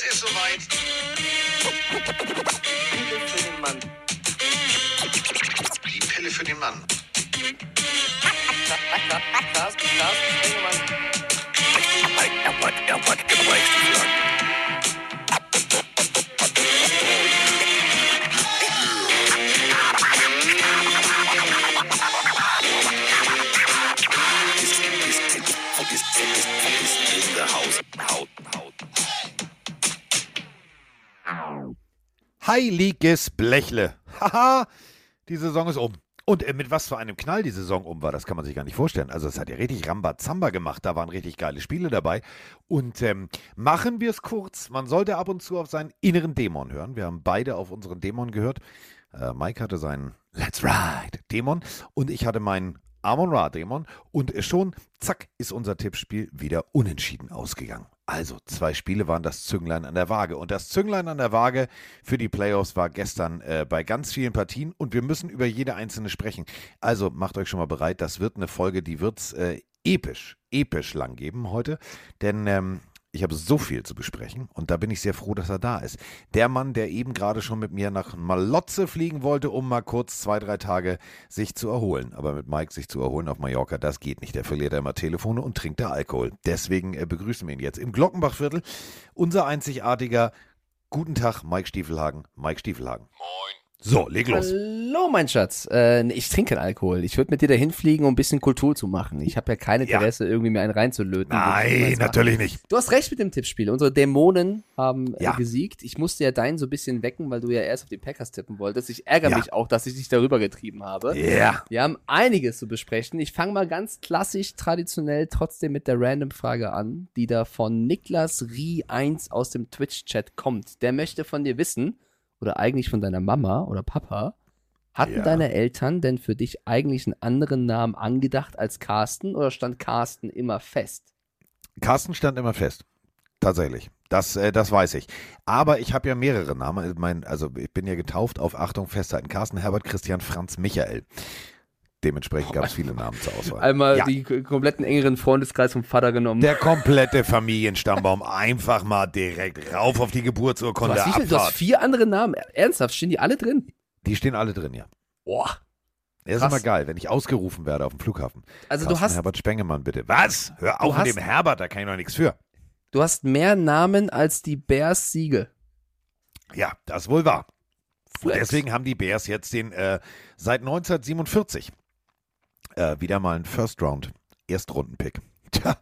Es ist soweit. Pille für den Mann. Die Pille für den Mann. Carsten, Carsten Sprengemann. Heiliges Blechle. Haha, die Saison ist um. Und äh, mit was für einem Knall die Saison um war, das kann man sich gar nicht vorstellen. Also es hat ja richtig Rambazamba gemacht, da waren richtig geile Spiele dabei. Und ähm, machen wir es kurz, man sollte ab und zu auf seinen inneren Dämon hören. Wir haben beide auf unseren Dämon gehört. Äh, Mike hatte seinen Let's Ride Dämon und ich hatte meinen Amon Ra Dämon. Und schon, zack, ist unser Tippspiel wieder unentschieden ausgegangen. Also, zwei Spiele waren das Zünglein an der Waage. Und das Zünglein an der Waage für die Playoffs war gestern äh, bei ganz vielen Partien. Und wir müssen über jede einzelne sprechen. Also macht euch schon mal bereit. Das wird eine Folge, die wird es äh, episch, episch lang geben heute. Denn ähm, ich habe so viel zu besprechen und da bin ich sehr froh, dass er da ist. Der Mann, der eben gerade schon mit mir nach Malotze fliegen wollte, um mal kurz zwei, drei Tage sich zu erholen. Aber mit Mike sich zu erholen auf Mallorca, das geht nicht. Der verliert immer Telefone und trinkt da Alkohol. Deswegen äh, begrüßen wir ihn jetzt im Glockenbachviertel. Unser einzigartiger Guten Tag, Mike Stiefelhagen. Mike Stiefelhagen. Moin. So, leg los. Hallo, mein Schatz. Äh, ich trinke keinen Alkohol. Ich würde mit dir dahin fliegen, um ein bisschen Kultur zu machen. Ich habe ja keine Ja. Interesse, irgendwie mir einen reinzulöten. Nein, natürlich nicht. Du hast recht mit dem Tippspiel. Unsere Dämonen haben Ja. äh, gesiegt. Ich musste ja deinen so ein bisschen wecken, weil du ja erst auf die Packers tippen wolltest. Ich ärgere Ja. mich auch, dass ich dich darüber getrieben habe. Ja. Wir haben einiges zu besprechen. Ich fange mal ganz klassisch, traditionell trotzdem mit der Random-Frage an, die da von Niklas Rie 1 aus dem Twitch-Chat kommt. Der möchte von dir wissen, oder eigentlich von deiner Mama oder Papa, hatten Ja. deine Eltern denn für dich eigentlich einen anderen Namen angedacht als Carsten oder stand Carsten immer fest? Carsten stand immer fest. Tatsächlich. Das, äh, das weiß ich. Aber ich habe ja mehrere Namen. Mein, also ich bin ja getauft auf Achtung festhalten. Carsten Herbert, Christian, Franz, Michael. Dementsprechend gab es viele Namen zur Auswahl. Einmal ja, die kompletten engeren Freundeskreis vom Vater genommen. der komplette Familienstammbaum einfach mal direkt rauf auf die Geburtsurkunde hast wie viel, du hast vier andere Namen. Ernsthaft, stehen die alle drin? Die stehen alle drin, ja. Boah. Das ist Krass. immer geil, wenn ich ausgerufen werde auf dem Flughafen. Also Carsten du hast, Herbert Spengemann, bitte. Was? Hör auf mit dem Herbert, da kann ich noch nichts für. du hast mehr Namen als die Bears Siege. Ja, das wohl wahr. Und deswegen haben die Bears jetzt den äh, seit 1947 äh, wieder mal einen First Round Erstrunden-Pick. Tja,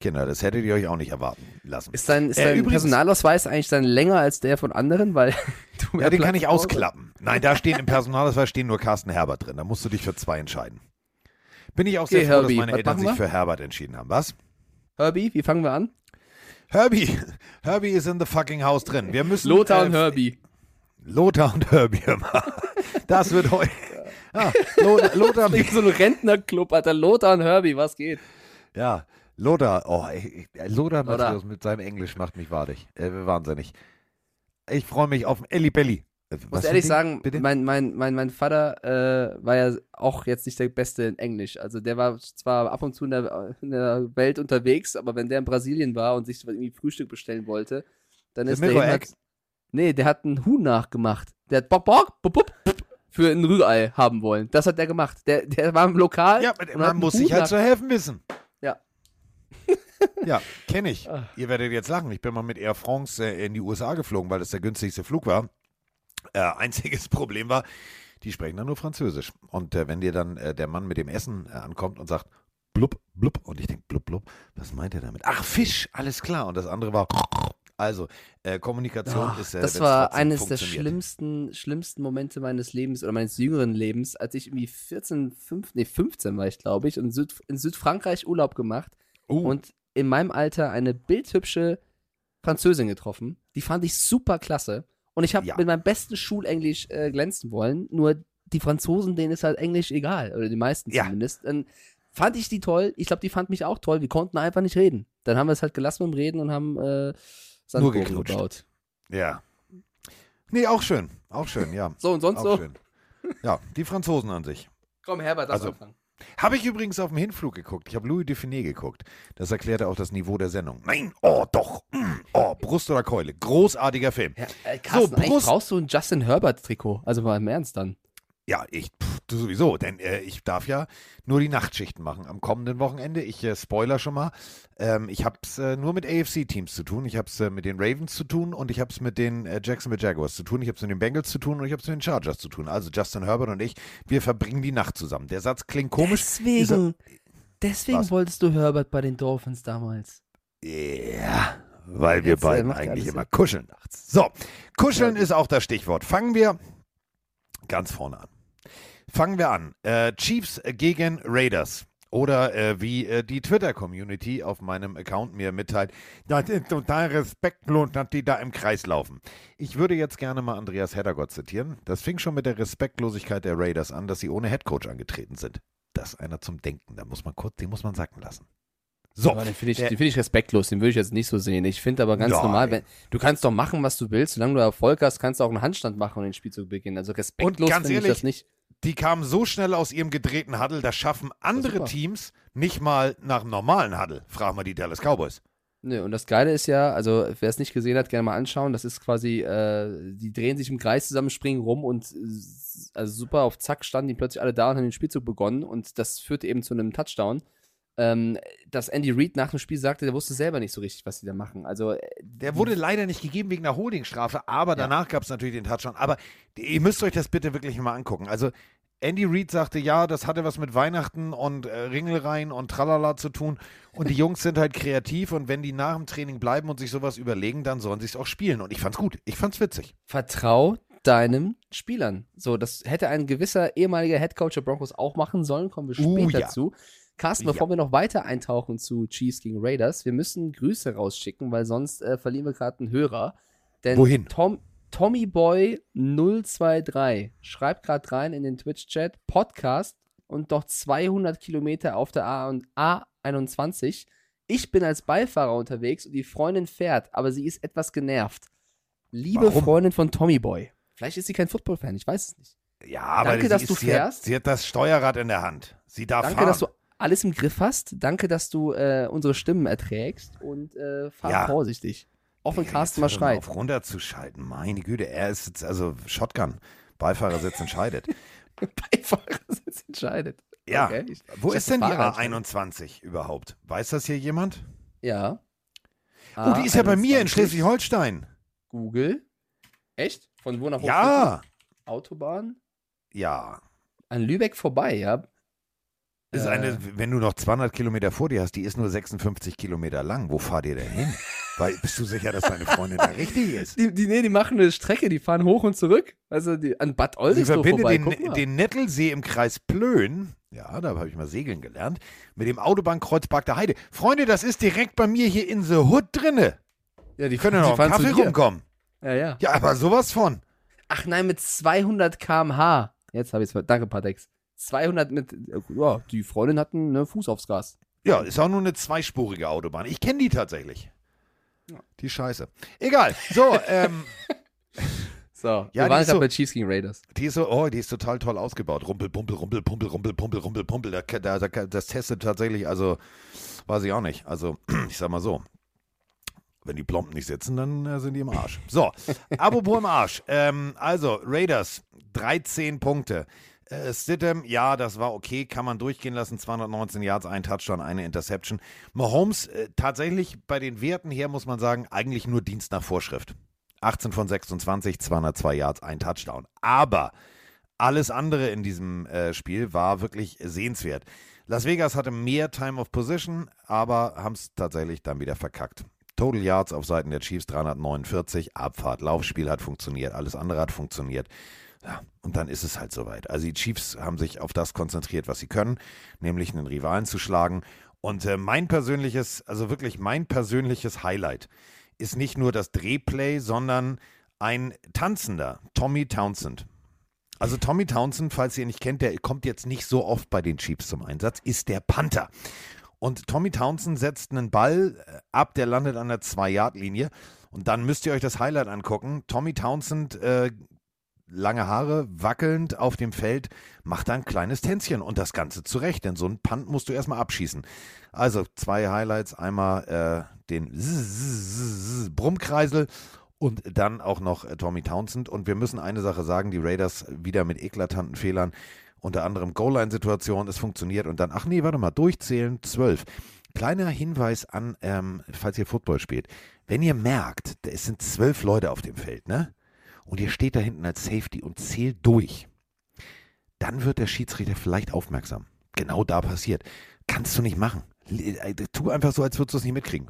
Kinder, das hättet ihr euch auch nicht erwarten lassen. Ist dein, ist Äh, dein übrigens- Personalausweis eigentlich dann länger als der von anderen? Weil ja, den kann ich ausklappen. Nein, da stehen im Personalausweis stehen nur Carsten Herbert drin. Da musst du dich für zwei entscheiden. Bin ich auch sehr Okay, froh, Herbie, dass meine Eltern sich für Herbert entschieden haben. Was? Herbie, wie fangen wir an? Herbie, Herbie ist in the fucking House drin. Wir müssen Lothar und äh, Herbie. Lothar und Herbie. Das wird heute. Ah, Lothar, Lothar, so ein Rentnerclub, Alter. Lothar und Herbie, was geht? Ja, Lothar, oh, ey, Lothar Lothar. Mit seinem Englisch macht mich wahrlich. Äh, wahnsinnig. Ich freue mich auf Elli Belli. Äh, Ich muss ehrlich sagen, bitte? mein, mein, mein, mein Vater äh, war ja auch jetzt nicht der Beste in Englisch. Also der war zwar ab und zu in der, in der Welt unterwegs, aber wenn der in Brasilien war und sich irgendwie Frühstück bestellen wollte, dann The ist der Egg. Nee, der hat einen Huhn nachgemacht. Der hat Bock, Bock, Bup, Bup für ein Rührei haben wollen. Das hat der gemacht. Der, der war im Lokal. Ja, man muss sich halt zu helfen wissen. Ja. ja, kenne ich. Ah. Ihr werdet jetzt lachen. Ich bin mal mit Air France äh, in die USA geflogen, weil das der günstigste Flug war. Äh, einziges Problem war, die sprechen dann nur Französisch. Und äh, wenn dir dann äh, der Mann mit dem Essen äh, ankommt und sagt, blub, blub, und ich denke, blub, blub, was meint er damit? Ach, Fisch, alles klar. Und das andere war, also, äh, Kommunikation Oh, ist äh, das war eines der schlimmsten, schlimmsten Momente meines Lebens oder meines jüngeren Lebens, als ich irgendwie 14, 15, nee, 15 war ich, glaube ich, und in, Süd, in Südfrankreich Urlaub gemacht Oh, und in meinem Alter eine bildhübsche Französin getroffen. Die fand ich super klasse. Und ich habe Ja. mit meinem besten Schulenglisch äh, glänzen wollen. Nur die Franzosen, denen ist halt Englisch egal. Oder die meisten Ja. zumindest. Dann fand ich die toll. Ich glaube, die fand mich auch toll. Wir konnten einfach nicht reden. Dann haben wir es halt gelassen mit dem Reden und haben äh, Sandburgen geknutscht. gebaut. ja. Nee, auch schön. Auch schön, ja. So und sonst Auch so. schön. Ja, die Franzosen an sich. Komm, Herbert, lass Also- anfangen. Habe ich übrigens auf dem Hinflug geguckt. Ich habe Louis Dufiné geguckt. Das erklärte auch das Niveau der Sendung. Nein, oh doch. Mm, oh, Brust oder Keule. Großartiger Film. Ja, äh, Carsten, eigentlich Brust- brauchst du ein Justin Herbert-Trikot. Also mal im Ernst dann. Ja, ich pff, du sowieso, denn äh, ich darf ja nur die Nachtschichten machen am kommenden Wochenende. Ich äh, spoiler schon mal. Ähm, ich habe es äh, nur mit AFC-Teams zu tun. Ich habe es äh, mit den Ravens zu tun und ich habe es mit den äh, Jacksonville Jaguars zu tun. Ich habe es mit den Bengals zu tun und ich habe es mit den Chargers zu tun. Also Justin Herbert und ich, wir verbringen die Nacht zusammen. Der Satz klingt komisch. Deswegen, deswegen Was? wolltest du Herbert bei den Dolphins damals. Ja, weil wir Jetzt, äh, beiden eigentlich immer Sinn. kuscheln nachts. So, kuscheln ist auch das Stichwort. Fangen wir ganz vorne an. Fangen wir an. Äh, Chiefs gegen Raiders. Oder äh, wie äh, die Twitter-Community auf meinem Account mir mitteilt, das ist total respektlos, dass die da im Kreis laufen. Ich würde jetzt gerne mal Andreas Heddergott zitieren. Das fing schon mit der Respektlosigkeit der Raiders an, dass sie ohne Headcoach angetreten sind. Das ist einer zum Denken. Da muss man kurz, den muss man sacken lassen. So, Aber den finde ich, den find ich respektlos, den würde ich jetzt nicht so sehen. Ich finde aber ganz Nein. normal, wenn, du kannst doch machen, was du willst, solange du Erfolg hast, kannst du auch einen Handstand machen und den Spielzug beginnen. Also respektlos finde ich das nicht. Die kamen so schnell aus ihrem gedrehten Huddle, das schaffen andere. Teams nicht mal nach einem normalen Huddle. Frag mal die Dallas Cowboys. Nö, und das Geile ist ja, also wer es nicht gesehen hat, gerne mal anschauen. Das ist quasi, äh, die drehen sich im Kreis zusammen, springen rum und äh, also super auf Zack standen die plötzlich alle da und haben den Spielzug begonnen und das führte eben zu einem Touchdown. Ähm, dass Andy Reid nach dem Spiel sagte, der wusste selber nicht so richtig, was sie da machen. Also äh, Der wurde leider nicht gegeben wegen der Holdingstrafe, aber danach gab es natürlich den Touchdown. Aber ihr müsst euch das bitte wirklich mal angucken. Also Andy Reid sagte, ja, das hatte was mit Weihnachten und äh, Ringelreihen und Tralala zu tun. Und die Jungs sind halt kreativ und wenn die nach dem Training bleiben und sich sowas überlegen, dann sollen sie es auch spielen. Und ich fand's gut. Ich fand's witzig. vertrau deinen Spielern. So, das hätte ein gewisser ehemaliger Headcoach der Broncos auch machen sollen, kommen wir Uh, später ja. zu. Carsten, Ja. bevor wir noch weiter eintauchen zu Chiefs gegen Raiders, wir müssen Grüße rausschicken, weil sonst äh, verlieren wir gerade einen Hörer. Denn Wohin? Tom, Tommyboy023 schreibt gerade rein in den Twitch-Chat, Podcast und doch 200 Kilometer auf der A und A21. Ich bin als Beifahrer unterwegs und die Freundin fährt, aber sie ist etwas genervt. Liebe Warum? Freundin von Tommyboy. Vielleicht ist sie kein Football-Fan, ich weiß es nicht. Ja, aber Danke, sie dass ist, du sie hat, fährst. sie hat das Steuerrad in der Hand. Sie darf Danke, fahren. dass du alles im Griff hast. Danke, dass du äh, unsere Stimmen erträgst und äh, fahr Ja. vorsichtig. Auch wenn Carsten mal schreit. Auf runterzuschalten. Meine Güte, er ist jetzt, also Shotgun. Beifahrersitz entscheidet. Beifahrersitz entscheidet. Ja. Okay, ich- Wo ich ist denn die das Fahrrad schon. A21 überhaupt? Weiß das hier jemand? Ja. Oh, die ist ja bei mir in A21. Schleswig-Holstein. Google. Echt? Von wo nach wo? Ja. Autobahn? Ja. An Lübeck vorbei, ja. Ist Äh. eine, wenn du noch 200 Kilometer vor dir hast, die ist nur 56 Kilometer lang. Wo fahrt ihr denn hin? Weil, bist du sicher, dass deine Freundin da richtig ist? Die, die, nee, die machen eine Strecke, die fahren hoch und zurück. Also die, an Bad Oldesloe verbindet vorbei. den, Guck mal. den Nettelsee im Kreis Plön, ja, da habe ich mal segeln gelernt, mit dem Autobahnkreuz Bagder Heide. Freunde, das ist direkt bei mir hier in the Hood drinne. ja, die Können die noch einen zu Kaffee rumkommen. Ja, ja. Ja, aber sowas von. Ach nein, mit 200 km/h. Jetzt habe ich es. Danke, Patex. 200 mit. Ja, die Freundin hat einen ne, Fuß aufs Gas. Ja, ist auch nur eine zweispurige Autobahn. Ich kenne die tatsächlich. Die Scheiße. Egal. So, ähm, So, Ja, wir waren gerade so- bei Chiefs gegen Raiders. die ist so, oh, die ist total toll ausgebaut. Rumpel, pumpel, rumpel, pumpel, rumpel, pumpel, rumpel, pumpel. Da, da, da, das testet tatsächlich, also, weiß ich auch nicht. Also, ich sag mal so. Wenn die Plomben nicht sitzen, dann äh, sind die im Arsch. So, apropos im Arsch. Ähm, also, Raiders, 13 Punkte. Äh, Stidham, ja, das war okay, kann man durchgehen lassen. 219 Yards, ein Touchdown, eine Interception. Mahomes, äh, tatsächlich bei den Werten her muss man sagen, eigentlich nur Dienst nach Vorschrift. 18 von 26, 202 Yards, ein Touchdown. Aber alles andere in diesem äh, Spiel war wirklich sehenswert. Las Vegas hatte mehr Time of Position, aber haben es tatsächlich dann wieder verkackt. Total Yards auf Seiten der Chiefs 349, Abfahrt, Laufspiel hat funktioniert, alles andere hat funktioniert. Ja, und dann ist es halt soweit. Also die Chiefs haben sich auf das konzentriert, was sie können, nämlich einen Rivalen zu schlagen. Und äh, mein persönliches, also wirklich mein persönliches Highlight ist nicht nur das Drehplay, sondern ein tanzender Tommy Townsend. Also Tommy Townsend, falls ihr ihn nicht kennt, der kommt jetzt nicht so oft bei den Chiefs zum Einsatz, ist der Panther. Und Tommy Townsend setzt einen Ball äh, ab, der landet an der 2-Yard-Linie. Und dann müsst ihr euch das Highlight angucken. Tommy Townsend äh, lange Haare, wackelnd auf dem Feld, macht da ein kleines Tänzchen und das Ganze zurecht, denn so ein Punt musst du erstmal abschießen. Also zwei Highlights, einmal äh, den Brummkreisel und dann auch noch äh, Tommy Townsend. Und wir müssen eine Sache sagen, die Raiders wieder mit eklatanten Fehlern, unter anderem Goal-Line-Situation, es funktioniert und dann, ach nee, warte mal, durchzählen, zwölf. Kleiner Hinweis an, ähm, falls ihr Football spielt. Wenn ihr merkt, es sind zwölf Leute auf dem Feld, ne? Und ihr steht da hinten als Safety und zählt durch, dann wird der Schiedsrichter vielleicht aufmerksam. Genau da passiert. Kannst du nicht machen. Äh, tu einfach so, als würdest du es nicht mitkriegen.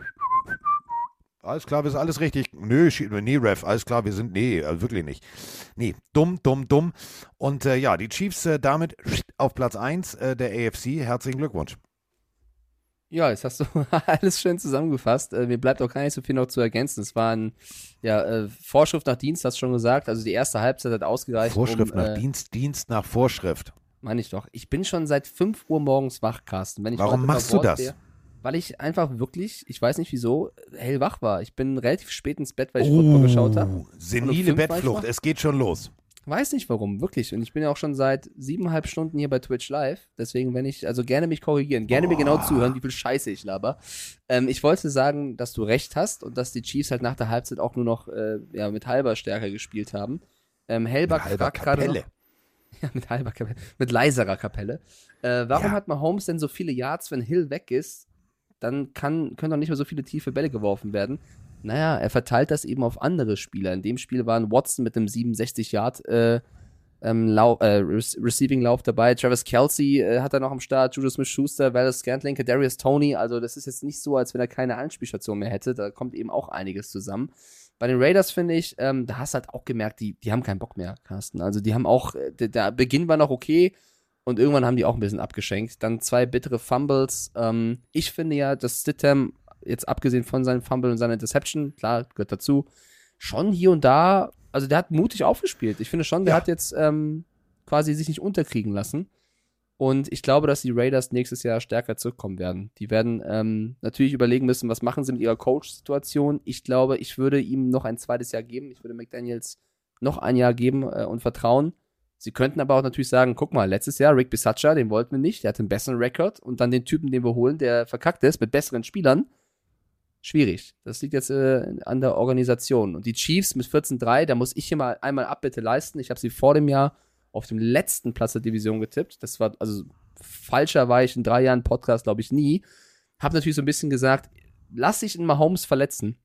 Alles klar, wir sind alles richtig. Nö, nee, Ref, alles klar, wir sind, nee, äh, wirklich nicht. Nee, dumm, dumm, dumm. Und äh, ja, die Chiefs äh, damit auf Platz 1 äh, der AFC. Herzlichen Glückwunsch. Ja, jetzt hast du alles schön zusammengefasst. Äh, mir bleibt auch gar nicht so viel noch zu ergänzen. Es war ein, ja, äh, Vorschrift nach Dienst, hast du schon gesagt. Also die erste Halbzeit hat ausgereicht. Vorschrift um, nach Dienst, Dienst nach Vorschrift. Meine ich doch. Ich bin schon seit 5 Uhr morgens wach, Carsten. Wenn ich Warum machst du das? Wäre, weil ich einfach wirklich, ich weiß nicht wieso, hellwach war. Ich bin relativ spät ins Bett, weil ich oh, Football geschaut habe. Senile Bettflucht, es geht schon los. Weiß nicht warum, wirklich. Und ich bin ja auch schon seit siebeneinhalb Stunden hier bei Twitch live. Deswegen, wenn ich, also gerne mich korrigieren, gerne oh. mir genau zuhören, wie viel Scheiße ich laber. Ähm, ich wollte sagen, dass du recht hast und dass die Chiefs halt nach der Halbzeit auch nur noch äh, ja, mit halber Stärke gespielt haben. Ähm, Hellbach fragt gerade noch. Ja, mit halber Kapelle. Mit leiserer Kapelle. Äh, warum ja. hat Mahomes denn so viele Yards, wenn Hill weg ist? dann kann, können doch nicht mehr so viele tiefe Bälle geworfen werden. Naja, er verteilt das eben auf andere Spieler. In dem Spiel waren Watson mit einem 67 Yard äh, ähm, Lau äh, Receiving-Lauf dabei. Travis Kelsey äh, hat er noch am Start, Judas Smith-Schuster, Wallace Scantling, Darius Tony. Also das ist jetzt nicht so, als wenn er keine Anspielstation mehr hätte. Da kommt eben auch einiges zusammen. Bei den Raiders finde ich, ähm, da hast du halt auch gemerkt, die, die haben keinen Bock mehr, Carsten. Also die haben auch, äh, der, der Beginn war noch okay, und irgendwann haben die auch ein bisschen abgeschenkt. Dann zwei bittere Fumbles. Ähm, ich finde ja, dass Stidham, jetzt abgesehen von seinem Fumble und seiner Interception, klar, gehört dazu, schon hier und da, also der hat mutig aufgespielt. Ich finde schon, der ja. hat jetzt ähm, quasi sich nicht unterkriegen lassen. Und ich glaube, dass die Raiders nächstes Jahr stärker zurückkommen werden. Die werden ähm, natürlich überlegen müssen, was machen sie mit ihrer Coach-Situation. Ich glaube, ich würde ihm noch ein zweites Jahr geben. Ich würde McDaniels noch ein Jahr geben äh, und vertrauen. Sie könnten aber auch natürlich sagen, guck mal, letztes Jahr Rick Bisaccia, den wollten wir nicht, der hat einen besseren Rekord und dann den Typen, den wir holen, der verkackt ist mit besseren Spielern. Schwierig. Das liegt jetzt äh, an der Organisation. Und die Chiefs mit 14-3, da muss ich hier mal einmal Abbitte leisten. Ich habe sie vor dem Jahr auf dem letzten Platz der Division getippt. Das war, also falscher war ich in drei Jahren Podcast, glaube ich, nie. Habe natürlich so ein bisschen gesagt, lass dich in Mahomes verletzen.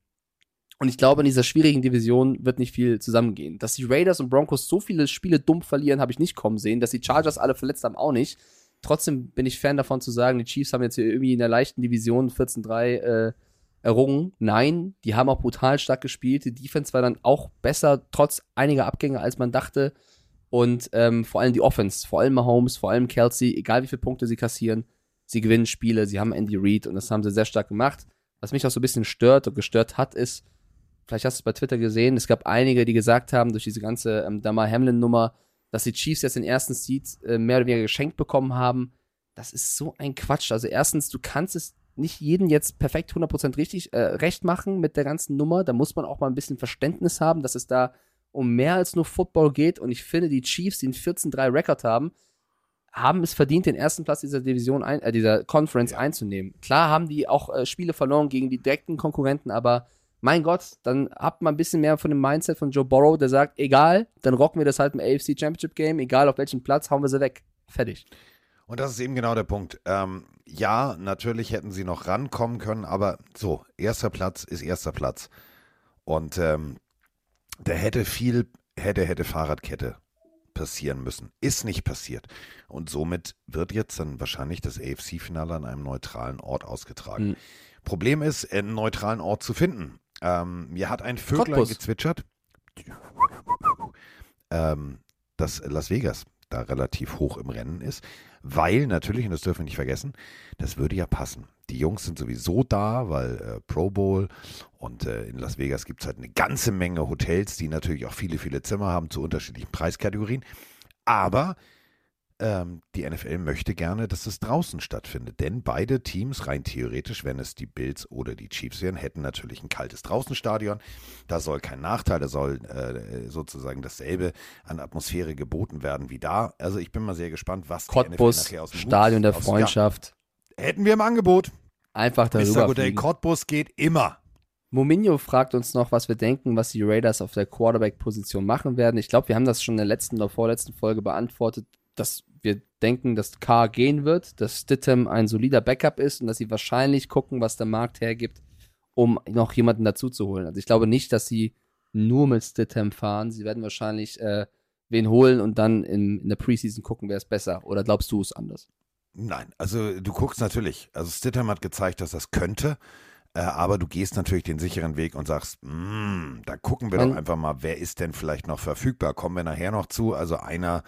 Und ich glaube, in dieser schwierigen Division wird nicht viel zusammengehen. Dass die Raiders und Broncos so viele Spiele dumm verlieren, habe ich nicht kommen sehen. Dass die Chargers alle verletzt haben, auch nicht. Trotzdem bin ich Fan davon zu sagen, die Chiefs haben jetzt hier irgendwie in der leichten Division 14-3 äh, errungen. Nein, die haben auch brutal stark gespielt. Die Defense war dann auch besser, trotz einiger Abgänge, als man dachte. Und ähm, vor allem die Offense, vor allem Mahomes, vor allem Kelsey, egal wie viele Punkte sie kassieren, sie gewinnen Spiele, sie haben Andy Reid und das haben sie sehr stark gemacht. Was mich auch so ein bisschen stört und gestört hat, ist, vielleicht hast du es bei Twitter gesehen, es gab einige, die gesagt haben, durch diese ganze ähm, Damar Hamlin-Nummer, dass die Chiefs jetzt den ersten Seed äh, mehr oder weniger geschenkt bekommen haben. Das ist so ein Quatsch. Also erstens, du kannst es nicht jeden jetzt perfekt 100% richtig äh, recht machen mit der ganzen Nummer. Da muss man auch mal ein bisschen Verständnis haben, dass es da um mehr als nur Football geht. Und ich finde, die Chiefs, die einen 14-3 Rekord haben, haben es verdient, den ersten Platz dieser Division, ein, äh, dieser Conference ja. einzunehmen. Klar haben die auch äh, Spiele verloren gegen die direkten Konkurrenten, aber mein Gott, dann habt man ein bisschen mehr von dem Mindset von Joe Burrow, der sagt, egal, dann rocken wir das halt im AFC Championship Game, egal auf welchem Platz, hauen wir sie weg. Fertig. Und das ist eben genau der Punkt. Ähm, ja, natürlich hätten sie noch rankommen können, aber so, erster Platz ist erster Platz. Und ähm, da hätte viel, hätte, hätte Fahrradkette passieren müssen. Ist nicht passiert. Und somit wird jetzt dann wahrscheinlich das AFC-Finale an einem neutralen Ort ausgetragen. Mhm. Problem ist, einen neutralen Ort zu finden. Ähm, mir hat ein Vöglein Cottbus. gezwitschert, ähm, dass Las Vegas da relativ hoch im Rennen ist, weil natürlich, und das dürfen wir nicht vergessen, das würde ja passen. Die Jungs sind sowieso da, weil äh, Pro Bowl und äh, in Las Vegas gibt es halt eine ganze Menge Hotels, die natürlich auch viele, viele Zimmer haben zu unterschiedlichen Preiskategorien. Aber ähm, die NFL möchte gerne, dass es draußen stattfindet. Denn beide Teams, rein theoretisch, wenn es die Bills oder die Chiefs wären, hätten natürlich ein kaltes Draußenstadion. Da soll kein Nachteil, da soll äh, sozusagen dasselbe an Atmosphäre geboten werden wie da. Also ich bin mal sehr gespannt, was Cottbus, die NFL nachher aus dem Stadion Hut- der aus- Freundschaft. Ja, hätten wir im Angebot. Einfach Mr. darüber Goday, fliegen. Cottbus geht immer. Mominho fragt uns noch, was wir denken, was die Raiders auf der Quarterback-Position machen werden. Ich glaube, wir haben das schon in der letzten oder vorletzten Folge beantwortet, dass wir denken, dass Carr gehen wird, dass Stidham ein solider Backup ist und dass sie wahrscheinlich gucken, was der Markt hergibt, um noch jemanden dazu zu holen. Also ich glaube nicht, dass sie nur mit Stidham fahren. Sie werden wahrscheinlich äh, wen holen und dann in, in der Preseason gucken, wer ist besser. Oder glaubst du es anders? Nein, also du guckst natürlich. Also Stidham hat gezeigt, dass das könnte. Äh, aber du gehst natürlich den sicheren Weg und sagst, "Mm, da gucken wir doch einfach mal, wer ist denn vielleicht noch verfügbar? Kommen wir nachher noch zu? Also einer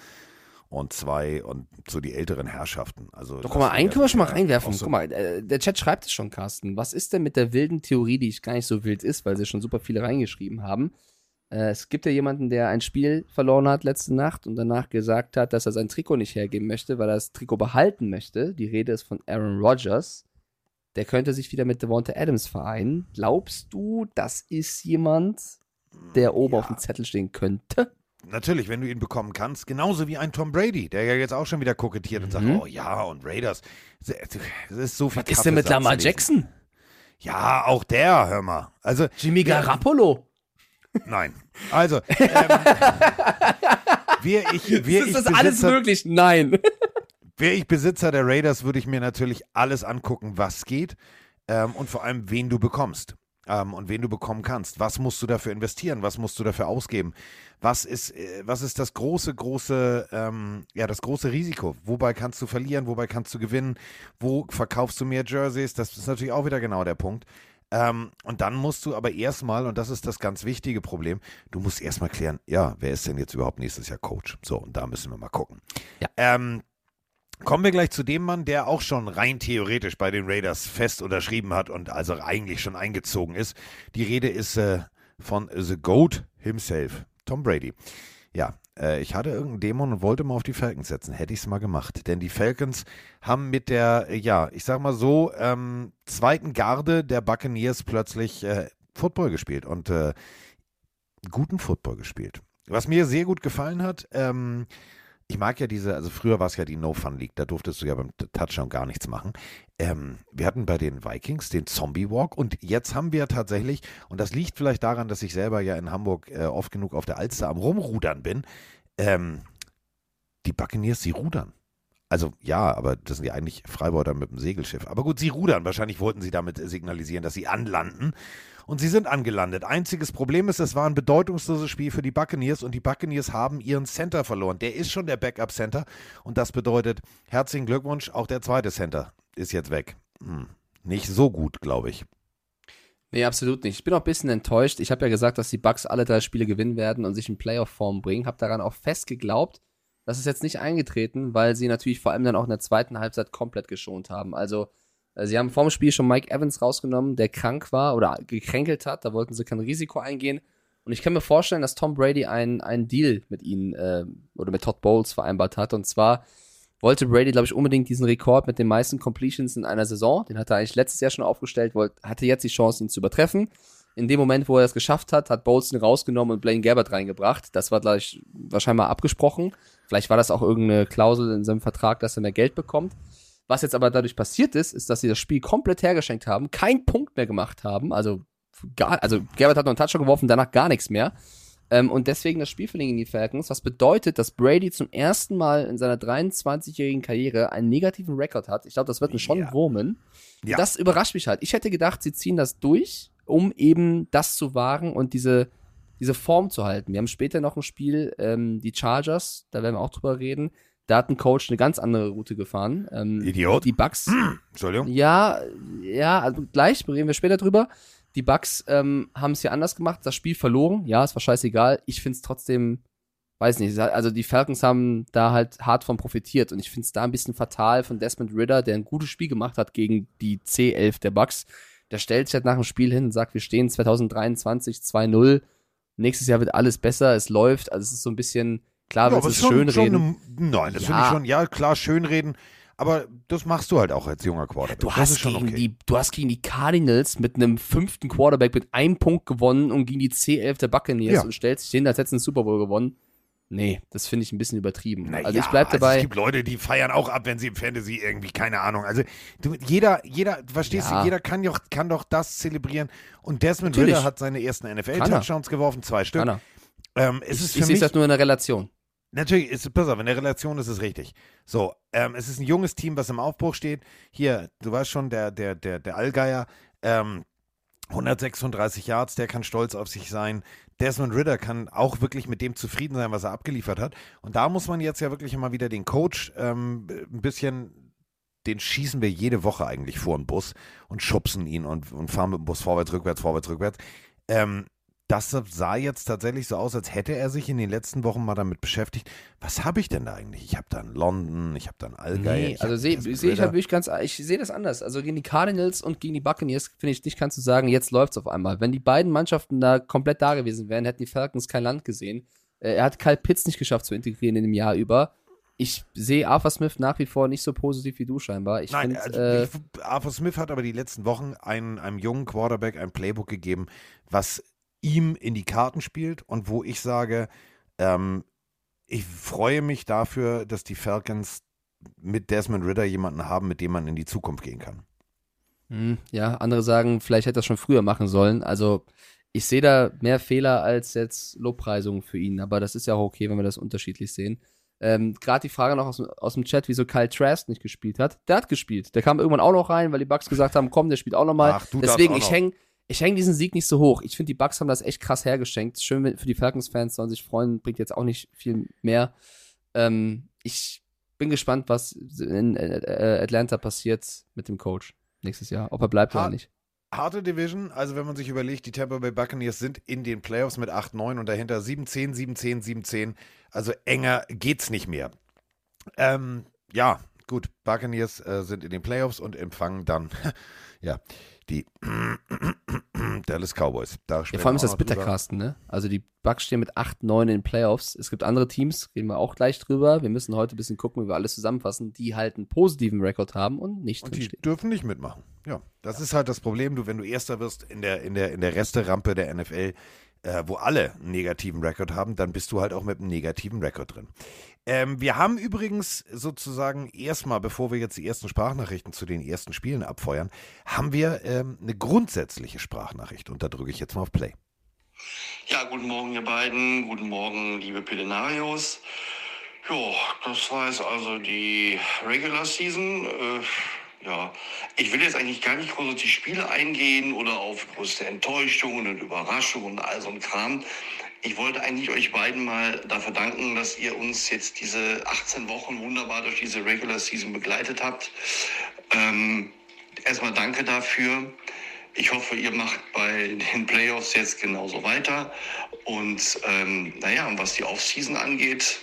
und zwei und so die älteren Herrschaften. Also Doch, guck mal, einen können wir schon mal reinwerfen. so- Guck mal, äh, der Chat schreibt es schon, Carsten. Was ist denn mit der wilden Theorie, die ich gar nicht so wild ist, weil sie schon super viele reingeschrieben haben? Äh, es gibt ja jemanden, der ein Spiel verloren hat letzte Nacht und danach gesagt hat, dass er sein Trikot nicht hergeben möchte, weil er das Trikot behalten möchte. Die Rede ist von Aaron Rodgers. Der könnte sich wieder mit Devonta Adams vereinen. Glaubst du, das ist jemand, der oben Ja. auf dem Zettel stehen könnte? Natürlich, wenn du ihn bekommen kannst, genauso wie ein Tom Brady, der ja jetzt auch schon wieder kokettiert und sagt, Mhm. oh ja, und Raiders. Es ist so viel Was ist denn mit Lamar. Jackson? Ja, auch der, hör mal. Also, Jimmy. Garoppolo? nein. Also, ähm, wäre ich, wär ist ich das alles Besitzer, möglich? Nein. Wäre ich Besitzer der Raiders, würde ich mir natürlich alles angucken, was geht ähm, und vor allem, wen du bekommst ähm, und wen du bekommen kannst. Was musst du dafür investieren? Was musst du dafür ausgeben? Was ist, äh, was ist das große, große, ähm, ja, das große Risiko? Wobei kannst du verlieren? Wobei kannst du gewinnen? Wo verkaufst du mehr Jerseys? Das ist natürlich auch wieder genau der Punkt. Ähm, und dann musst du aber erstmal, und das ist das ganz wichtige Problem, du musst erstmal klären, ja, wer ist denn jetzt überhaupt nächstes Jahr Coach? So, und da müssen wir mal gucken. Ja. Ähm, Kommen wir gleich zu dem Mann, der auch schon rein theoretisch bei den Raiders fest unterschrieben hat und also eigentlich schon eingezogen ist. Die Rede ist äh, von The Goat himself, Tom Brady. Ja, äh, ich hatte irgendeinen Dämon und wollte mal auf die Falcons setzen. Hätte ich es mal gemacht. Denn die Falcons haben mit der, äh, ja, ich sag mal so, ähm, zweiten Garde der Buccaneers plötzlich äh, Football gespielt und äh, guten Football gespielt. Was mir sehr gut gefallen hat, ähm, ich mag ja diese, also früher war es ja die No-Fun League, da durftest du ja beim Touchdown gar nichts machen. Ähm, wir hatten bei den Vikings den Zombie Walk und jetzt haben wir tatsächlich, und das liegt vielleicht daran, dass ich selber ja in Hamburg äh, oft genug auf der Alster am Rumrudern bin, ähm, die Buccaneers, sie rudern. Also ja, aber das sind ja eigentlich Freibeuter mit dem Segelschiff. Aber gut, sie rudern. Wahrscheinlich wollten sie damit signalisieren, dass sie anlanden. Und sie sind angelandet. Einziges Problem ist, es war ein bedeutungsloses Spiel für die Buccaneers und die Buccaneers haben ihren Center verloren. Der ist schon der Backup-Center und das bedeutet, herzlichen Glückwunsch, auch der zweite Center ist jetzt weg. Hm. Nicht so gut, glaube ich. Nee, absolut nicht. Ich bin auch ein bisschen enttäuscht. Ich habe ja gesagt, dass die Bucks alle drei Spiele gewinnen werden und sich in Playoff-Form bringen. Habe daran auch fest geglaubt. Das ist jetzt nicht eingetreten, weil sie natürlich vor allem dann auch in der zweiten Halbzeit komplett geschont haben. Also, äh, sie haben vorm Spiel schon Mike Evans rausgenommen, der krank war oder gekränkelt hat. Da wollten sie kein Risiko eingehen. Und ich kann mir vorstellen, dass Tom Brady einen, Deal mit ihnen äh, oder mit Todd Bowles vereinbart hat. Und zwar wollte Brady, glaube ich, unbedingt diesen Rekord mit den meisten Completions in einer Saison. Den hat er eigentlich letztes Jahr schon aufgestellt, wollte, hatte jetzt die Chance, ihn zu übertreffen. In dem Moment, wo er es geschafft hat, hat Bowles ihn rausgenommen und Blaine Gabbert reingebracht. Das war gleich wahrscheinlich mal abgesprochen. Vielleicht war das auch irgendeine Klausel in seinem Vertrag, dass er mehr Geld bekommt. Was jetzt aber dadurch passiert ist, ist, dass sie das Spiel komplett hergeschenkt haben, keinen Punkt mehr gemacht haben. Also, gar, also Gabbert hat noch einen Touchdown geworfen, danach gar nichts mehr. Ähm, und deswegen das Spiel verlegen die Falcons, was bedeutet, dass Brady zum ersten Mal in seiner 23-jährigen Karriere einen negativen Rekord hat. Ich glaube, das wird ihn schon Ja. wurmen. Ja. Das überrascht mich halt. Ich hätte gedacht, sie ziehen das durch, um eben das zu wagen und diese, diese Form zu halten. Wir haben später noch ein Spiel, ähm, die Chargers, da werden wir auch drüber reden. Da hat ein Coach eine ganz andere Route gefahren. Ähm, Idiot. Die Bucks. Entschuldigung. Ja, ja, also gleich, reden wir später drüber. Die Bucks ähm, haben es hier anders gemacht, das Spiel verloren. Ja, es war scheißegal. Ich finde es trotzdem, weiß nicht, also die Falcons haben da halt hart von profitiert und ich finde es da ein bisschen fatal von Desmond Ritter, der ein gutes Spiel gemacht hat gegen die C11 der Bucks. Der stellt sich halt nach dem Spiel hin und sagt, wir stehen 2023 2-0. Nächstes Jahr wird alles besser, es läuft. Also es ist so ein bisschen Klar, Ja, willst du es schon- schön schon reden. eine- nein, das Ja. finde ich schon, ja klar, schönreden, aber das machst du halt auch als junger Quarterback. Du hast, gegen okay. die, du hast gegen die Cardinals mit einem fünften Quarterback mit einem Punkt gewonnen und gegen die C11 der Buccaneers Ja. und stellst dich hin, als hättest du einen Super Bowl gewonnen. Nee, das finde ich ein bisschen übertrieben. Na also ich bleib dabei. es gibt Leute, die feiern auch ab, wenn sie im Fantasy irgendwie, keine Ahnung. Also du, jeder, jeder, verstehst Ja. du, jeder kann doch, kann doch das zelebrieren. Und Desmond Natürlich. Ritter hat seine ersten er. NFL-Touchdowns geworfen, zwei Stück. Ähm, es ich ich sehe das nur in der Relation. natürlich, ist, pass auf, in der Relation ist es richtig. So, ähm, es ist ein junges Team, was im Aufbruch steht. Hier, du weißt schon, der, der, der, der Allgeier, ähm, 136 Yards, der kann stolz auf sich sein. Desmond Ritter kann auch wirklich mit dem zufrieden sein, was er abgeliefert hat. Und da muss man jetzt ja wirklich immer wieder den Coach ähm, ein bisschen, den schießen wir jede Woche eigentlich vor den Bus und schubsen ihn und, und fahren mit dem Bus vorwärts, rückwärts, vorwärts, rückwärts. Ähm, das sah jetzt tatsächlich so aus, als hätte er sich in den letzten Wochen mal damit beschäftigt. Was habe ich denn da eigentlich? Ich habe da einen London, ich habe da einen Allgeier. Nee, also sehe seh ich Ridder. halt ganz, ich sehe das anders. Also gegen die Cardinals und gegen die Buccaneers, finde ich, nicht kannst du sagen, jetzt läuft's auf einmal. Wenn die beiden Mannschaften da komplett da gewesen wären, hätten die Falcons kein Land gesehen. Äh, er hat Kyle Pitts nicht geschafft zu integrieren in dem Jahr über. Ich sehe Arthur Smith nach wie vor nicht so positiv wie du scheinbar. Ich Nein, finde, also äh, Arthur Smith hat aber die letzten Wochen einem, einem jungen Quarterback ein Playbook gegeben, was ihm in die Karten spielt und wo ich sage, ähm, ich freue mich dafür, dass die Falcons mit Desmond Ritter jemanden haben, mit dem man in die Zukunft gehen kann. Hm, ja, andere sagen, vielleicht hätte er es schon früher machen sollen. Also ich sehe da mehr Fehler als jetzt Lobpreisungen für ihn, aber das ist ja auch okay, wenn wir das unterschiedlich sehen. Ähm, Gerade die Frage noch aus, dem- aus dem Chat, wieso Kyle Trask nicht gespielt hat. Der hat gespielt. Der kam irgendwann auch noch rein, weil die Bucks gesagt haben, komm, der spielt auch noch mal. Ach, Deswegen, auch ich hänge ich häng diesen Sieg nicht so hoch. Ich finde, die Bucks haben das echt krass hergeschenkt. Schön wenn- für die Falcons-Fans, sollen sich freuen, bringt jetzt auch nicht viel mehr. Ähm, ich bin gespannt, was in äh, Atlanta passiert mit dem Coach nächstes Jahr. Ob er bleibt Ha- oder nicht. Harte Division, also wenn man sich überlegt, die Tampa Bay Buccaneers sind in den Playoffs mit 8-9 und dahinter 7-10, 7-10, 7-10. Also enger geht's nicht mehr. Ähm, ja, gut, Buccaneers äh, sind in den Playoffs und empfangen dann, ja, die Dallas Cowboys. Da Ja, vor allem ist das bitter, drüber. Carsten, ne? Also die Bucks stehen mit 8, 9 in den Playoffs. Es gibt andere Teams, reden wir auch gleich drüber. Wir müssen heute ein bisschen gucken, wie wir alles zusammenfassen, die halt einen positiven Rekord haben und nicht Und die dürfen nicht mitmachen. Ja, das ist halt das Problem. Du, wenn du Erster wirst in der, in der, in der Resterampe der NFL, äh, wo alle einen negativen Rekord haben, dann bist du halt auch mit einem negativen Rekord drin. Ähm, wir haben übrigens sozusagen erstmal, bevor wir jetzt die ersten Sprachnachrichten zu den ersten Spielen abfeuern, haben wir ähm, eine grundsätzliche Sprachnachricht und da drücke ich jetzt mal auf Play. Ja, guten Morgen, ihr beiden. Guten Morgen, liebe Pelenarios. Ja, das war jetzt also die Regular Season. Äh, ja, ich will jetzt eigentlich gar nicht groß auf die Spiele eingehen oder auf größte Enttäuschungen und Überraschungen und all so ein Kram. Ich wollte eigentlich euch beiden mal dafür danken, dass ihr uns jetzt diese 18 Wochen wunderbar durch diese Regular Season begleitet habt. Ähm, erstmal danke dafür. Ich hoffe, ihr macht bei den Playoffs jetzt genauso weiter. Und ähm, naja, und was die Offseason angeht,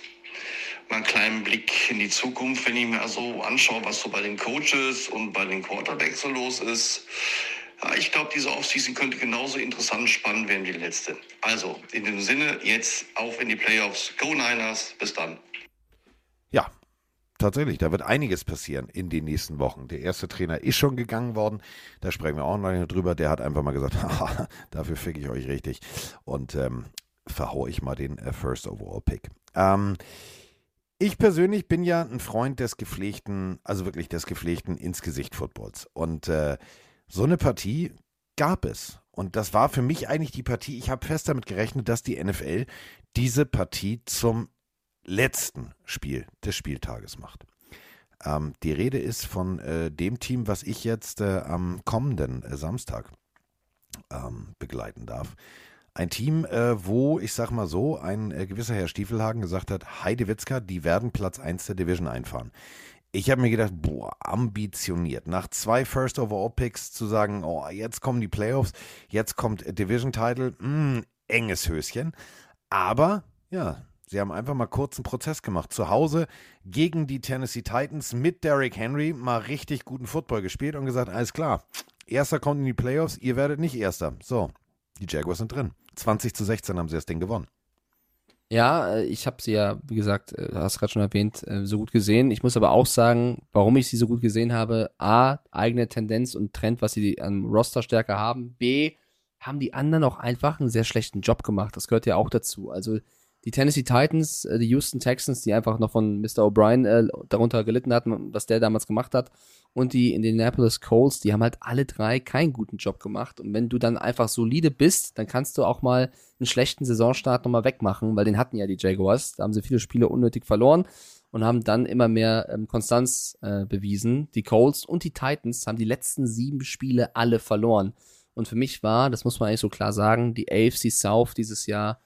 mal einen kleinen Blick in die Zukunft, wenn ich mir so anschaue, was so bei den Coaches und bei den Quarterbacks so los ist. Ja, ich glaube, diese Offseason könnte genauso interessant und spannend werden wie die letzte. Also, in dem Sinne, jetzt auf in die Playoffs. Go Niners, bis dann. Ja, tatsächlich, da wird einiges passieren in den nächsten Wochen. Der erste Trainer ist schon gegangen worden, da sprechen wir auch noch drüber. Der hat einfach mal gesagt, dafür fick ich euch richtig und ähm, verhau ich mal den äh, First Overall Pick. Ähm, ich persönlich bin ja ein Freund des gepflegten, also wirklich des gepflegten ins Gesicht Footballs. Und äh, so eine Partie gab es. Und das war für mich eigentlich die Partie. Ich habe fest damit gerechnet, dass die NFL diese Partie zum letzten Spiel des Spieltages macht. Ähm, die Rede ist von äh, dem Team, was ich jetzt äh, am kommenden äh, Samstag ähm, begleiten darf. Ein Team, äh, wo, ich sag mal so, ein äh, gewisser Herr Stiefelhagen gesagt hat, Heide Witzka, die werden Platz 1 der Division einfahren. Ich habe mir gedacht, boah, ambitioniert. Nach zwei First Overall Picks zu sagen, oh, jetzt kommen die Playoffs, jetzt kommt Division Title, mh, enges Höschen. Aber, ja, sie haben einfach mal kurz einen Prozess gemacht. Zu Hause gegen die Tennessee Titans mit Derrick Henry mal richtig guten Football gespielt und gesagt, alles klar, Erster kommt in die Playoffs, ihr werdet nicht Erster. So, die Jaguars sind drin. 20 zu 16 haben sie das Ding gewonnen. Ja, äh, ich habe sie ja, wie gesagt, äh, hast gerade schon erwähnt, äh, so gut gesehen. Ich muss aber auch sagen, warum ich sie so gut gesehen habe. A, eigene Tendenz und Trend, was sie an Rosterstärke haben. B, haben die anderen auch einfach einen sehr schlechten Job gemacht. Das gehört ja auch dazu. Also die Tennessee Titans, die Houston Texans, die einfach noch von Mr. O'Brien äh, darunter gelitten hatten, was der damals gemacht hat, und die Indianapolis Colts, die haben halt alle drei keinen guten Job gemacht. Und wenn du dann einfach solide bist, dann kannst du auch mal einen schlechten Saisonstart nochmal wegmachen, weil den hatten ja die Jaguars. Da haben sie viele Spiele unnötig verloren und haben dann immer mehr ähm, Konstanz äh, bewiesen. Die Colts und die Titans haben die letzten sieben Spiele alle verloren. Und für mich war, das muss man eigentlich so klar sagen, die AFC South dieses Jahr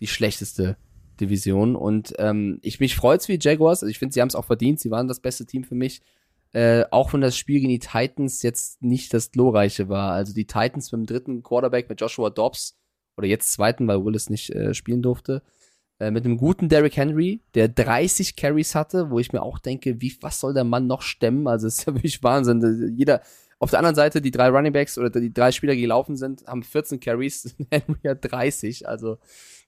die schlechteste Division. Und ähm, ich mich freut's wie Jaguars. Also ich finde, sie haben es auch verdient. Sie waren das beste Team für mich. Äh, auch wenn das Spiel gegen die Titans jetzt nicht das glorreiche war. Also die Titans mit dem dritten Quarterback mit Joshua Dobbs oder jetzt zweiten, weil Willis nicht äh, spielen durfte, äh, mit einem guten Derrick Henry, der 30 Carries hatte, wo ich mir auch denke, wie was soll der Mann noch stemmen? Also es ist ja wirklich Wahnsinn. Jeder auf der anderen Seite die drei Running Backs oder die drei Spieler, die gelaufen sind, haben 14 Carries, Henry hat 30. Also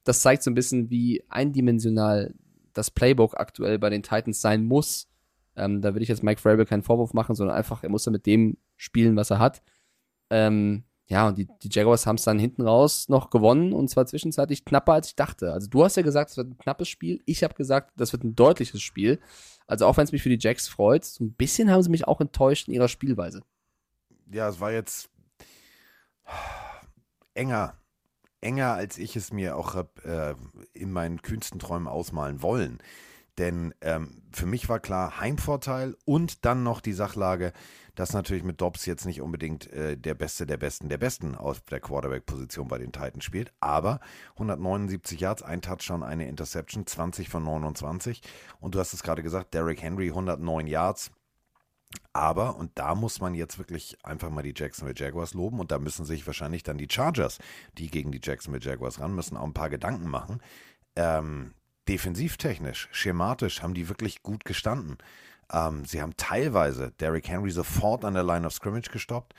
das zeigt so ein bisschen, wie eindimensional das Playbook aktuell bei den Titans sein muss ähm, da will ich jetzt Mike Vrabel keinen Vorwurf machen, sondern einfach, er muss ja mit dem spielen, was er hat. Ähm, ja, und die, die Jaguars haben es dann hinten raus noch gewonnen und zwar zwischenzeitlich knapper, als ich dachte. Also du hast ja gesagt, es wird ein knappes Spiel. Ich habe gesagt, das wird ein deutliches Spiel. Also auch wenn es mich für die Jacks freut, so ein bisschen haben sie mich auch enttäuscht in ihrer Spielweise. Ja, es war jetzt enger, enger, als ich es mir auch äh, in meinen kühnsten Träumen ausmalen wollen. Denn ähm, für mich war klar, Heimvorteil und dann noch die Sachlage, dass natürlich mit Dobbs jetzt nicht unbedingt äh, der Beste der Besten der Besten auf der Quarterback-Position bei den Titans spielt. Aber 179 Yards, ein Touchdown, eine Interception, 20 von 29. Und du hast es gerade gesagt, Derrick Henry 109 Yards. Aber, und da muss man jetzt wirklich einfach mal die Jacksonville Jaguars loben und da müssen sich wahrscheinlich dann die Chargers, die gegen die Jacksonville Jaguars ran müssen, auch ein paar Gedanken machen. Ähm, defensivtechnisch, schematisch haben die wirklich gut gestanden. Ähm, sie haben teilweise Derrick Henry sofort an der Line of Scrimmage gestoppt.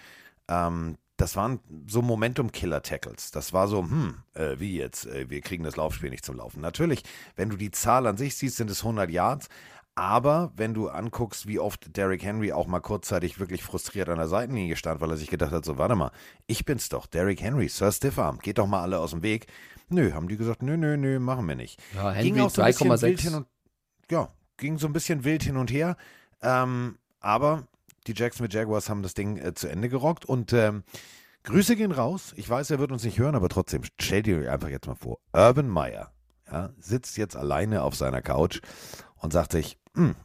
Ähm, das waren so Momentum-Killer-Tackles. Das war so, hm, äh, wie jetzt? Äh, wir kriegen das Laufspiel nicht zum Laufen. Natürlich, wenn du die Zahl an sich siehst, sind es 100 Yards. Aber wenn du anguckst, wie oft Derrick Henry auch mal kurzzeitig wirklich frustriert an der Seitenlinie stand, weil er sich gedacht hat, so warte mal, ich bin's doch, Derrick Henry, Sir Stiffarm, geht doch mal alle aus dem Weg. Nö, haben die gesagt, nö, nö, nö, machen wir nicht. Ja, Henry 3,6. Ja, ging so ein bisschen wild hin und her. Ähm, aber die Jacksonville Jaguars haben das Ding äh, zu Ende gerockt und ähm, Grüße gehen raus. Ich weiß, er wird uns nicht hören, aber trotzdem, stell dir einfach jetzt mal vor, Urban Meyer ja, sitzt jetzt alleine auf seiner Couch und sagt sich, hm,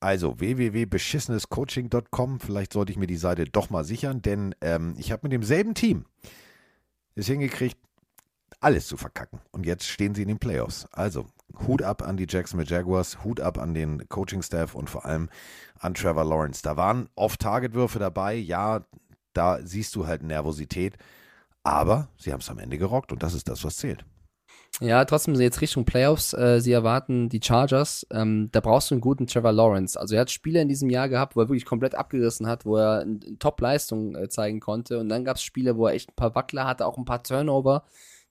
also www.beschissenescoaching.com, vielleicht sollte ich mir die Seite doch mal sichern, denn ähm, ich habe mit demselben Team es hingekriegt, alles zu verkacken. Und jetzt stehen sie in den Playoffs. Also Hut ab an die Jacksonville Jaguars, Hut ab an den Coaching-Staff und vor allem an Trevor Lawrence. Da waren Off-Target-Würfe dabei. Ja, da siehst du halt Nervosität. Aber sie haben es am Ende gerockt und das ist das, was zählt. Ja, trotzdem jetzt Richtung Playoffs. Äh, sie erwarten die Chargers. Ähm, da brauchst du einen guten Trevor Lawrence. Also er hat Spiele in diesem Jahr gehabt, wo er wirklich komplett abgerissen hat, wo er eine Top-Leistung äh, zeigen konnte. Und dann gab es Spiele, wo er echt ein paar Wackler hatte, auch ein paar Turnover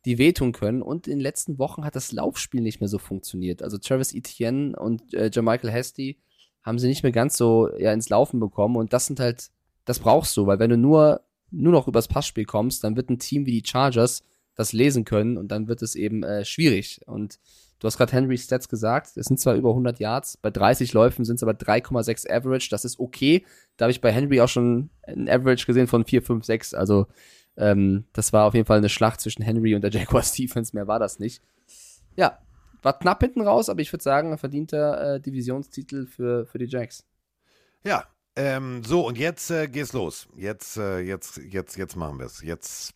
die wehtun können. Und in den letzten Wochen hat das Laufspiel nicht mehr so funktioniert. Also Travis Etienne und äh, Jermichael Hasty haben sie nicht mehr ganz so ja, ins Laufen bekommen. Und das sind halt, das brauchst du, weil wenn du nur, nur noch übers Passspiel kommst, dann wird ein Team wie die Chargers das lesen können und dann wird es eben äh, schwierig. Und du hast gerade Henry Stats gesagt, es sind zwar über 100 Yards, bei 30 Läufen sind es aber 3,6 Average, das ist okay. Da habe ich bei Henry auch schon ein Average gesehen von 4, 5, 6, also ähm, das war auf jeden Fall eine Schlacht zwischen Henry und der Jaguars Defense, mehr war das nicht. Ja, war knapp hinten raus, aber ich würde sagen, ein verdienter äh, Divisionstitel für, für die Jacks. Ja, ähm, so und jetzt äh, geht's los. Jetzt, äh, jetzt, jetzt, jetzt machen wir es. Jetzt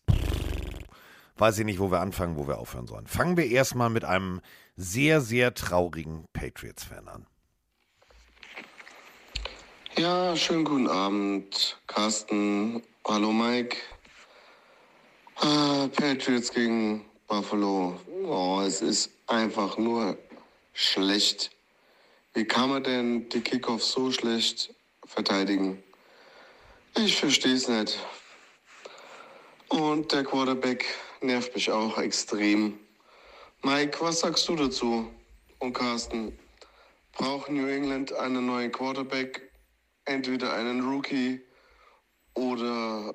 weiß ich nicht, wo wir anfangen, wo wir aufhören sollen. Fangen wir erstmal mit einem sehr, sehr traurigen Patriots-Fan an. Ja, schönen guten Abend, Carsten. Hallo, Mike. Ah, Patriots gegen Buffalo. Oh, es ist einfach nur schlecht. Wie kann man denn die Kickoffs so schlecht verteidigen? Ich verstehe es nicht. Und der Quarterback nervt mich auch extrem. Mike, was sagst du dazu? Und Carsten, braucht New England einen neuen Quarterback? Entweder einen Rookie oder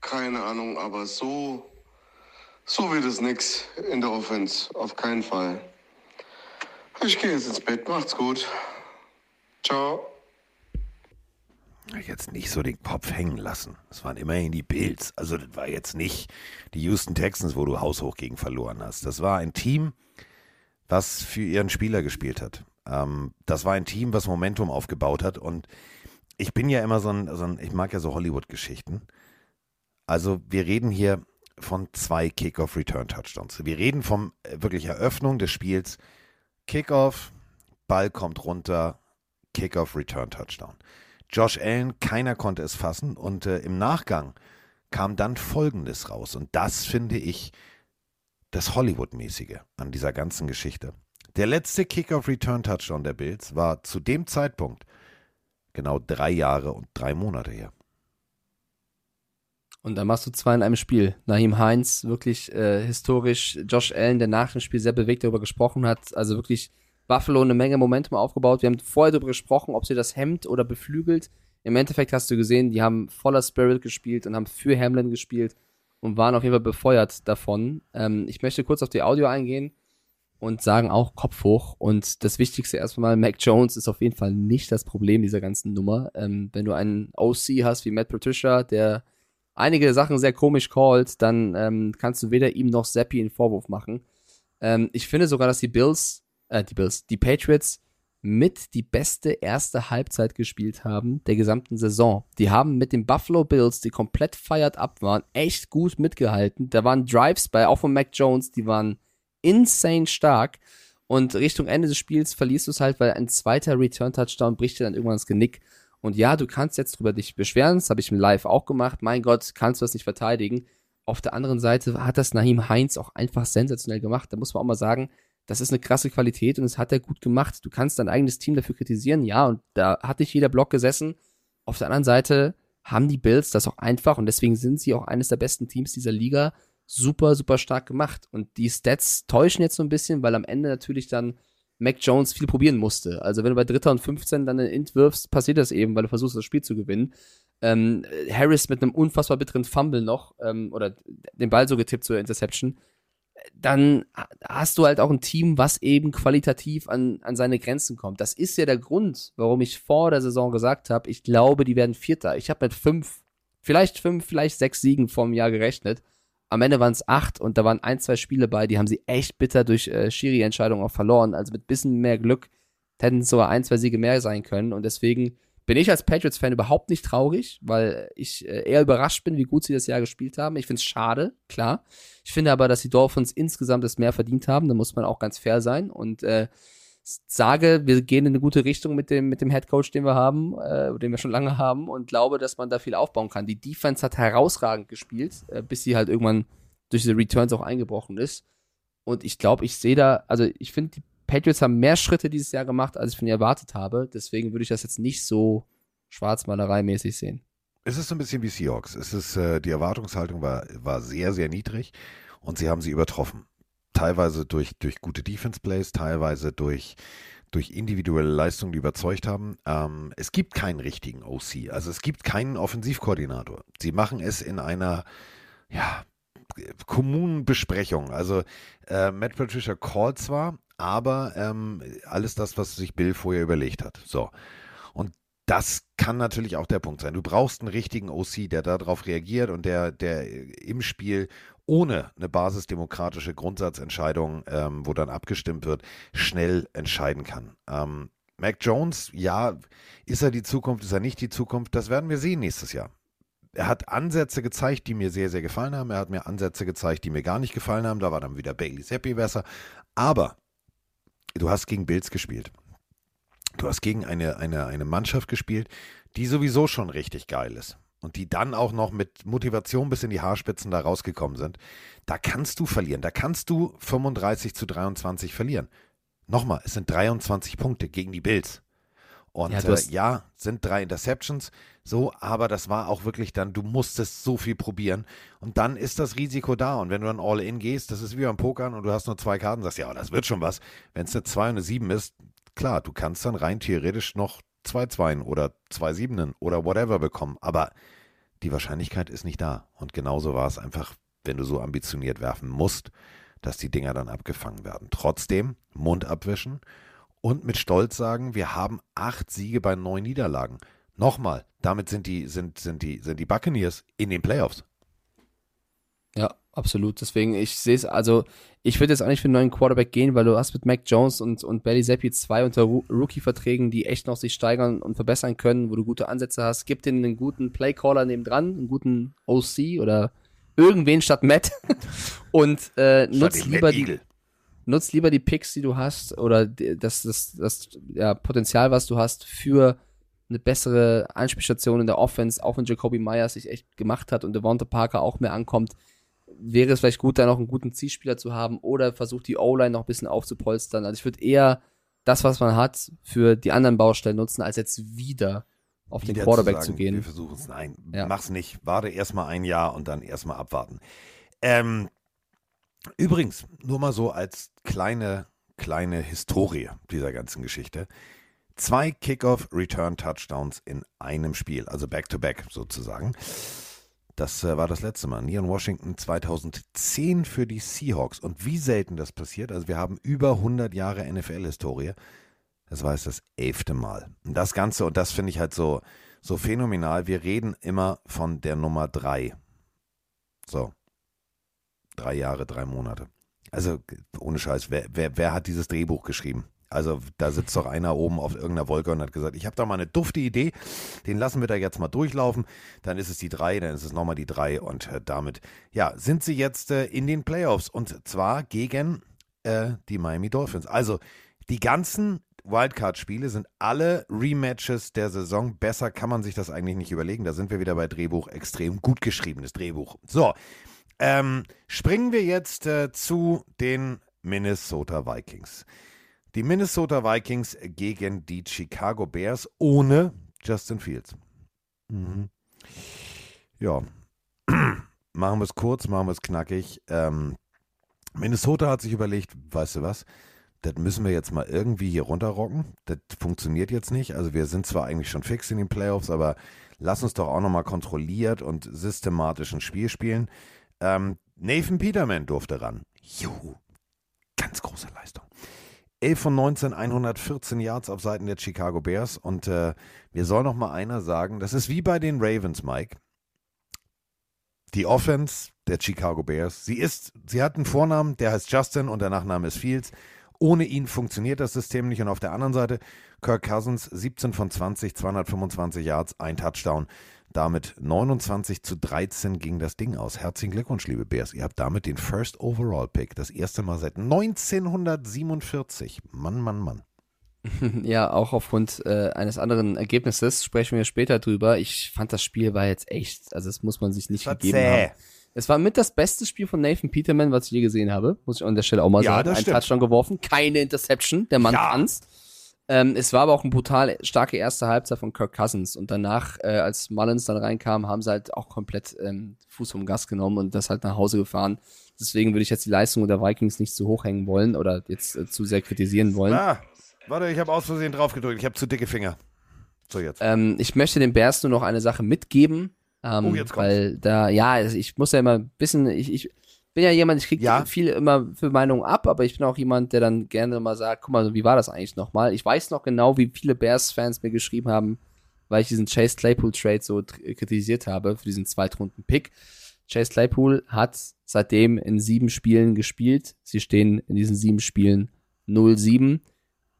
keine Ahnung, aber so, so wird es nix in der Offense. Auf keinen Fall. Ich gehe jetzt ins Bett. Macht's gut. Ciao. Jetzt nicht so den Kopf hängen lassen. Das waren immerhin die Bills. Also das war jetzt nicht die Houston Texans, wo du haushoch gegen verloren hast. Das war ein Team, was für ihren Spieler gespielt hat. Ähm, das war ein Team, was Momentum aufgebaut hat. Und ich bin ja immer so ein, so ein ich mag ja so Hollywood-Geschichten. Also wir reden hier von zwei Kickoff-Return-Touchdowns. Wir reden vom äh, wirklich Eröffnung des Spiels. Kickoff, Ball kommt runter, Kickoff, Return, Touchdown. Josh Allen, keiner konnte es fassen und äh, im Nachgang kam dann Folgendes raus und das finde ich das Hollywood-mäßige an dieser ganzen Geschichte. Der letzte Kickoff-Return-Touchdown der Bills war zu dem Zeitpunkt genau drei Jahre und drei Monate her. Und dann machst du zwei in einem Spiel. Naheem Heinz, wirklich äh, historisch. Josh Allen, der nach dem Spiel sehr bewegt darüber gesprochen hat. Also wirklich Buffalo eine Menge Momentum aufgebaut. Wir haben vorher darüber gesprochen, ob sie das hemmt oder beflügelt. Im Endeffekt hast du gesehen, die haben voller Spirit gespielt und haben für Hamlin gespielt und waren auf jeden Fall befeuert davon. Ähm, ich möchte kurz auf die Audio eingehen und sagen auch Kopf hoch. Und das Wichtigste erstmal, Mac Jones ist auf jeden Fall nicht das Problem dieser ganzen Nummer. Ähm, wenn du einen OC hast wie Matt Patricia, der einige Sachen sehr komisch callt, dann ähm, kannst du weder ihm noch Zappi einen Vorwurf machen. Ähm, ich finde sogar, dass die Bills äh, die Bills, die Patriots mit die beste erste Halbzeit gespielt haben der gesamten Saison. Die haben mit den Buffalo Bills, die komplett feiert ab waren, echt gut mitgehalten. Da waren Drives bei, auch von Mac Jones, die waren insane stark. Und Richtung Ende des Spiels verlierst du es halt, weil ein zweiter Return-Touchdown bricht dir dann irgendwann das Genick. Und ja, du kannst jetzt drüber dich beschweren, das habe ich im Live auch gemacht. Mein Gott, kannst du das nicht verteidigen. Auf der anderen Seite hat das Nahim Heinz auch einfach sensationell gemacht. Da muss man auch mal sagen, das ist eine krasse Qualität und das hat er gut gemacht. Du kannst dein eigenes Team dafür kritisieren, ja, und da hat nicht jeder Block gesessen. Auf der anderen Seite haben die Bills das auch einfach und deswegen sind sie auch eines der besten Teams dieser Liga super, super stark gemacht. Und die Stats täuschen jetzt so ein bisschen, weil am Ende natürlich dann Mac Jones viel probieren musste. Also wenn du bei Dritter und 15 dann einen Int wirfst, passiert das eben, weil du versuchst, das Spiel zu gewinnen. Ähm, Harris mit einem unfassbar bitteren Fumble noch, ähm, oder den Ball so getippt zur Interception dann hast du halt auch ein Team, was eben qualitativ an, an seine Grenzen kommt. Das ist ja der Grund, warum ich vor der Saison gesagt habe, ich glaube, die werden Vierter. Ich habe mit fünf, vielleicht fünf, vielleicht sechs Siegen vom Jahr gerechnet. Am Ende waren es acht und da waren ein, zwei Spiele bei, die haben sie echt bitter durch äh, Schiri-Entscheidungen auch verloren. Also mit bisschen mehr Glück hätten es sogar ein, zwei Siege mehr sein können und deswegen bin ich als Patriots-Fan überhaupt nicht traurig, weil ich äh, eher überrascht bin, wie gut sie das Jahr gespielt haben. Ich finde es schade, klar. Ich finde aber, dass die Dolphins insgesamt es mehr verdient haben. Da muss man auch ganz fair sein und äh, sage, wir gehen in eine gute Richtung mit dem, mit dem Head Coach, den wir haben, äh, den wir schon lange haben und glaube, dass man da viel aufbauen kann. Die Defense hat herausragend gespielt, äh, bis sie halt irgendwann durch diese Returns auch eingebrochen ist. Und ich glaube, ich sehe da, also ich finde, die Patriots haben mehr Schritte dieses Jahr gemacht, als ich von ihr erwartet habe. Deswegen würde ich das jetzt nicht so schwarzmalerei-mäßig sehen. Es ist so ein bisschen wie Seahawks. Es ist, äh, die Erwartungshaltung war, war sehr, sehr niedrig und sie haben sie übertroffen. Teilweise durch, durch gute Defense-Plays, teilweise durch, durch individuelle Leistungen, die überzeugt haben. Ähm, es gibt keinen richtigen OC. Also es gibt keinen Offensivkoordinator. Sie machen es in einer, ja, Kommunenbesprechung. Also äh, Matt Patricia called zwar, aber ähm, alles das, was sich Bill vorher überlegt hat. So. Und das kann natürlich auch der Punkt sein. Du brauchst einen richtigen OC, der darauf reagiert und der, der im Spiel ohne eine basisdemokratische Grundsatzentscheidung, ähm, wo dann abgestimmt wird, schnell entscheiden kann. Ähm, Mac Jones, ja, ist er die Zukunft, ist er nicht die Zukunft? Das werden wir sehen nächstes Jahr. Er hat Ansätze gezeigt, die mir sehr, sehr gefallen haben. Er hat mir Ansätze gezeigt, die mir gar nicht gefallen haben. Da war dann wieder Bailey Seppi besser. Aber du hast gegen Bills gespielt. Du hast gegen eine, eine, eine Mannschaft gespielt, die sowieso schon richtig geil ist. Und die dann auch noch mit Motivation bis in die Haarspitzen da rausgekommen sind. Da kannst du verlieren. Da kannst du 35 zu 23 verlieren. Nochmal, es sind 23 Punkte gegen die Bills. Und Ja, äh, ja, sind drei Interceptions, so, aber das war auch wirklich dann, du musstest so viel probieren. Und dann ist das Risiko da. Und wenn du dann All-In gehst, das ist wie beim Pokern und du hast nur zwei Karten, sagst, ja, das wird schon was. Wenn es eine 2 und eine 7 ist, klar, du kannst dann rein theoretisch noch zwei Zweien oder zwei Siebenen oder whatever bekommen. Aber die Wahrscheinlichkeit ist nicht da. Und genauso war es einfach, wenn du so ambitioniert werfen musst, dass die Dinger dann abgefangen werden. Trotzdem Mund abwischen und mit Stolz sagen, wir haben acht Siege bei neun Niederlagen. Nochmal, damit sind die, sind, sind die, sind die Buccaneers in den Playoffs. Ja, absolut. Deswegen, ich sehe es, also, ich würde jetzt auch nicht für einen neuen Quarterback gehen, weil du hast mit Mac Jones und, und Bailey Zappi zwei unter Rookie-Verträgen, die echt noch sich steigern und verbessern können, wo du gute Ansätze hast. Gib denen einen guten Playcaller nebendran, einen guten OC oder irgendwen statt Matt und äh, Statt nutz dem lieber Mad die, Eagle. Nutz lieber die Picks, die du hast, oder das, das, das ja, Potenzial, was du hast, für eine bessere Anspielstation in der Offense, auch wenn Jacoby Myers sich echt gemacht hat und Devonta Parker auch mehr ankommt, wäre es vielleicht gut, da noch einen guten Zielspieler zu haben oder versucht die O-Line noch ein bisschen aufzupolstern. Also ich würde eher das, was man hat, für die anderen Baustellen nutzen, als jetzt wieder auf den Wieder Quarterback sagen, zu gehen. Wir versuchen es. Nein, Ja. mach's nicht. Warte erstmal ein Jahr und dann erstmal abwarten. Ähm, übrigens, nur mal so als kleine, kleine Historie dieser ganzen Geschichte. Zwei Kickoff-Return-Touchdowns in einem Spiel, also Back-to-Back sozusagen. Das äh, war das letzte Mal. Neon Washington 2010 für die Seahawks. Und wie selten das passiert, also wir haben über 100 Jahre NFL-Historie. Das war jetzt das elfte Mal. Und das Ganze, und das finde ich halt so, so phänomenal, wir reden immer von der Nummer drei. So. Drei Jahre, drei Monate. Also, ohne Scheiß, wer, wer, wer hat dieses Drehbuch geschrieben? Also, da sitzt doch einer oben auf irgendeiner Wolke und hat gesagt, ich habe da mal eine dufte Idee, den lassen wir da jetzt mal durchlaufen. Dann ist es die drei, dann ist es nochmal die drei und äh, damit, ja, sind sie jetzt äh, in den Playoffs und zwar gegen äh, die Miami Dolphins. Also, die ganzen Wildcard-Spiele sind alle Rematches der Saison. Besser kann man sich das eigentlich nicht überlegen. Da sind wir wieder bei Drehbuch. Extrem gut geschriebenes Drehbuch. So, ähm, springen wir jetzt äh, zu den Minnesota Vikings. Die Minnesota Vikings gegen die Chicago Bears ohne Justin Fields. Mhm. Ja, machen wir es kurz, machen wir es knackig. Ähm, Minnesota hat sich überlegt, weißt du was, das müssen wir jetzt mal irgendwie hier runterrocken. Das funktioniert jetzt nicht. Also wir sind zwar eigentlich schon fix in den Playoffs, aber lass uns doch auch nochmal kontrolliert und systematisch ein Spiel spielen. Ähm, Nathan Peterman durfte ran. Juhu, ganz große Leistung. 11 von 19, 114 Yards auf Seiten der Chicago Bears. Und äh, mir soll noch mal einer sagen, das ist wie bei den Ravens, Mike. Die Offense der Chicago Bears, sie ist, sie hat einen Vornamen, der heißt Justin und der Nachname ist Fields. Ohne ihn funktioniert das System nicht. Und auf der anderen Seite Kirk Cousins, 17 von 20, 225 Yards, ein Touchdown. Damit 29 zu 13 ging das Ding aus. Herzlichen Glückwunsch, liebe Bears. Ihr habt damit den First Overall Pick. Das erste Mal seit 1947. Mann, Mann, Mann. Ja, auch aufgrund äh, eines anderen Ergebnisses sprechen wir später drüber. Ich fand das Spiel war jetzt echt, also das muss man sich nicht war gegeben haben. Es war mit das beste Spiel von Nathan Peterman, was ich je gesehen habe. Muss ich an der Stelle auch mal Ja, sagen. Ein. Touchdown geworfen, keine Interception, der Mann Ja. kann's. Ähm, es war aber auch eine brutal starke erste Halbzeit von Kirk Cousins. Und danach, äh, als Mullins dann reinkam, haben sie halt auch komplett ähm, Fuß vom Gas genommen und das halt nach Hause gefahren. Deswegen würde ich jetzt die Leistung der Vikings nicht zu hoch hängen wollen oder jetzt äh, zu sehr kritisieren wollen. Ah, warte, ich habe aus Versehen drauf gedrückt. Ich habe zu dicke Finger. So jetzt. Ähm, ich möchte den Bears nur noch eine Sache mitgeben. Ähm, Oh, jetzt kommt's. weil da, ja, also ich muss ja immer ein bisschen, ich, ich bin ja jemand, ich kriege Ja. viel immer für Meinungen ab, aber ich bin auch jemand, der dann gerne mal sagt, guck mal, wie war das eigentlich nochmal? Ich weiß noch genau, wie viele Bears-Fans mir geschrieben haben, weil ich diesen Chase Claypool-Trade so tr- kritisiert habe für diesen Zweitrunden-Pick. Chase Claypool hat seitdem in sieben Spielen gespielt. Sie stehen in diesen sieben Spielen 0-7.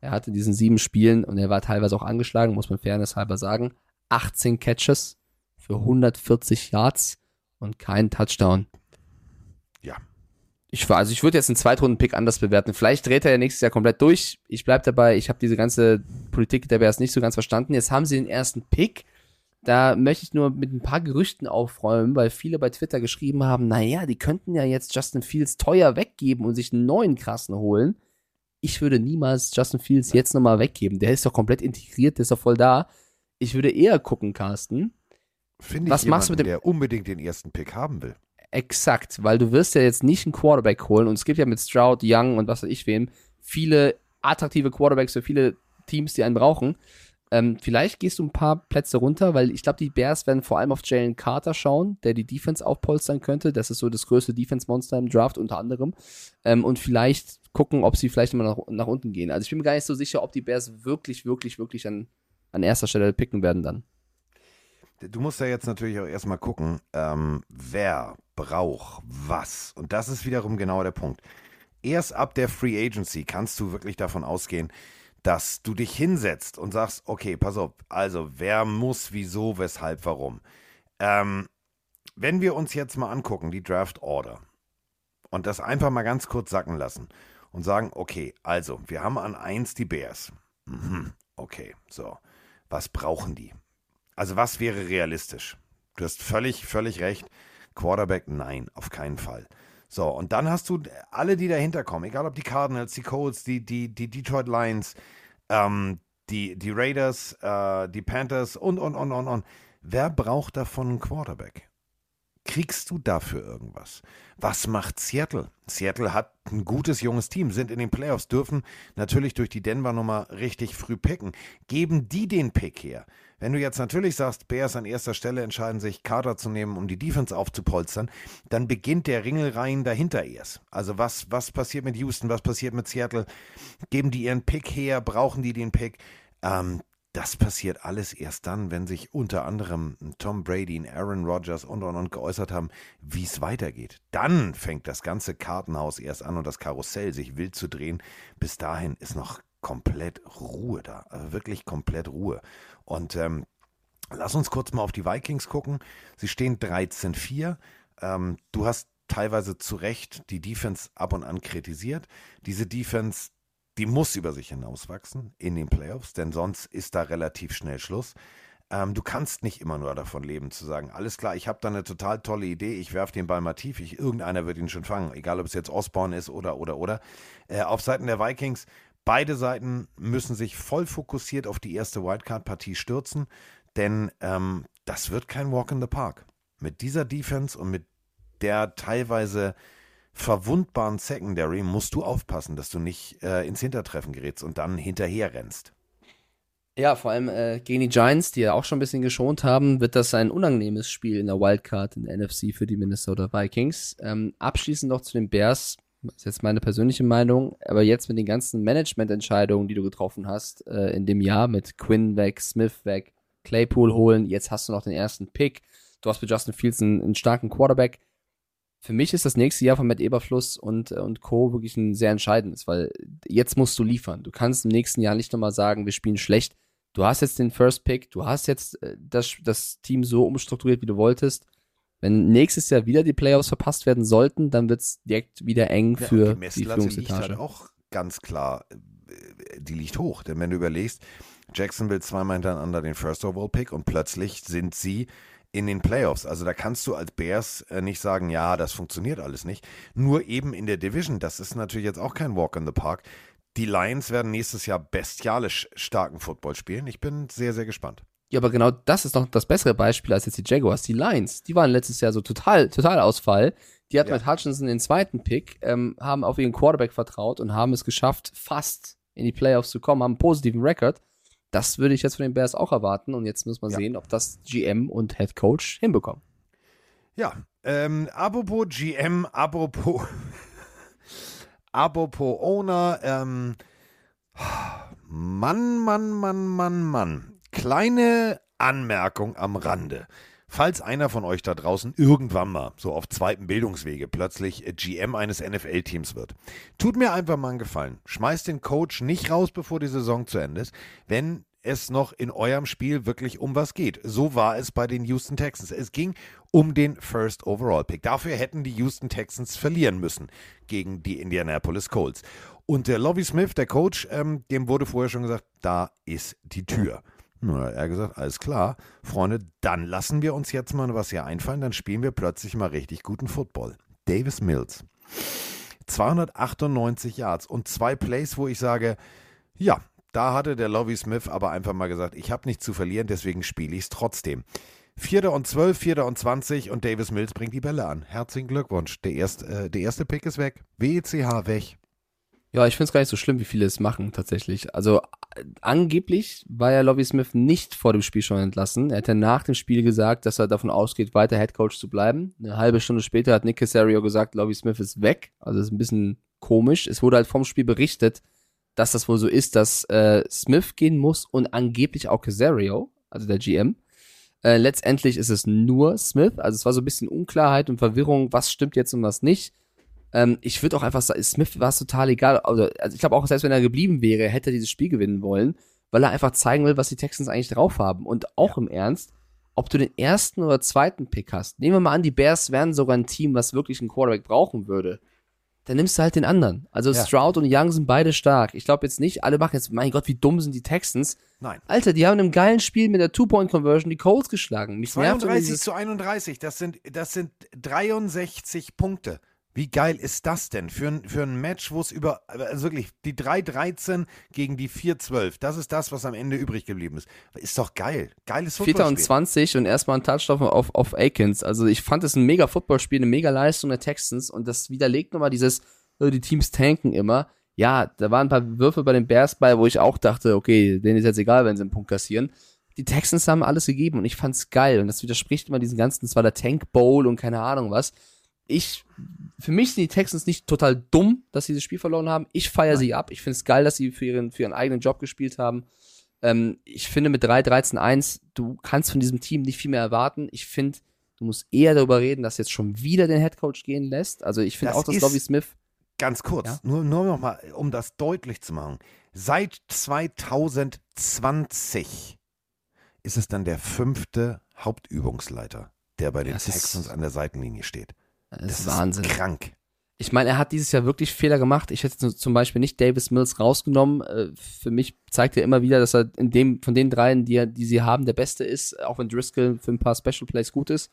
Er hatte in diesen sieben Spielen, und er war teilweise auch angeschlagen, muss man fairness halber sagen, 18 Catches für 140 Yards und keinen Touchdown. Ja. Ich war, also ich würde jetzt einen Zweitrunden-Pick anders bewerten. Vielleicht dreht er ja nächstes Jahr komplett durch. Ich bleib dabei, ich habe diese ganze Politik der Bears nicht so ganz verstanden. Jetzt haben sie den ersten Pick. Da möchte ich nur mit ein paar Gerüchten aufräumen, weil viele bei Twitter geschrieben haben, naja, die könnten ja jetzt Justin Fields teuer weggeben und sich einen neuen krassen holen. ich würde niemals Justin Fields jetzt nochmal weggeben. Der ist doch komplett integriert, der ist doch voll da. Ich würde eher gucken, Carsten. Finde ich Was machst du mit jemanden, dem- der unbedingt den ersten Pick haben will. Exakt, weil du wirst ja jetzt nicht einen Quarterback holen und es gibt ja mit Stroud, Young und was weiß ich wem viele attraktive Quarterbacks für viele Teams, die einen brauchen. Ähm, vielleicht gehst du ein paar Plätze runter, weil ich glaube, die Bears werden vor allem auf Jalen Carter schauen, der die Defense aufpolstern könnte. Das ist so das größte Defense-Monster im Draft unter anderem. Ähm, und vielleicht gucken, ob sie vielleicht immer nach, nach unten gehen. Also ich bin mir gar nicht so sicher, ob die Bears wirklich, wirklich, wirklich an, an erster Stelle picken werden dann. Du musst ja jetzt natürlich auch erstmal gucken, ähm, wer braucht was. Und das ist wiederum genau der Punkt. Erst ab der Free Agency kannst du wirklich davon ausgehen, dass du dich hinsetzt und sagst, okay, pass auf, also wer muss, wieso, weshalb, warum. Ähm, wenn wir uns jetzt mal angucken, die Draft Order, und das einfach mal ganz kurz sacken lassen und sagen, okay, also, wir haben an 1 die Bears. Mhm, okay, so. Was brauchen die? Also was wäre realistisch? Du hast völlig, völlig recht. Quarterback, nein, auf keinen Fall. So, und dann hast du alle, die dahinter kommen, egal ob die Cardinals, die Colts, die, die, die Detroit Lions, ähm, die, die Raiders, äh, die Panthers und, und, und, und, und. Wer braucht davon einen Quarterback? Kriegst du dafür irgendwas? Was macht Seattle? Seattle hat ein gutes junges Team, sind in den Playoffs, dürfen natürlich durch die Denver-Nummer richtig früh picken. Geben die den Pick her? Wenn du jetzt natürlich sagst, Bears an erster Stelle entscheiden sich, Carter zu nehmen, um die Defense aufzupolstern, dann beginnt der Ringelreihen dahinter erst. Also was, was passiert mit Houston, was passiert mit Seattle? Geben die ihren Pick her? Brauchen die den Pick? Ähm, das passiert alles erst dann, wenn sich unter anderem Tom Brady, Aaron Rodgers und und und geäußert haben, wie es weitergeht. Dann fängt das ganze Kartenhaus erst an und das Karussell sich wild zu drehen. Bis dahin ist noch komplett Ruhe da. Also wirklich komplett Ruhe. Und ähm, lass uns kurz mal auf die Vikings gucken. Sie stehen 13-4. Ähm, du hast teilweise zu Recht die Defense ab und an kritisiert. Diese Defense die muss über sich hinauswachsen in den Playoffs, denn sonst ist da relativ schnell Schluss. Ähm, du kannst nicht immer nur davon leben, zu sagen, alles klar, ich habe da eine total tolle Idee, ich werfe den Ball mal tief, ich, irgendeiner wird ihn schon fangen, egal ob es jetzt Osborne ist oder, oder, oder. Äh, auf Seiten der Vikings, beide Seiten müssen sich voll fokussiert auf die erste Wildcard-Partie stürzen, denn ähm, das wird kein Walk in the Park. Mit dieser Defense und mit der teilweise verwundbaren Secondary musst du aufpassen, dass du nicht äh, ins Hintertreffen gerätst und dann hinterher rennst. Ja, vor allem äh, gegen die Giants, die ja auch schon ein bisschen geschont haben, wird das ein unangenehmes Spiel in der Wildcard in der NFC für die Minnesota Vikings. Ähm, abschließend noch zu den Bears, das ist jetzt meine persönliche Meinung, aber jetzt mit den ganzen Managemententscheidungen, die du getroffen hast äh, in dem Jahr mit Quinn weg, Smith weg, Claypool holen, jetzt hast du noch den ersten Pick, du hast mit Justin Fields einen, einen starken Quarterback. Für mich ist das nächste Jahr von Matt Eberfluss und, äh, und Co. wirklich ein sehr entscheidendes, weil jetzt musst du liefern. Du kannst im nächsten Jahr nicht nochmal sagen, wir spielen schlecht. Du hast jetzt den First Pick, du hast jetzt äh, das, das Team so umstrukturiert, wie du wolltest. Wenn nächstes Jahr wieder die Playoffs verpasst werden sollten, dann wird es direkt wieder eng Ja, für die die, Messlatte liegt Führungsetage. halt auch ganz klar, äh, die liegt hoch. Denn wenn du überlegst, Jackson will zweimal hintereinander den First Overall Pick und plötzlich sind sie in den Playoffs. Also da kannst du als Bears äh, nicht sagen, ja, das funktioniert alles nicht. Nur eben in der Division, das ist natürlich jetzt auch kein Walk in the Park. Die Lions werden nächstes Jahr bestialisch starken Football spielen. Ich bin sehr, sehr gespannt. Ja, aber genau das ist noch das bessere Beispiel als jetzt die Jaguars. Die Lions, die waren letztes Jahr so total, total Ausfall. Die hatten Ja. mit Hutchinson den zweiten Pick, ähm, haben auf ihren Quarterback vertraut und haben es geschafft, fast in die Playoffs zu kommen, haben einen positiven Rekord. Das würde ich jetzt von den Bears auch erwarten und jetzt muss man Ja. sehen, ob das GM und Head Coach hinbekommen. Ja, ähm, apropos GM, apropos, apropos Owner, ähm, Mann, Mann, Mann, Mann, Mann. Kleine Anmerkung am Rande. Falls einer von euch da draußen irgendwann mal, so auf zweiten Bildungswege, plötzlich äh, GM eines NFL-Teams wird, tut mir einfach mal einen Gefallen. Schmeißt den Coach nicht raus, bevor die Saison zu Ende ist, wenn es noch in eurem Spiel wirklich um was geht. So war es bei den Houston Texans. Es ging um den First Overall Pick. Dafür hätten die Houston Texans verlieren müssen gegen die Indianapolis Colts. Und der Lovie Smith, der Coach, ähm, dem wurde vorher schon gesagt, da ist die Tür. Na, hat er gesagt, alles klar, Freunde, dann lassen wir uns jetzt mal was hier einfallen, dann spielen wir plötzlich mal richtig guten Football. Davis Mills. 298 Yards und zwei Plays, wo ich sage, ja, da hatte der Lovie Smith aber einfach mal gesagt, ich habe nichts zu verlieren, deswegen spiele ich es trotzdem. Vierter und zwölf, Vierter und zwanzig und Davis Mills bringt die Bälle an. Herzlichen Glückwunsch. Der, erst, äh, der erste Pick ist weg. WCH weg. Ja, ich finde es gar nicht so schlimm, wie viele es machen tatsächlich. Also angeblich war ja Lovie Smith nicht vor dem Spiel schon entlassen. Er ja nach dem Spiel gesagt, dass er davon ausgeht, weiter Head Coach zu bleiben. Eine halbe Stunde später hat Nick Casario gesagt, Lovie Smith ist weg. Also das ist ein bisschen komisch. Es wurde halt vom Spiel berichtet, dass das wohl so ist, dass äh, Smith gehen muss und angeblich auch Casario, also der GM. Äh, letztendlich ist es nur Smith. Also es war so ein bisschen Unklarheit und Verwirrung, was stimmt jetzt und was nicht. Ähm, ich würde auch einfach sagen, Smith war es total egal. Also, also ich glaube auch, selbst wenn er geblieben wäre, hätte er dieses Spiel gewinnen wollen, weil er einfach zeigen will, was die Texans eigentlich drauf haben. Und auch im Ernst, ob du den ersten oder zweiten Pick hast. Nehmen wir mal an, die Bears wären sogar ein Team, was wirklich einen Quarterback brauchen würde. Dann nimmst du halt den anderen. Also Ja. Stroud und Young sind beide stark. Ich glaube jetzt nicht, alle machen jetzt, mein Gott, wie dumm sind die Texans. Nein. Alter, die haben in einem geilen Spiel mit der Two-Point-Conversion die Colts geschlagen. Mich nervt immer 32 dieses, zu 31, das sind, das sind 63 Punkte. Wie geil ist das denn für ein, für ein Match, wo es über, also wirklich, die 3-13 gegen die 4-12, das ist das, was am Ende übrig geblieben ist. Ist doch geil. Geiles und Footballspiel. 20 und erstmal ein Touchdown auf, auf Akins. Also ich fand es ein mega Footballspiel, eine mega Leistung der Texans und das widerlegt nochmal dieses, äh, die Teams tanken immer. Ja, da waren ein paar Würfe bei den Bears bei, wo ich auch dachte, okay, denen ist jetzt egal, wenn sie einen Punkt kassieren. Die Texans haben alles gegeben und ich fand's geil und das widerspricht immer diesen ganzen, es war der Tank Bowl und keine Ahnung was. Ich, für mich sind die Texans nicht total dumm, dass sie das Spiel verloren haben. Ich feiere sie ab. Ich finde es geil, dass sie für ihren, für ihren eigenen Job gespielt haben. Ähm, ich finde mit 3-13-1, du kannst von diesem Team nicht viel mehr erwarten. Ich finde, du musst eher darüber reden, dass jetzt schon wieder den Headcoach gehen lässt. Also ich finde Das auch, dass Lovie Smith, Ganz kurz, Ja? nur, nur noch mal, um das deutlich zu machen. Seit 2020 ist es dann der fünfte Hauptübungsleiter, der bei den Das Texans an der Seitenlinie steht. Das ist Wahnsinn. krank. Ich meine, er hat dieses Jahr wirklich Fehler gemacht. Ich hätte zum Beispiel nicht Davis Mills rausgenommen. Äh, Für mich zeigt er immer wieder, dass er in dem, von den dreien, die, er, die sie haben, der Beste ist, auch wenn Driscoll für ein paar Special Plays gut ist.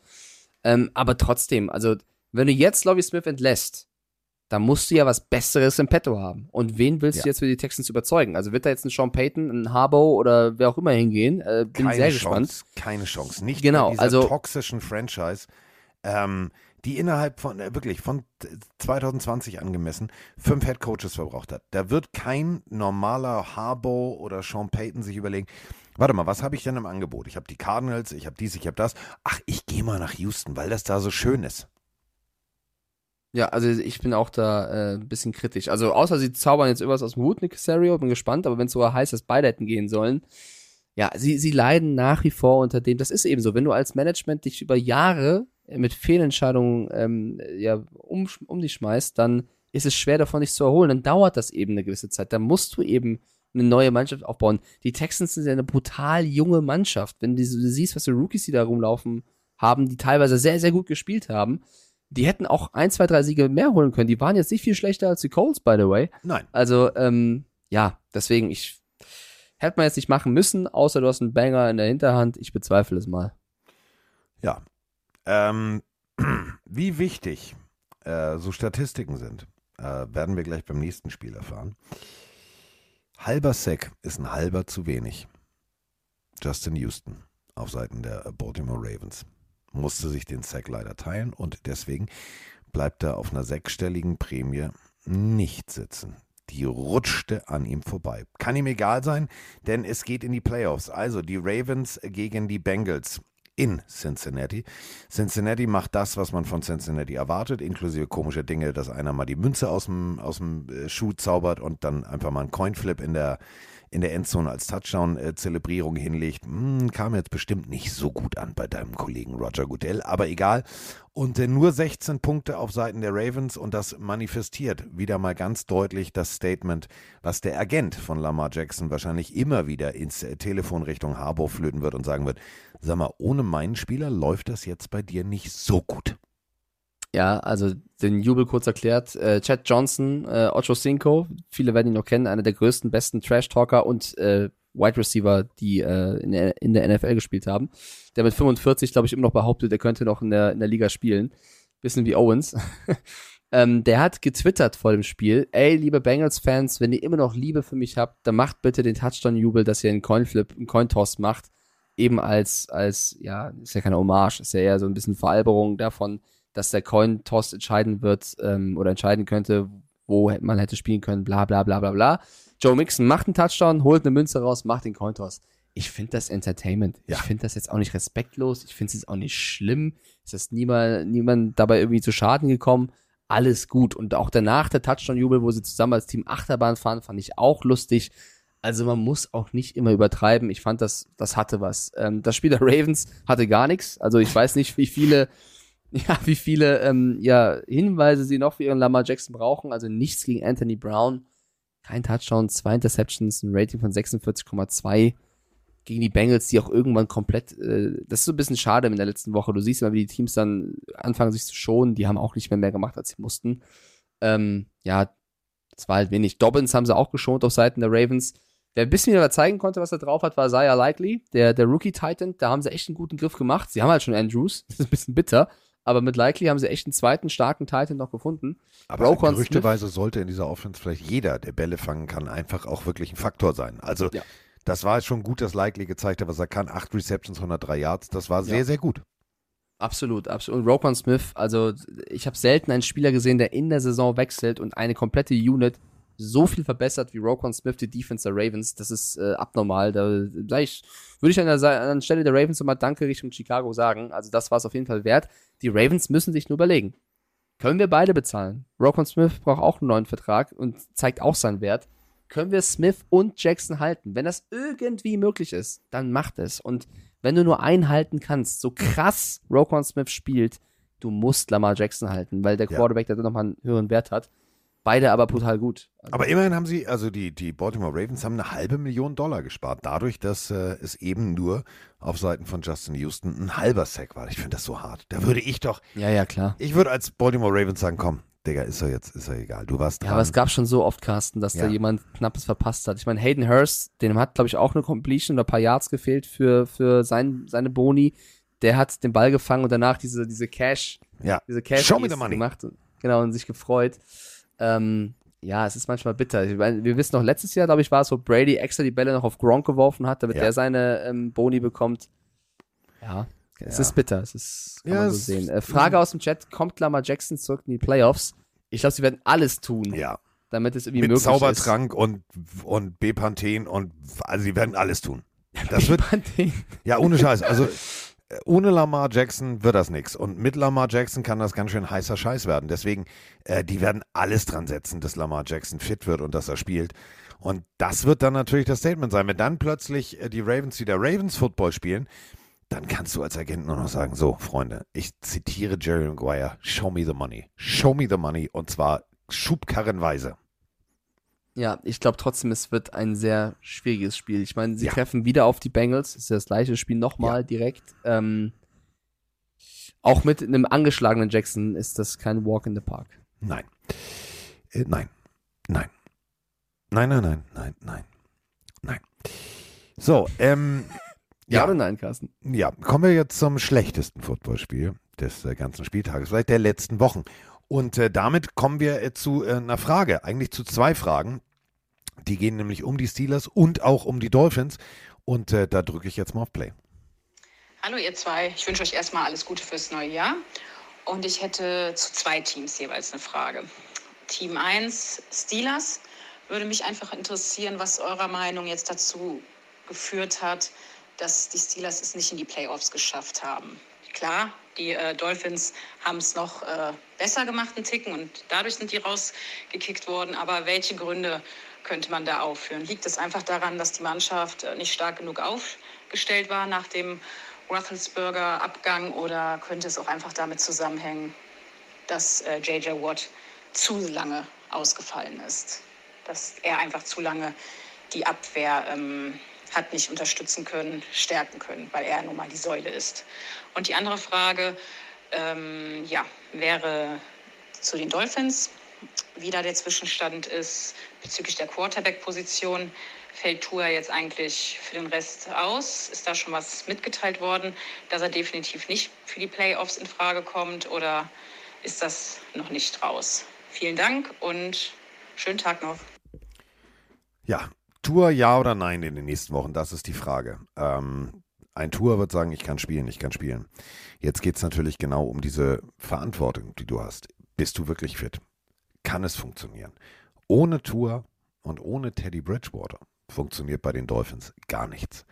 Ähm, aber trotzdem, also, wenn du jetzt Lovie Smith entlässt, dann musst du ja was Besseres im Petto haben. Und wen willst Ja. du jetzt für die Texans überzeugen? Also wird da jetzt ein Sean Payton, ein Harbaugh oder wer auch immer hingehen? Äh, bin Keine sehr Chance, gespannt. keine Chance. Nicht Genau, dieser also- toxischen Franchise, ähm, die innerhalb von, äh, wirklich von äh, 2020 angemessen, fünf Head Coaches verbraucht hat. Da wird kein normaler Harbaugh oder Sean Payton sich überlegen, warte mal, was habe ich denn im Angebot? Ich habe die Cardinals, ich habe dies, ich habe das. Ach, ich gehe mal nach Houston, weil das da so schön ist. Ja, also ich bin auch da äh, ein bisschen kritisch. Also außer sie zaubern jetzt irgendwas aus dem Hut, Nick Casario, bin gespannt, aber wenn es sogar heißt, dass beide hätten gehen sollen, ja, sie, sie leiden nach wie vor unter dem, das ist eben so, wenn du als Management dich über Jahre mit Fehlentscheidungen ähm, ja, um, um dich schmeißt, dann ist es schwer davon, dich zu erholen. Dann dauert das eben eine gewisse Zeit. Dann musst du eben eine neue Mannschaft aufbauen. Die Texans sind ja eine brutal junge Mannschaft. Wenn du, du siehst, was für Rookies, die da rumlaufen haben, die teilweise sehr, sehr gut gespielt haben, die hätten auch ein, zwei, drei Siege mehr holen können. Die waren jetzt nicht viel schlechter als die Colts, by the way. Nein. Also, ähm, ja, deswegen, ich hätte man jetzt nicht machen müssen, außer du hast einen Banger in der Hinterhand. Ich bezweifle es mal. Ja. Ähm, wie wichtig äh, so Statistiken sind, äh, werden wir gleich beim nächsten Spiel erfahren. Halber Sack ist ein halber zu wenig. Justin Houston auf Seiten der Baltimore Ravens musste sich den Sack leider teilen und deswegen bleibt er auf einer sechsstelligen Prämie nicht sitzen. Die rutschte an ihm vorbei. Kann ihm egal sein, denn es geht in die Playoffs. Also die Ravens gegen die Bengals in Cincinnati. Cincinnati macht das, was man von Cincinnati erwartet, inklusive komischer Dinge, dass einer mal die Münze aus dem, aus dem äh, Schuh zaubert und dann einfach mal einen Coinflip in der, in der Endzone als Touchdown-Zelebrierung hinlegt. Hm, kam jetzt bestimmt nicht so gut an bei deinem Kollegen Roger Goodell, aber egal. Und äh, nur 16 Punkte auf Seiten der Ravens und das manifestiert wieder mal ganz deutlich das Statement, was der Agent von Lamar Jackson wahrscheinlich immer wieder ins äh, Telefon Richtung Harbour flöten wird und sagen wird, sag mal, ohne meinen Spieler läuft das jetzt bei dir nicht so gut. Ja, also den Jubel kurz erklärt. Äh, Chad Johnson, äh, Ocho Cinco, viele werden ihn noch kennen, einer der größten, besten Trash-Talker und äh, Wide Receiver, die äh, in, der, in der NFL gespielt haben. Der mit 45, glaube ich, immer noch behauptet, er könnte noch in der, in der Liga spielen. Bisschen wie Owens. Ähm, der hat getwittert vor dem Spiel, ey, liebe Bengals-Fans, wenn ihr immer noch Liebe für mich habt, dann macht bitte den Touchdown-Jubel, dass ihr einen Coinflip, einen Cointoss macht. Eben als, als, ja, ist ja keine Hommage, ist ja eher so ein bisschen Veralberung davon, dass der Cointoss entscheiden wird ähm, oder entscheiden könnte, wo man hätte spielen können, bla bla bla bla bla. Joe Mixon macht einen Touchdown, holt eine Münze raus, macht den Cointoss. Ich finde das Entertainment. Ja. Ich finde das jetzt auch nicht respektlos. Ich finde es jetzt auch nicht schlimm. Es ist niemand, niemand dabei irgendwie zu Schaden gekommen. Alles gut. Und auch danach der Touchdown-Jubel, wo sie zusammen als Team Achterbahn fahren, fand ich auch lustig. Also man muss auch nicht immer übertreiben. Ich fand, das, das hatte was. Ähm, das Spiel der Ravens hatte gar nichts. Also ich weiß nicht, wie viele, ja, wie viele ähm, ja, Hinweise sie noch für ihren Lamar Jackson brauchen. Also nichts gegen Anthony Brown. Kein Touchdown, zwei Interceptions, ein Rating von 46,2 gegen die Bengals, die auch irgendwann komplett, äh, das ist so ein bisschen schade in der letzten Woche. Du siehst immer, wie die Teams dann anfangen, sich zu schonen. Die haben auch nicht mehr mehr gemacht, als sie mussten. Ähm, ja, das war halt wenig. Dobbins haben sie auch geschont auf Seiten der Ravens. Wer ein bisschen wieder zeigen konnte, was er drauf hat, war Zaya Likely, der, der Rookie-Titan. Da haben sie echt einen guten Griff gemacht. Sie haben halt schon Andrews. Das ist ein bisschen bitter. Aber mit Likely haben sie echt einen zweiten starken Titan noch gefunden. Aber Roquan gerüchteweise sollte in dieser Offense vielleicht jeder, der Bälle fangen kann, einfach auch wirklich ein Faktor sein. Also Ja. das war schon gut, dass Likely gezeigt hat, was er kann. Acht Receptions, 103 Yards, das war sehr, Ja. sehr gut. Absolut, absolut. Und Roquan Smith, also ich habe selten einen Spieler gesehen, der in der Saison wechselt und eine komplette Unit so viel verbessert wie Roquan Smith, die Defense der Ravens. Das ist äh, abnormal. Da würde ich an der, Stelle der Ravens nochmal Danke Richtung Chicago sagen. Also das war es auf jeden Fall wert. Die Ravens müssen sich nur überlegen. Können wir beide bezahlen? Roquan Smith braucht auch einen neuen Vertrag und zeigt auch seinen Wert. Können wir Smith und Jackson halten? Wenn das irgendwie möglich ist, dann macht es. Und wenn du nur einen halten kannst, so krass Roquan Smith spielt, du musst Lamar Jackson halten, weil der Ja. Quarterback, der nochmal einen höheren Wert hat. Beide aber brutal gut. Also, Aber immerhin haben sie, also die, die Baltimore Ravens haben eine halbe Million Dollar gespart, dadurch, dass äh, es eben nur auf Seiten von Justin Houston ein halber Sack war. Ich finde das so hart. Da würde ich doch, ja, ja, klar. ich würde als Baltimore Ravens sagen, komm, Digga, ist er jetzt, ist er egal. Du warst dran. Ja, aber es gab schon so oft, Carsten, dass da Ja. jemand Knappes verpasst hat. Ich meine, Hayden Hurst, dem hat, glaube ich, auch eine Completion oder ein paar Yards gefehlt für, für sein, seine Boni. Der hat den Ball gefangen und danach diese, diese Cash, ja. diese Cash Show me the money. gemacht. Genau, und sich gefreut. Ähm, ja, es ist manchmal bitter. Ich meine, wir wissen noch, letztes Jahr, glaube ich, war es, wo Brady extra die Bälle noch auf Gronk geworfen hat, damit Ja. der seine ähm, Boni bekommt. Ja, es Ja. ist bitter. Es ist, kann Ja, man so sehen. Äh, Frage aus dem Chat, kommt Lamar Jackson zurück in die Playoffs? Ich glaube, sie werden alles tun, Ja, damit es irgendwie mit möglich Zaubertrank und, und Bepanthen und, also sie werden alles tun. Das ist. wird, ja, ohne Scheiß. Also ohne Lamar Jackson wird das nichts. Und mit Lamar Jackson kann das ganz schön heißer Scheiß werden. Deswegen, äh, die werden alles dran setzen, dass Lamar Jackson fit wird und dass er spielt. Und das wird dann natürlich das Statement sein. Wenn dann plötzlich äh, die Ravens wieder Ravens Football spielen, dann kannst du als Agent nur noch sagen, so, Freunde, ich zitiere Jerry Maguire, show me the money. Show me the money. Und zwar schubkarrenweise. Ja, ich glaube trotzdem, es wird ein sehr schwieriges Spiel. Ich meine, sie Ja. treffen wieder auf die Bengals. Ist ja das gleiche Spiel nochmal direkt. Ähm, auch mit einem angeschlagenen Jackson ist das kein Walk in the Park. Nein. Äh, nein. Nein. Nein, nein, nein, nein, nein. Nein. So, ähm, Ja, Ja. oder nein, Carsten? ja, kommen wir jetzt zum schlechtesten Footballspiel des äh, ganzen Spieltages, vielleicht der letzten Wochen. Und äh, damit kommen wir äh, zu äh, einer Frage, eigentlich zu zwei Fragen. Die gehen nämlich um die Steelers und auch um die Dolphins. Und äh, da drücke ich jetzt mal auf Play. Hallo ihr zwei, ich wünsche euch erstmal alles Gute fürs neue Jahr. Und ich hätte zu zwei Teams jeweils eine Frage. Team 1, Steelers, würde mich einfach interessieren, was eurer Meinung jetzt dazu geführt hat, dass die Steelers es nicht in die Playoffs geschafft haben. Klar, die äh, Dolphins haben es noch äh, besser gemacht, einen Ticken, und dadurch sind die rausgekickt worden. Aber welche Gründe könnte man da aufführen? Liegt es einfach daran, dass die Mannschaft äh, nicht stark genug aufgestellt war nach dem Roethlisberger Abgang oder könnte es auch einfach damit zusammenhängen, dass äh, JJ Watt zu lange ausgefallen ist? Dass er einfach zu lange die Abwehr ähm, hat nicht unterstützen können, stärken können, weil er nun mal die Säule ist. Und die andere Frage ähm, ja, wäre zu den Dolphins, wie da der Zwischenstand ist bezüglich der Quarterback-Position. Fällt Tua jetzt eigentlich für den Rest aus? Ist da schon was mitgeteilt worden, dass er definitiv nicht für die Playoffs in Frage kommt? Oder ist das noch nicht raus. Vielen Dank und schönen Tag noch. Ja, Tour ja oder nein in den nächsten Wochen, das ist die Frage. Ähm, ein Tour wird sagen, ich kann spielen, ich kann spielen. Jetzt geht es natürlich genau um diese Verantwortung, die du hast. Bist du wirklich fit? Kann es funktionieren? Ohne Tour und ohne Teddy Bridgewater funktioniert bei den Dolphins gar nichts.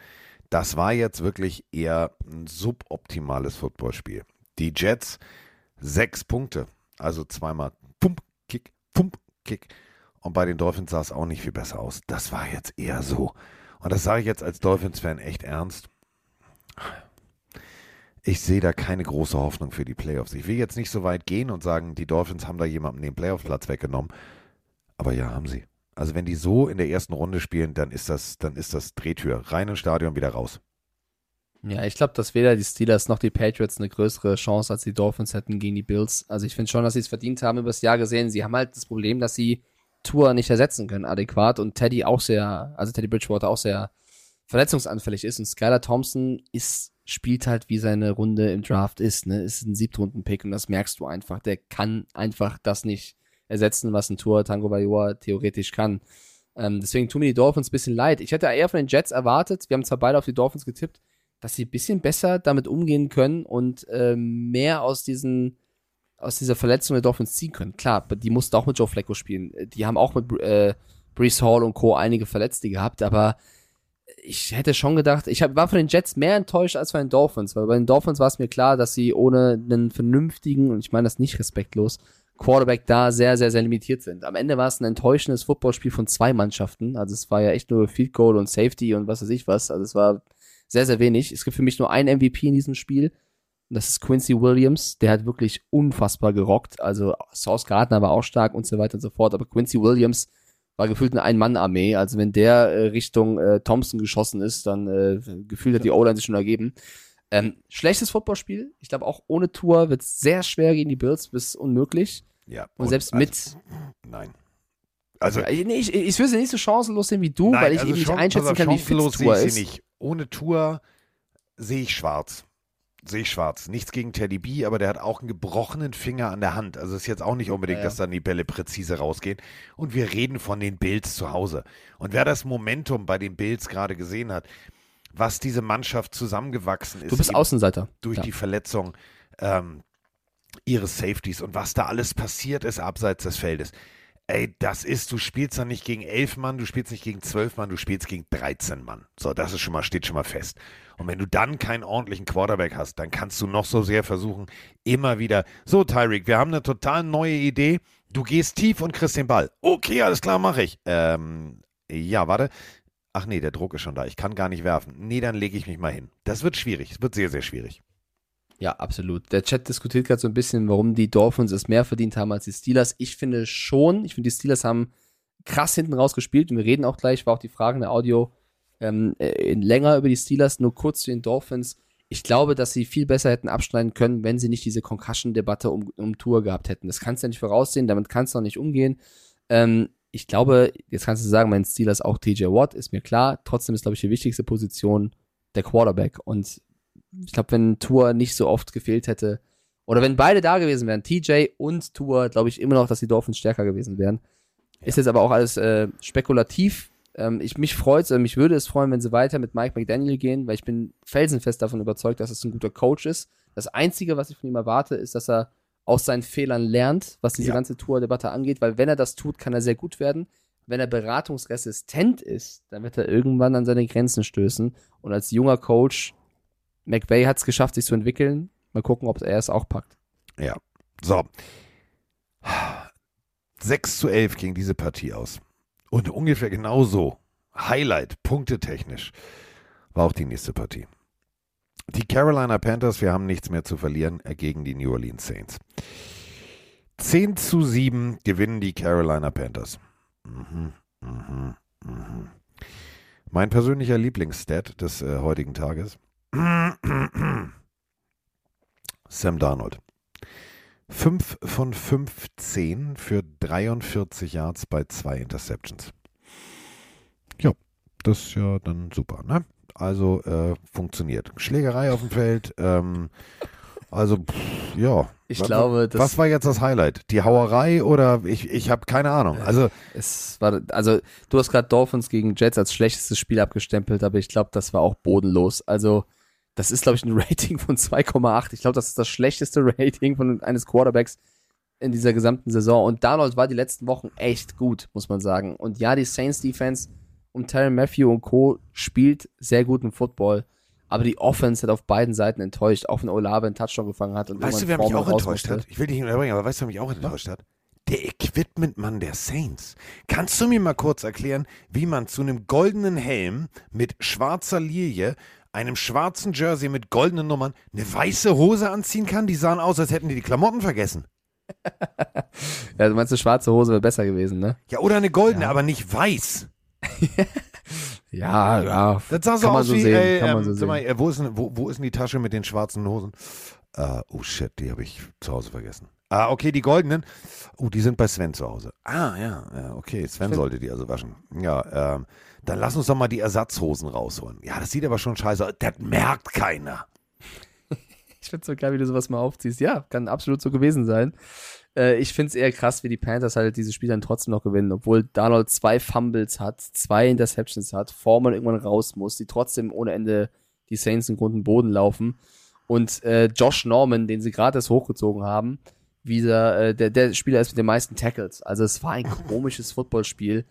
Das war jetzt wirklich eher ein suboptimales Footballspiel. Die Jets sechs Punkte, also zweimal Pump, Kick, Pump, Kick. Und bei den Dolphins sah es auch nicht viel besser aus. Das war jetzt eher so. Und das sage ich jetzt als Dolphins-Fan echt ernst. Ich sehe da keine große Hoffnung für die Playoffs. Ich will jetzt nicht so weit gehen und sagen, die Dolphins haben da jemandem den Playoff-Platz weggenommen. Aber ja, haben sie. Also wenn die so in der ersten Runde spielen, dann ist das, dann ist das Drehtür. Rein ins Stadion, wieder raus. Ja, ich glaube, dass weder die Steelers noch die Patriots eine größere Chance als die Dolphins hätten gegen die Bills. Also ich finde schon, dass sie es verdient haben übers Jahr gesehen. Sie haben halt das Problem, dass sie Tour nicht ersetzen können adäquat und Teddy auch sehr, also Teddy Bridgewater auch sehr verletzungsanfällig ist und Skylar Thompson ist, spielt halt wie seine Runde im Draft ist, ne, ist ein Siebtrunden-Pick und das merkst du einfach. Der kann einfach das nicht ersetzen, was ein Tour Tango Vajor theoretisch kann. Ähm, deswegen tun mir die Dolphins ein bisschen leid. Ich hätte eher von den Jets erwartet, wir haben zwar beide auf die Dolphins getippt, dass sie ein bisschen besser damit umgehen können und äh, mehr aus diesen aus dieser Verletzung der Dolphins ziehen können. Klar, die mussten auch mit Joe Flacco spielen. Die haben auch mit äh, Brees Hall und Co. einige Verletzte gehabt, aber ich hätte schon gedacht, ich hab, war von den Jets mehr enttäuscht als von den Dolphins, weil bei den Dolphins war es mir klar, dass sie ohne einen vernünftigen, und ich meine das nicht respektlos, Quarterback da sehr, sehr, sehr limitiert sind. Am Ende war es ein enttäuschendes Footballspiel von zwei Mannschaften. Also es war ja echt nur Field Goal und Safety und was weiß ich was. Also es war sehr, sehr wenig. Es gibt für mich nur einen MVP in diesem Spiel. Und das ist Quincy Williams. Der hat wirklich unfassbar gerockt. Also Sauce Gardner war auch stark und so weiter und so fort. Aber Quincy Williams war gefühlt eine Ein-Mann-Armee. Also wenn der äh, Richtung äh, Thompson geschossen ist, dann äh, gefühlt hat die O-Line sich schon ergeben. Ähm, schlechtes Footballspiel. Ich glaube, auch ohne Tour wird es sehr schwer gegen die Bills, bis unmöglich. Ja. Und, selbst also, mit. Nein. Also, Ja, nee, ich, ich will sie nicht so chancenlos sehen wie du, nein, weil ich also eben nicht einschätzen auf, kann, wie fit chancenlos Tour ist. nicht. Ohne Tour sehe ich schwarz. Sehe ich schwarz. Nichts gegen Teddy B, aber der hat auch einen gebrochenen Finger an der Hand. Also ist jetzt auch nicht unbedingt, Ja, ja. dass dann die Bälle präzise rausgehen. Und wir reden von den Bills zu Hause. Und wer das Momentum bei den Bills gerade gesehen hat, was diese Mannschaft zusammengewachsen ist, Du bist Außenseiter. durch ja. die Verletzung ähm, ihres Safeties und was da alles passiert ist abseits des Feldes. Ey, das ist, du spielst dann nicht gegen elf Mann, du spielst nicht gegen zwölf Mann, du spielst gegen 13 Mann. So, das ist schon mal, steht schon mal fest. Und wenn du dann keinen ordentlichen Quarterback hast, dann kannst du noch so sehr versuchen, immer wieder, so Tyreek, wir haben eine total neue Idee, du gehst tief und kriegst den Ball. Okay, alles klar, mache ich. Ähm, ja, warte. Ach nee, der Druck ist schon da. Ich kann gar nicht werfen. Nee, dann lege ich mich mal hin. Das wird schwierig. Es wird sehr, sehr schwierig. Ja, absolut. Der Chat diskutiert gerade so ein bisschen, warum die Dolphins es mehr verdient haben als die Steelers. Ich finde schon, ich finde, die Steelers haben krass hinten raus gespielt und wir reden auch gleich, war auch die Frage in der Audio ähm, äh, länger über die Steelers, nur kurz zu den Dolphins. Ich glaube, dass sie viel besser hätten abschneiden können, wenn sie nicht diese Concussion-Debatte um, um Tour gehabt hätten. Das kannst du ja nicht voraussehen, damit kannst du auch nicht umgehen. Ähm, ich glaube, jetzt kannst du sagen, mein Steelers auch TJ Watt, ist mir klar. Trotzdem ist, glaube ich, die wichtigste Position der Quarterback. Und ich glaube, wenn Tour nicht so oft gefehlt hätte, oder wenn beide da gewesen wären, TJ und Tour, glaube ich immer noch, dass die Dolphins stärker gewesen wären. Ist jetzt aber auch alles äh, spekulativ. Ähm, ich, mich freut äh, mich würde es freuen, wenn sie weiter mit Mike McDaniel gehen, weil ich bin felsenfest davon überzeugt, dass es ein guter Coach ist. Das Einzige, was ich von ihm erwarte, ist, dass er aus seinen Fehlern lernt, was diese Ja. ganze Tour-Debatte angeht, weil wenn er das tut, kann er sehr gut werden. Wenn er beratungsresistent ist, dann wird er irgendwann an seine Grenzen stößen. Und als junger Coach, McVay hat es geschafft, sich zu entwickeln. Mal gucken, ob er es auch packt. Ja. So. 6 zu 11 ging diese Partie aus. Und ungefähr genauso, Highlight, punktetechnisch, war auch die nächste Partie. Die Carolina Panthers, wir haben nichts mehr zu verlieren, äh, gegen die New Orleans Saints. 10 zu 7 gewinnen die Carolina Panthers. Mhm, mhm, mhm. Mein persönlicher Lieblingsstat des äh, heutigen Tages. Sam Darnold. 5 von 15 für 43 Yards bei zwei Interceptions. Ja, das ist ja dann super, ne? Also äh, funktioniert. Schlägerei auf dem Feld, ähm, also pff, ja, Ich Was- glaube, das Was war jetzt das Highlight? Die Hauerei oder ich, ich habe keine Ahnung. Also es war, also du hast gerade Dolphins gegen Jets als schlechtestes Spiel abgestempelt, aber ich glaube, das war auch bodenlos. Also das ist, glaube ich, ein Rating von 2,8. Ich glaube, das ist das schlechteste Rating von eines Quarterbacks in dieser gesamten Saison. Und Darnold war die letzten Wochen echt gut, muss man sagen. Und ja, die Saints Defense um Tyron Matthew und Co. spielt sehr guten Football. Aber die Offense hat auf beiden Seiten enttäuscht, auch wenn Olave einen Touchdown gefangen hat. Und weißt du, wer mich auch enttäuscht hat? Ich will dich nicht unterbrechen, aber weißt du, wer mich auch enttäuscht hat? Der Equipment-Mann der Saints. Kannst du mir mal kurz erklären, wie man zu einem goldenen Helm mit schwarzer Lilie, einem schwarzen Jersey mit goldenen Nummern, eine weiße Hose anziehen kann? Die sahen aus, als hätten die die Klamotten vergessen. Ja, du meinst, eine schwarze Hose wäre besser gewesen, ne? Ja, oder eine goldene, Ja. aber nicht weiß. Ja, ja. Das sah so Kann man aus so wie, sehen, ey, kann man ähm, so sag mal, sehen. äh, wo, ist denn, wo, wo ist denn die Tasche mit den schwarzen Hosen? Äh, oh shit, die habe ich zu Hause vergessen. Ah, okay, die goldenen. Oh, die sind bei Sven zu Hause. Ah, ja, ja okay, Sven Sven. sollte die also waschen. Ja, ähm, dann lass uns doch mal die Ersatzhosen rausholen. Ja, das sieht aber schon scheiße aus. Das merkt keiner. Ich find's so geil, wie du sowas mal aufziehst. Ja, kann absolut so gewesen sein. Äh, ich find's eher krass, wie die Panthers halt dieses Spiel dann trotzdem noch gewinnen, obwohl Donald zwei Fumbles hat, zwei Interceptions hat, Foreman irgendwann raus muss, die trotzdem ohne Ende die Saints in Grund und Boden laufen. Und äh, Josh Norman, den sie gerade erst hochgezogen haben, wieder, äh, der, der Spieler ist mit den meisten Tackles. Also es war ein komisches Footballspiel.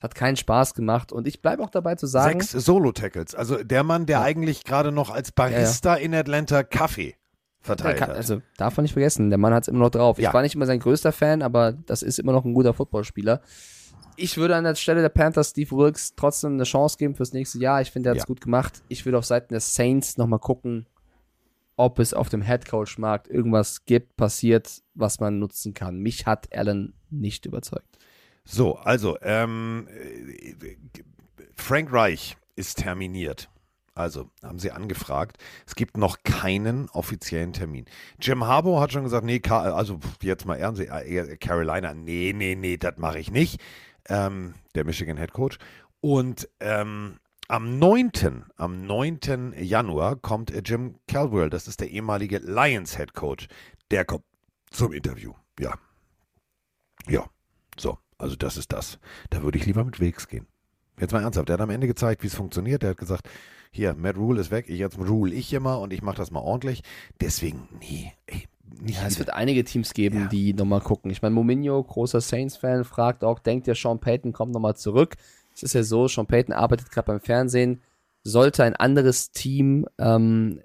Hat keinen Spaß gemacht. Und ich bleibe auch dabei zu sagen. Sechs Solo-Tackles. Also der Mann, der Ja. eigentlich gerade noch als Barista in Atlanta Kaffee verteilt kann, hat. also darf man nicht vergessen, der Mann hat es immer noch drauf. Ja. Ich war nicht immer sein größter Fan, aber das ist immer noch ein guter Footballspieler. Ich würde an der Stelle der Panthers Steve Wilkes trotzdem eine Chance geben fürs nächste Jahr. Ich finde, er hat es Ja. gut gemacht. Ich würde auf Seiten der Saints nochmal gucken, ob es auf dem Headcoach-Markt irgendwas gibt, passiert, was man nutzen kann. Mich hat Allen nicht überzeugt. So, also, ähm, äh, Frank Reich ist terminiert. Also, haben sie angefragt. Es gibt noch keinen offiziellen Termin. Jim Harbaugh hat schon gesagt, nee, also jetzt mal ernst, äh, Carolina, nee, nee, nee, das mache ich nicht. Ähm, der Michigan Head Coach. Und ähm, am 9., am 9. Januar kommt äh, Jim Caldwell, das ist der ehemalige Lions Head Coach. Der kommt zum Interview. Ja. Ja. So, also das ist das. Da würde ich lieber mit Wilks gehen. Jetzt mal ernsthaft, der hat am Ende gezeigt, wie es funktioniert. Der hat gesagt, hier, Matt Rule ist weg, ich jetzt rule ich immer und ich mache das mal ordentlich. Deswegen, nee, ey, nicht Ja, es wird einige Teams geben, Ja. die nochmal gucken. Ich meine, Mominho, großer Saints-Fan, fragt auch, denkt ihr, Sean Payton kommt nochmal zurück? Es ist ja so, Sean Payton arbeitet gerade beim Fernsehen. Sollte ein anderes Team ähm,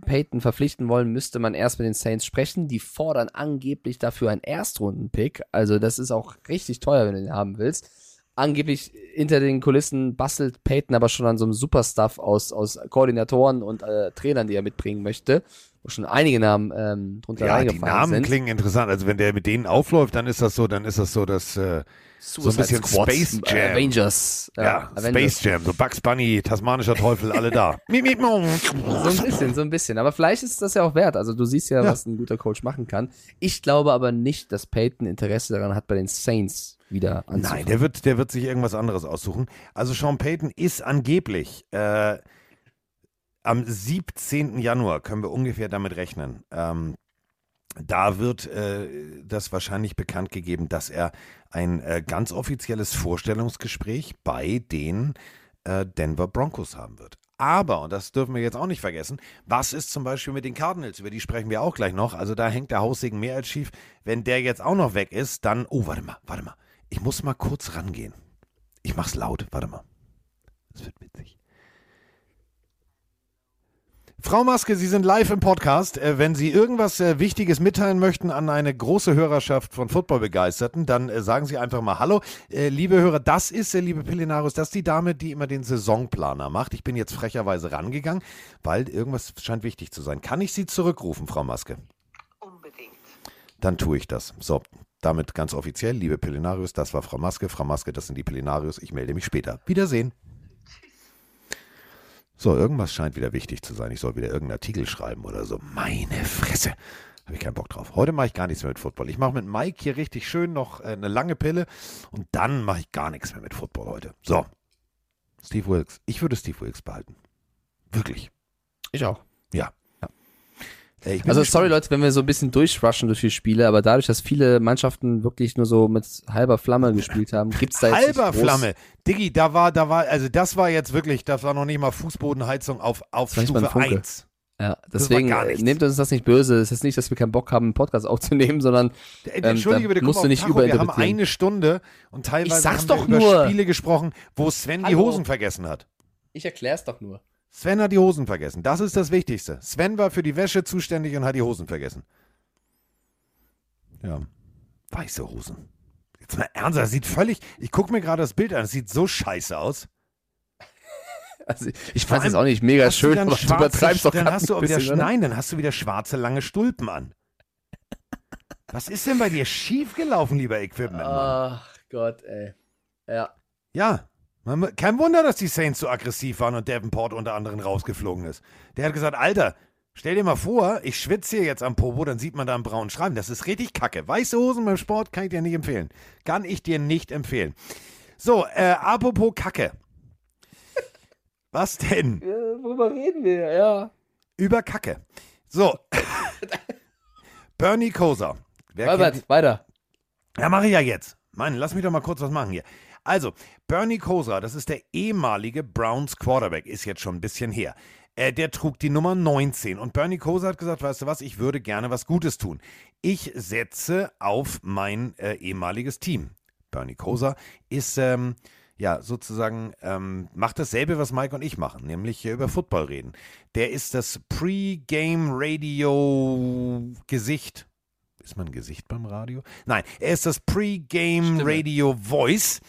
Payton verpflichten wollen, müsste man erst mit den Saints sprechen. Die fordern angeblich dafür einen Erstrunden-Pick. Also das ist auch richtig teuer, wenn du den haben willst. Angeblich hinter den Kulissen bastelt Payton aber schon an so einem Superstuff aus, aus Koordinatoren und äh, Trainern, die er mitbringen möchte. Wo schon einige Namen ähm, drunter Ja, die reingefallen Namen sind. klingen interessant. Also wenn der mit denen aufläuft, dann ist das so, dann ist das so, dass äh, so ein bisschen Space äh, Jam. Avengers. äh, ja, Avengers. Space Jam, so Bugs Bunny, tasmanischer Teufel, alle da. So ein bisschen, so ein bisschen. Aber vielleicht ist das ja auch wert. Also du siehst ja, Ja. was ein guter Coach machen kann. Ich glaube aber nicht, dass Peyton Interesse daran hat, bei den Saints wieder anzufangen. Nein, der wird, der wird sich irgendwas anderes aussuchen. Also Sean Payton ist angeblich äh, am 17. Januar, können wir ungefähr damit rechnen. Ähm, da wird äh, das wahrscheinlich bekannt gegeben, dass er ein äh, ganz offizielles Vorstellungsgespräch bei den äh, Denver Broncos haben wird. Aber, und das dürfen wir jetzt auch nicht vergessen, was ist zum Beispiel mit den Cardinals? Über die sprechen wir auch gleich noch. Also da hängt der Haussegen mehr als schief. Wenn der jetzt auch noch weg ist, dann. Oh, warte mal, warte mal. Ich muss mal kurz rangehen. Ich mach's laut, warte mal. Das wird witzig. Frau Maske, Sie sind live im Podcast. Äh, wenn Sie irgendwas äh, Wichtiges mitteilen möchten an eine große Hörerschaft von Footballbegeisterten, dann äh, sagen Sie einfach mal Hallo. Liebe Hörer, das ist, liebe Pillenarius, das ist die Dame, die immer den Saisonplaner macht. Ich bin jetzt frecherweise rangegangen, weil irgendwas scheint wichtig zu sein. Kann ich Sie zurückrufen, Frau Maske? Unbedingt. Dann tue ich das. So, damit ganz offiziell, liebe Pillenarius, das war Frau Maske. Frau Maske, das sind die Pillenarius. Ich melde mich später. Wiedersehen. So, irgendwas scheint wieder wichtig zu sein. Ich soll wieder irgendeinen Artikel schreiben oder so. Meine Fresse. Habe ich keinen Bock drauf. Heute mache ich gar nichts mehr mit Football. Ich mache mit Mike hier richtig schön noch äh, eine lange Pille und dann mache ich gar nichts mehr mit Football heute. So. Steve Wilkes. Ich würde Steve Wilkes behalten. Wirklich. Ich auch. Ja. Ich bin Also gespannt. sorry Leute, wenn wir so ein bisschen durchrushen durch die Spiele, aber dadurch, dass viele Mannschaften wirklich nur so mit halber Flamme gespielt haben, gibt's da jetzt Halber Flamme. Diggi, da war, da war, also das war jetzt wirklich, das war noch nicht mal Fußbodenheizung auf, auf Stufe Funke. 1. Ja, deswegen äh, nehmt uns das nicht böse. Es ist nicht, dass wir keinen Bock haben, einen Podcast aufzunehmen, sondern Äh, Ähm, Entschuldige bitte, musst du nicht Tacho, wir haben eine Stunde und teilweise Ich sag's haben doch wir über nur. Spiele gesprochen, wo Sven die Hallo. Hosen vergessen hat. ich erklär's doch nur. Sven hat die Hosen vergessen. Das ist das Wichtigste. Sven war für die Wäsche zuständig und hat die Hosen vergessen. Ja. Weiße Hosen. Jetzt mal ernsthaft, das sieht völlig. Ich gucke mir gerade das Bild an, es sieht so scheiße aus. Also ich jetzt allem auch nicht mega du schön, aber du schwarze- übertreibst doch Dann hast du wieder, bisschen, nein, dann hast du wieder schwarze, lange Stulpen an. Was ist denn bei dir schiefgelaufen, lieber Equipment? Ach Gott, ey. Ja. Ja, kein Wunder, dass die Saints so aggressiv waren und Davenport unter anderem rausgeflogen ist. Der hat gesagt, Alter, stell dir mal vor, ich schwitze hier jetzt am Popo, dann sieht man da einen braunen Schreiben. Das ist richtig kacke. Weiße Hosen beim Sport kann ich dir nicht empfehlen. Kann ich dir nicht empfehlen. So, äh, apropos Kacke. Was denn? worüber reden wir? Ja. Über Kacke. So. Bernie Koser. Wer Albert, weiter. Ja, mache ich ja jetzt. Mann, lass mich doch mal kurz was machen hier. Also, Bernie Kosar, das ist der ehemalige Browns Quarterback, ist jetzt schon ein bisschen her. Äh, der trug die Nummer 19 und Bernie Kosar hat gesagt, weißt du was, ich würde gerne was Gutes tun. Ich setze auf mein äh, ehemaliges Team. Bernie Kosar ist, ähm, ja, sozusagen, ähm, macht dasselbe, was Mike und ich machen, nämlich äh, über Football reden. Der ist das Pre-Game-Radio-Gesicht ist man ein Gesicht beim Radio? Nein, er ist das Pre-Game. Radio Voice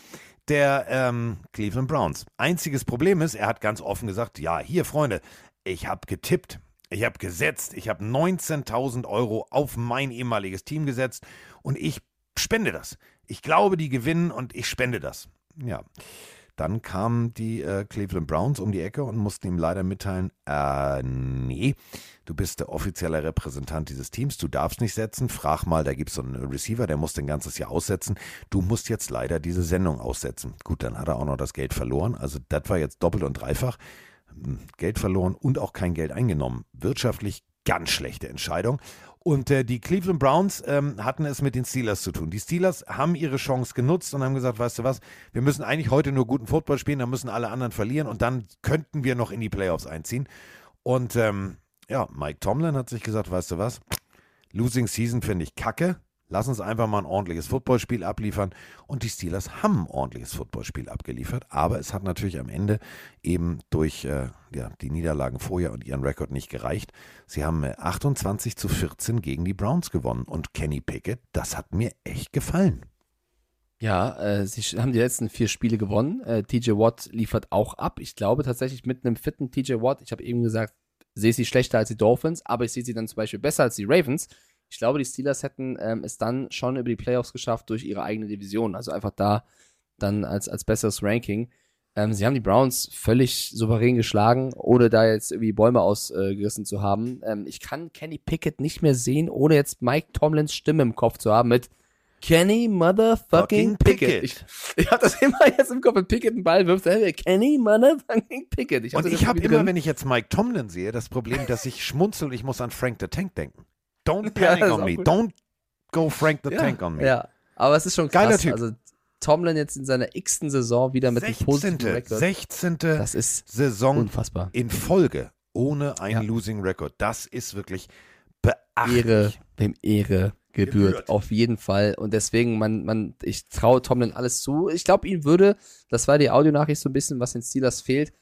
der ähm, Cleveland Browns. Einziges Problem ist, er hat ganz offen gesagt, ja, hier Freunde, ich habe getippt, ich habe gesetzt, ich habe 19.000 Euro auf mein ehemaliges Team gesetzt und ich spende das. Ich glaube, die gewinnen und ich spende das. Ja. Dann kamen die äh, Cleveland Browns um die Ecke und mussten ihm leider mitteilen, äh, nee, du bist der offizielle Repräsentant dieses Teams, du darfst nicht setzen, frag mal, da gibt es so einen Receiver, der muss ein ganzes Jahr aussetzen, du musst jetzt leider diese Sendung aussetzen. Gut, dann hat er auch noch das Geld verloren, also das war jetzt doppelt und dreifach. Hm, Geld verloren und auch kein Geld eingenommen. Wirtschaftlich ganz schlechte Entscheidung. Und äh, die Cleveland Browns ähm, hatten es mit den Steelers zu tun. Die Steelers haben ihre Chance genutzt und haben gesagt, weißt du was, wir müssen eigentlich heute nur guten Football spielen, dann müssen alle anderen verlieren und dann könnten wir noch in die Playoffs einziehen. Und ähm, ja, Mike Tomlin hat sich gesagt, weißt du was, Losing Season finde ich kacke. Lass uns einfach mal ein ordentliches Footballspiel abliefern. Und die Steelers haben ein ordentliches Footballspiel abgeliefert. Aber es hat natürlich am Ende eben durch äh, ja, die Niederlagen vorher und ihren Rekord nicht gereicht. Sie haben äh, 28 zu 14 gegen die Browns gewonnen. Und Kenny Pickett, das hat mir echt gefallen. Ja, äh, sie haben die letzten vier Spiele gewonnen. Äh, TJ Watt liefert auch ab. Ich glaube tatsächlich mit einem fitten TJ Watt, ich habe eben gesagt, sehe sie schlechter als die Dolphins, aber ich sehe sie dann zum Beispiel besser als die Ravens. Ich glaube, die Steelers hätten ähm, es dann schon über die Playoffs geschafft durch ihre eigene Division. Also einfach da dann als, als besseres Ranking. Ähm, sie haben die Browns völlig souverän geschlagen, ohne da jetzt irgendwie Bäume ausgerissen zu haben. Ähm, ich kann Kenny Pickett nicht mehr sehen, ohne jetzt Mike Tomlins Stimme im Kopf zu haben mit Kenny Motherfucking Fucking Pickett. Pickett. Ich, ich habe das immer jetzt im Kopf, wenn Pickett einen Ball wirft, hey, Kenny Motherfucking Pickett. Ich hab Und ich habe immer, drin. wenn ich jetzt Mike Tomlin sehe, das Problem, dass ich schmunzel und ich muss an Frank the Tank denken. Don't Ja, panic ist on me. gut. Don't go Frank the ja, Tank on me. Ja, aber es ist schon krass. Geiler Typ. Also Tomlin jetzt in seiner x-ten Saison wieder mit einem 16. positiven Rekord. 16. Das ist Saison unfassbar. in Folge ohne einen Ja. Losing Record. Das ist wirklich beachtlich. Ehre, wem Ehre gebührt. Gebührt. Auf jeden Fall. Und deswegen, man, man, ich traue Tomlin alles zu. Ich glaube, ihm würde, das war die Audionachricht so ein bisschen, was den Steelers fehlt.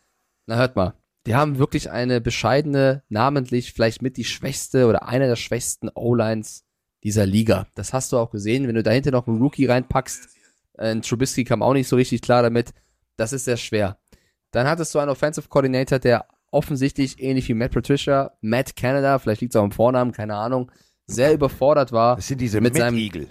Na, hört mal. Die haben wirklich eine bescheidene, namentlich vielleicht mit die schwächste oder eine der schwächsten O-Lines dieser Liga. Das hast du auch gesehen, wenn du dahinter noch einen Rookie reinpackst. Äh, Ein Trubisky kam auch nicht so richtig klar damit. Das ist sehr schwer. Dann hattest du einen Offensive Coordinator, der offensichtlich ähnlich wie Matt Patricia, Matt Canada, vielleicht liegt es auch am Vornamen, keine Ahnung, sehr überfordert war Das sind diese Mit seinem- Eagle.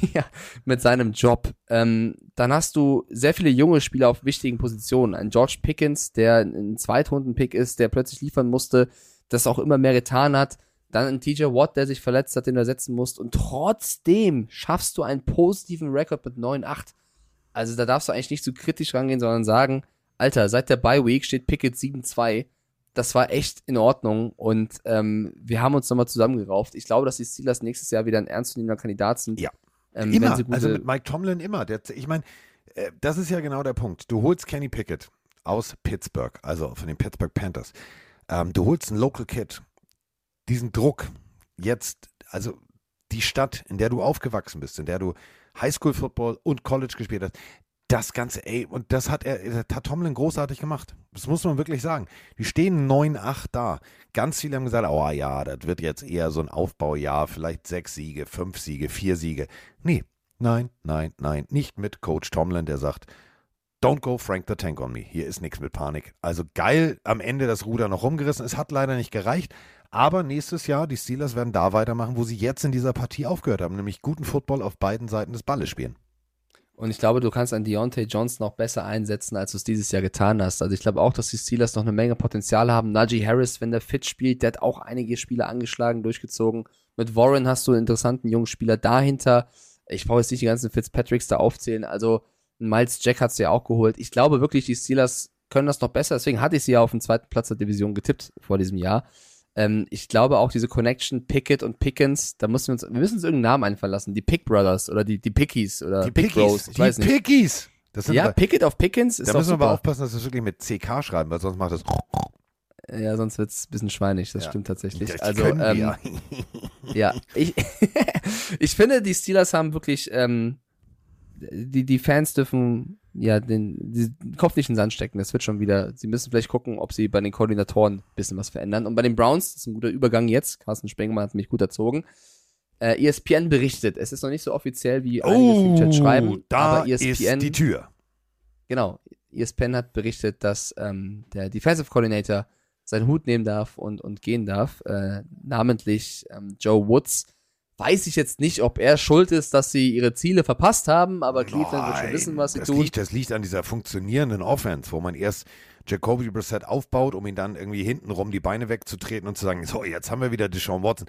ja, mit seinem Job. Ähm, dann hast du sehr viele junge Spieler auf wichtigen Positionen. Ein George Pickens, der ein Zweitrunden-Pick ist, der plötzlich liefern musste, das auch immer mehr getan hat. Dann ein TJ Watt, der sich verletzt hat, den du ersetzen musst. Und trotzdem schaffst du einen positiven Rekord mit 9-8. Also da darfst du eigentlich nicht zu kritisch rangehen, sondern sagen, Alter, seit der Bye Week steht Pickett 7-2. das war echt in Ordnung und ähm, wir haben uns nochmal zusammengerauft. Ich glaube, dass die Steelers nächstes Jahr wieder ein ernstzunehmender Kandidat sind. Ja. Ähm, immer. gute, Also mit Mike Tomlin immer. Der, ich meine, äh, das ist ja genau der Punkt. Du holst Kenny Pickett aus Pittsburgh, also von den Pittsburgh Panthers. Ähm, du holst einen Local Kid. Diesen Druck jetzt, also die Stadt, in der du aufgewachsen bist, in der du Highschool Football und College gespielt hast, das Ganze, ey, und das hat er, das hat Tomlin großartig gemacht. Das muss man wirklich sagen. Die stehen 9-8 da. Ganz viele haben gesagt, oh ja, das wird jetzt eher so ein Aufbaujahr, vielleicht sechs Siege, fünf Siege, vier Siege. Nee, nein, nein, nein, nicht mit Coach Tomlin, der sagt, don't go Frank the Tank on me. Hier ist nichts mit Panik. Also geil, am Ende das Ruder noch rumgerissen. Es hat leider nicht gereicht. Aber nächstes Jahr, die Steelers werden da weitermachen, wo sie jetzt in dieser Partie aufgehört haben, nämlich guten Football auf beiden Seiten des Balles spielen. Und ich glaube, du kannst an Deontay Johnson auch besser einsetzen, als du es dieses Jahr getan hast. Also ich glaube auch, dass die Steelers noch eine Menge Potenzial haben. Najee Harris, wenn der fit spielt, der hat auch einige Spiele angeschlagen, durchgezogen. Mit Warren hast du einen interessanten jungen Spieler dahinter. Ich brauche jetzt nicht die ganzen Fitzpatricks da aufzählen. Also Miles Jack hat du ja auch geholt. Ich glaube wirklich, die Steelers können das noch besser. Deswegen hatte ich sie ja auf den zweiten Platz der Division getippt vor diesem Jahr. Ähm, ich glaube auch diese Connection Pickett und Pickens, da müssen wir uns, wir müssen uns irgendeinen Namen einfallen lassen. Die Pick Brothers oder die, die Pickies oder Die Pick Bros, ich die weiß nicht. Pickies. Das sind Ja, aber, Pickett auf Pickens ist da müssen wir aber super. aufpassen, dass wir es wirklich mit CK schreiben, weil sonst macht das. Ja, sonst wird's ein bisschen schweinig, das Ja. stimmt tatsächlich. Das also, ähm, wir. ja, ich, ich finde, die Steelers haben wirklich, ähm, die, die Fans dürfen ja den, den Kopf nicht in den Sand stecken. Das wird schon wieder, sie müssen vielleicht gucken, ob sie bei den Koordinatoren ein bisschen was verändern. Und bei den Browns, das ist ein guter Übergang jetzt, Carsten Spengmann hat mich gut erzogen. Äh, ESPN berichtet, es ist noch nicht so offiziell, wie einige Oh, Featured schreiben, da aber E ESPN, ist die Tür. genau, ESPN hat berichtet, dass ähm, der Defensive Coordinator seinen Hut nehmen darf und, und gehen darf. Äh, namentlich ähm, Joe Woods. Weiß ich jetzt nicht, ob er schuld ist, dass sie ihre Ziele verpasst haben, aber Cleveland wird schon wissen, was sie das tun. Liegt, das liegt an dieser funktionierenden Offense, wo man erst Jacoby Brissett aufbaut, um ihn dann irgendwie hintenrum die Beine wegzutreten und zu sagen, so, jetzt haben wir wieder Deshaun Watson.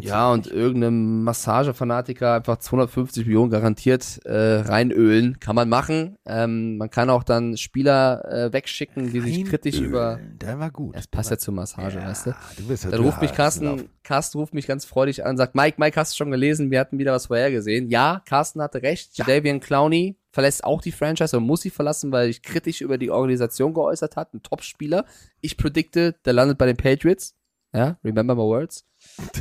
Ja, und nicht. irgendeinem Massagefanatiker einfach 250 Millionen garantiert äh, reinölen. Kann man machen. Ähm, man kann auch dann Spieler äh, wegschicken, die sich kritisch über. Der war gut. Es passt ja zur Massage, weißt du? Du bist ja Dann ruft mich Carsten, Carsten ruft mich ganz freudig an und sagt, Mike, Mike, hast du schon gelesen? Wir hatten wieder was vorhergesehen. Ja, Carsten hatte recht. Jadavian Clowney verlässt auch die Franchise und muss sie verlassen, weil sich kritisch über die Organisation geäußert hat. Ein Top-Spieler. Ich predikte, der landet bei den Patriots. Ja, remember my words.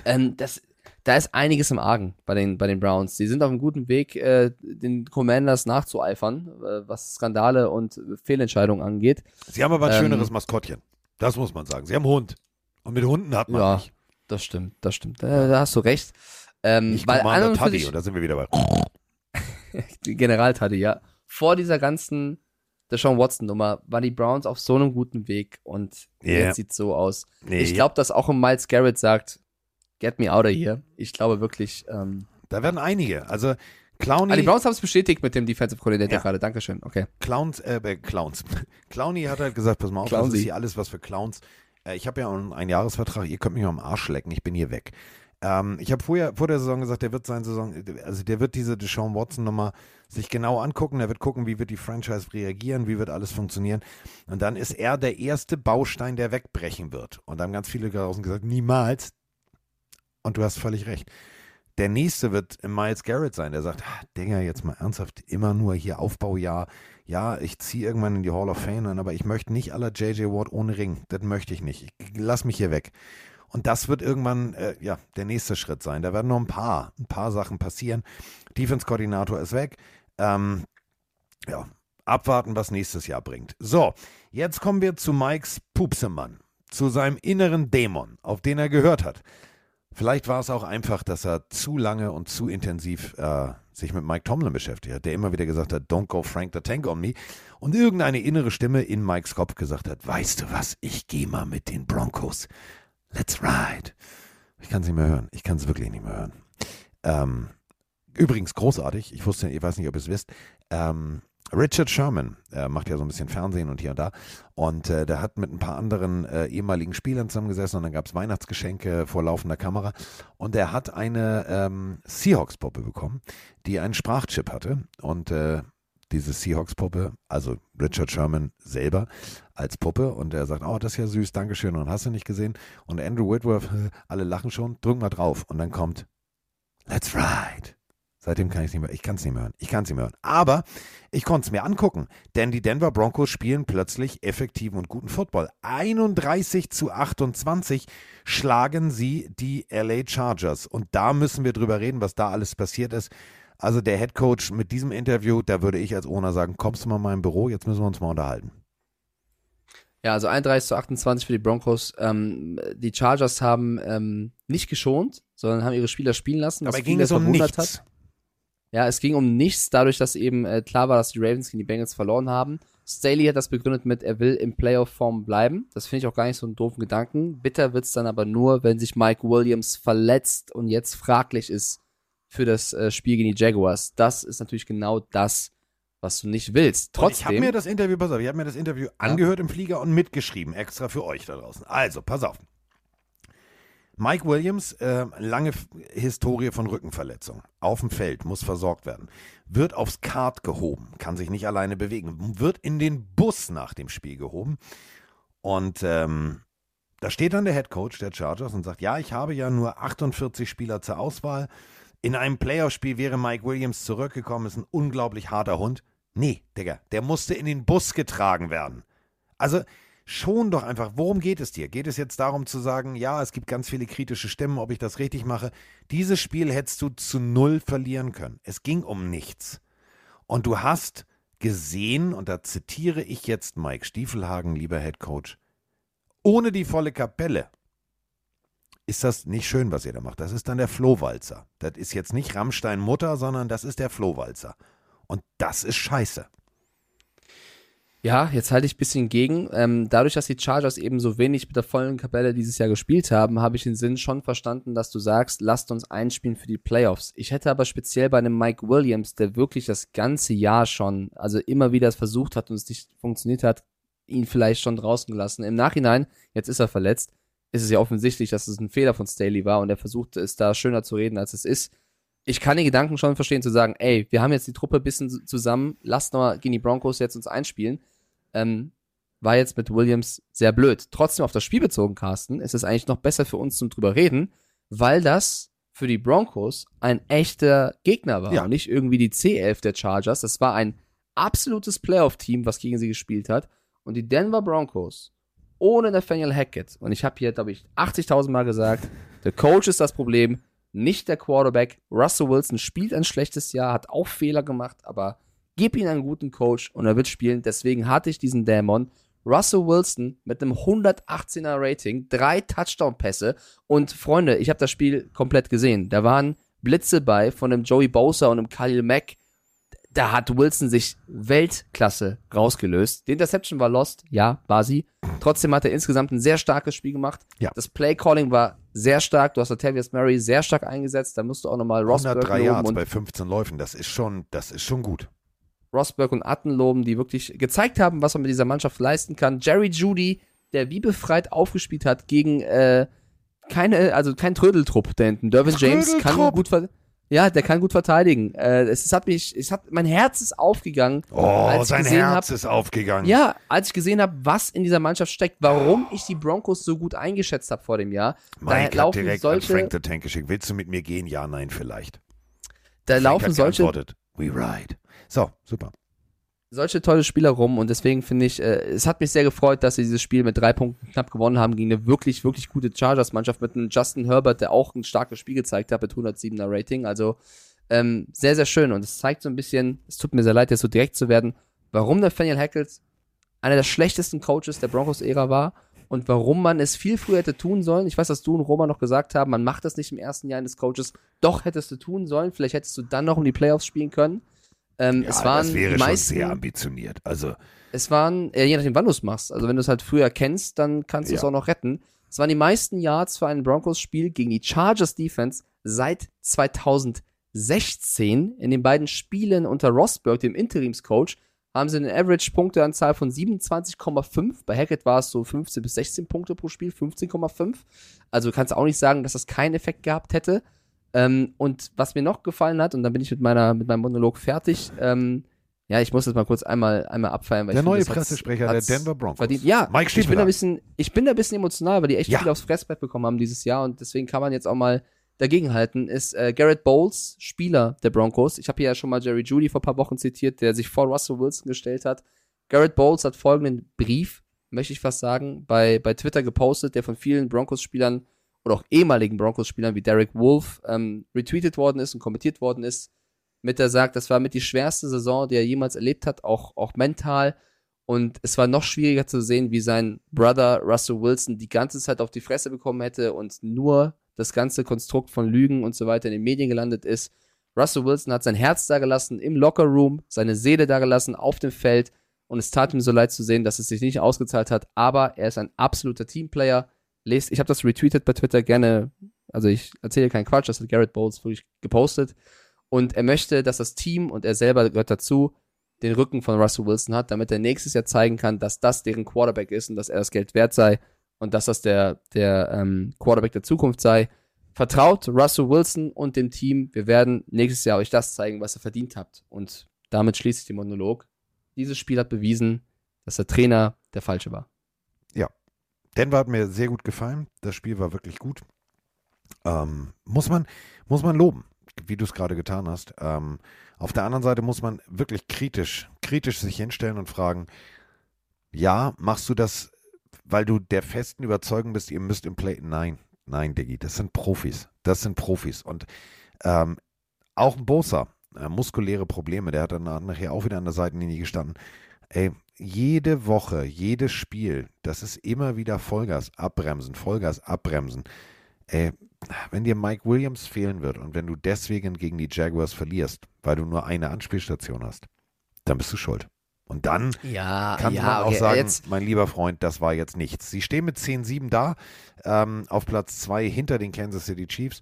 Ähm, das, da ist einiges im Argen bei den, bei den Browns. Die sind auf einem guten Weg, äh, den Commanders nachzueifern, äh, was Skandale und Fehlentscheidungen angeht. Sie haben aber ein Ähm, schöneres Maskottchen. Das muss man sagen. Sie haben einen Hund. Und mit Hunden hat man Ja, nicht. das stimmt, das stimmt. Da, da hast du recht. Ähm, Nicht weil an Commander Taddy. Und da sind wir wieder bei. die Generaltate, ja. Vor dieser ganzen Deshaun Watson-Nummer waren die Browns auf so einem guten Weg und Ja. jetzt sieht's so aus. Nee, Ich glaube, dass auch ein Miles Garrett sagt, get me out of here. Ich glaube wirklich, ähm, Da werden einige. Also Clowny, ah, die Browns haben es bestätigt mit dem Defensive Coordinator Ja. gerade. Dankeschön. Okay. Clowns, äh, äh, Clowns. Clowny hat halt gesagt, pass mal auf, das Clownsy. ist hier alles was für Clowns. Äh, ich habe ja einen Einjahresvertrag, ihr könnt mich am Arsch lecken, ich bin hier weg. Ähm, ich habe vorher, vor der Saison gesagt, der wird seine Saison, also der wird diese Deshaun Watson Nummer sich genau angucken, der wird gucken, wie wird die Franchise reagieren, wie wird alles funktionieren. Und dann ist er der erste Baustein, der wegbrechen wird. Und da haben ganz viele draußen gesagt, niemals. Und du hast völlig recht. Der nächste wird Miles Garrett sein, der sagt, ah, Digga, jetzt mal ernsthaft, immer nur hier Aufbaujahr. Ja, ich ziehe irgendwann in die Hall of Fame ein, aber ich möchte nicht aller JJ Watt ohne Ring. Das möchte ich nicht. Ich, lass mich hier weg. Und das wird irgendwann, äh, ja, der nächste Schritt sein. Da werden noch ein paar, ein paar Sachen passieren. Defense-Koordinator ist weg. Ähm, ja, abwarten, was nächstes Jahr bringt. So, jetzt kommen wir zu Mikes Pupsemann, zu seinem inneren Dämon, auf den er gehört hat. Vielleicht war es auch einfach, dass er zu lange und zu intensiv äh, sich mit Mike Tomlin beschäftigt hat, der immer wieder gesagt hat, don't go Frank the Tank on me. Und irgendeine innere Stimme in Mikes Kopf gesagt hat, weißt du was, ich gehe mal mit den Broncos. Let's ride. Ich kann es nicht mehr hören. Ich kann es wirklich nicht mehr hören. Ähm, übrigens großartig, ich wusste, ich weiß nicht, ob ihr es wisst, ähm, Richard Sherman äh, macht ja so ein bisschen Fernsehen und hier und da. Und äh, der hat mit ein paar anderen äh, ehemaligen Spielern zusammengesessen und dann gab es Weihnachtsgeschenke vor laufender Kamera. Und er hat eine ähm, Seahawks-Puppe bekommen, die einen Sprachchip hatte. Und äh, diese Seahawks-Puppe, also Richard Sherman selber als Puppe. Und er sagt, oh, das ist ja süß, Dankeschön. Und hast du nicht gesehen? Und Andrew Whitworth, alle lachen schon, drücken mal drauf. Und dann kommt, let's ride. Seitdem kann ich es nicht mehr, ich kann es nicht mehr hören. Ich kann es nicht mehr hören. Aber ich konnte es mir angucken, denn die Denver Broncos spielen plötzlich effektiven und guten Football. 31 zu 28 schlagen sie die LA Chargers. Und da müssen wir drüber reden, was da alles passiert ist. Also der Head Coach mit diesem Interview, da würde ich als Owner sagen, kommst du mal in mein Büro, jetzt müssen wir uns mal unterhalten. Ja, also 31 zu 28 für die Broncos. Ähm, die Chargers haben ähm, nicht geschont, sondern haben ihre Spieler spielen lassen. was Aber ging viele es um nichts. Hat. Ja, es ging um nichts, dadurch, dass eben äh, klar war, dass die Ravens gegen die Bengals verloren haben. Staley hat das begründet mit, er will in Playoff-Form bleiben. Das finde ich auch gar nicht so einen doofen Gedanken. Bitter wird's dann aber nur, wenn sich Mike Williams verletzt und jetzt fraglich ist für das äh, Spiel gegen die Jaguars. Das ist natürlich genau das, was du nicht willst. Und ich habe Trotzdem, mir das Interview, pass auf, ich habe mir das Interview angehört im Flieger und mitgeschrieben, extra für euch da draußen. Also, pass auf. Mike Williams, äh, lange Historie von Rückenverletzung. Auf dem Feld, muss versorgt werden. Wird aufs Kart gehoben, kann sich nicht alleine bewegen. Wird in den Bus nach dem Spiel gehoben. Und ähm, da steht dann der Head Coach der Chargers und sagt, ja, ich habe ja nur 48 Spieler zur Auswahl. In einem Playoff-Spiel wäre Mike Williams zurückgekommen, ist ein unglaublich harter Hund. Nee, Digga, der musste in den Bus getragen werden. Also schon doch einfach, worum geht es dir? Geht es jetzt darum zu sagen, ja, es gibt ganz viele kritische Stimmen, ob ich das richtig mache? Dieses Spiel hättest du zu null verlieren können. Es ging um nichts. Und du hast gesehen, und da zitiere ich jetzt Mike Stiefelhagen, lieber Head Coach, ohne die volle Kapelle ist das nicht schön, was ihr da macht. Das ist dann der Flohwalzer. Das ist jetzt nicht Rammstein Mutter, sondern das ist der Flohwalzer. Und das ist scheiße. Ja, jetzt halte ich ein bisschen gegen. Ähm, dadurch, dass die Chargers eben so wenig mit der vollen Kapelle dieses Jahr gespielt haben, habe ich den Sinn schon verstanden, dass du sagst, lasst uns einspielen für die Playoffs. Ich hätte aber speziell bei einem Mike Williams, der wirklich das ganze Jahr schon, also immer wieder es versucht hat und es nicht funktioniert hat, ihn vielleicht schon draußen gelassen. Im Nachhinein, jetzt ist er verletzt, ist es ja offensichtlich, dass es ein Fehler von Staley war und er versucht es da schöner zu reden, als es ist. Ich kann den Gedanken schon verstehen, zu sagen, ey, wir haben jetzt die Truppe ein bisschen zusammen, lasst noch mal gegen die Broncos jetzt uns einspielen. Ähm, war jetzt mit Williams sehr blöd. Trotzdem auf das Spiel bezogen, Carsten, ist es eigentlich noch besser für uns zum drüber reden, weil das für die Broncos ein echter Gegner war Ja. und nicht irgendwie die C11 der Chargers. Das war ein absolutes Playoff-Team, was gegen sie gespielt hat. Und die Denver Broncos ohne Nathaniel Hackett, und ich habe hier, glaube ich, 80.000 Mal gesagt, der Coach ist das Problem, nicht der Quarterback. Russell Wilson spielt ein schlechtes Jahr, hat auch Fehler gemacht, aber gib ihm einen guten Coach und er wird spielen. Deswegen hatte ich diesen Dämon. Russell Wilson mit einem 118er Rating, drei Touchdown-Pässe und Freunde, ich habe das Spiel komplett gesehen. Da waren Blitze bei von einem Joey Bosa und einem Khalil Mack. Da hat Wilson sich Weltklasse rausgelöst. Die Interception war lost, ja, war sie. Trotzdem hat er insgesamt ein sehr starkes Spiel gemacht. Ja. Das Play-Calling war sehr stark. Du hast Latavius Murray sehr stark eingesetzt. Da musst du auch nochmal Rosberg 103 loben Yards und bei 15 Läufen, das ist schon, das ist schon gut. Rosberg und Atten loben, die wirklich gezeigt haben, was man mit dieser Mannschaft leisten kann. Jerry Judy, der wie befreit aufgespielt hat gegen äh, keine, also kein Trödeltrupp da hinten. Dervin James kann gut ver ja, der kann gut verteidigen. Äh, es, es hat mich, es hat, mein Herz ist aufgegangen, Oh, sein Herz hab- ist aufgegangen. ja, als ich gesehen habe, was in dieser Mannschaft steckt, warum ich die Broncos so gut eingeschätzt habe vor dem Jahr. Mike da hat direkt an solche, Frank the Tank geschickt. Willst du mit mir gehen? Ja, nein, vielleicht. da Frank laufen solche We ride. So, super. Solche tolle Spieler rum und deswegen finde ich, äh, es hat mich sehr gefreut, dass sie dieses Spiel mit drei Punkten knapp gewonnen haben gegen eine wirklich, wirklich gute Chargers-Mannschaft mit einem Justin Herbert, der auch ein starkes Spiel gezeigt hat mit 107er Rating. Also ähm, sehr, sehr schön und es zeigt so ein bisschen, es tut mir sehr leid, jetzt so direkt zu werden, warum Nathaniel Hackett einer der schlechtesten Coaches der Broncos-Ära war und warum man es viel früher hätte tun sollen. Ich weiß, dass du und Roma noch gesagt haben, man macht das nicht im ersten Jahr eines Coaches. Doch hättest du tun sollen. Vielleicht hättest du dann noch um die Playoffs spielen können. Ähm, Ja, es waren das wäre die schon meisten, sehr ambitioniert. Also, es waren, je nachdem, wann du es machst. Also wenn du es halt früher kennst, dann kannst du es Ja. auch noch retten. Es waren die meisten Yards für ein Broncos-Spiel gegen die Chargers Defense seit 2016. In den beiden Spielen unter Rosberg, dem Interimscoach, haben sie eine Average-Punkteanzahl von 27,5. Bei Hackett war es so 15 bis 16 Punkte pro Spiel, 15,5. Also kannst du auch nicht sagen, dass das keinen Effekt gehabt hätte. Ähm, und was mir noch gefallen hat, und dann bin ich mit, meiner, mit meinem Monolog fertig, ähm, Ja, ich muss das mal kurz einmal, einmal abfeiern. Weil Der ich finde, neue das hat's- Pressesprecher der hat's Denver Broncos. Verdient. Ja, Mike ich bin, ein bisschen, ich bin da ein bisschen emotional, weil die echt Ja. viel aufs Fressbrett bekommen haben dieses Jahr und deswegen kann man jetzt auch mal dagegenhalten. Ist äh, Garrett Bowles, Spieler der Broncos. Ich habe hier ja schon mal Jerry Judy vor ein paar Wochen zitiert, der sich vor Russell Wilson gestellt hat. Garrett Bowles hat folgenden Brief, möchte ich fast sagen, bei, bei Twitter gepostet, der von vielen Broncos-Spielern oder auch ehemaligen Broncos-Spielern wie Derek Wolf ähm, retweetet worden ist und kommentiert worden ist mit der sagt, das war mit die schwerste Saison, die er jemals erlebt hat, auch, auch mental. Und es war noch schwieriger zu sehen, wie sein Brother Russell Wilson die ganze Zeit auf die Fresse bekommen hätte und nur das ganze Konstrukt von Lügen und so weiter in den Medien gelandet ist. Russell Wilson hat sein Herz da gelassen im Lockerroom, seine Seele da gelassen auf dem Feld und es tat ihm so leid zu sehen, dass es sich nicht ausgezahlt hat, aber er ist ein absoluter Teamplayer. Lest, ich habe das retweetet bei Twitter gerne, also ich erzähle keinen Quatsch, das hat Garrett Bowles wirklich gepostet. Und er möchte, dass das Team und er selber gehört dazu, den Rücken von Russell Wilson hat, damit er nächstes Jahr zeigen kann, dass das deren Quarterback ist und dass er das Geld wert sei und dass das der, der ähm, Quarterback der Zukunft sei. Vertraut Russell Wilson und dem Team. Wir werden nächstes Jahr euch das zeigen, was ihr verdient habt. Und damit schließe ich den Monolog. Dieses Spiel hat bewiesen, dass der Trainer der falsche war. Denver hat mir sehr gut gefallen. Das Spiel war wirklich gut. Ähm, muss, man, muss man loben, wie du es gerade getan hast. Ähm, auf der anderen Seite muss man wirklich kritisch, kritisch sich hinstellen und fragen, ja, machst du das, weil du der festen Überzeugung bist, ihr müsst im Play. Nein, nein, Diggi, das sind Profis. Das sind Profis. Und ähm, auch ein Bosa, äh, muskuläre Probleme, der hat dann nachher auch wieder an der Seitenlinie gestanden. Ey, jede Woche, jedes Spiel, das ist immer wieder Vollgas abbremsen, Vollgas abbremsen. Ey, wenn dir Mike Williams fehlen wird und wenn du deswegen gegen die Jaguars verlierst, weil du nur eine Anspielstation hast, dann bist du schuld. Und dann Ja, kann man auch sagen, mein lieber Freund, das war jetzt nichts. Sie stehen mit 10-7 da, ähm, auf Platz 2 hinter den Kansas City Chiefs.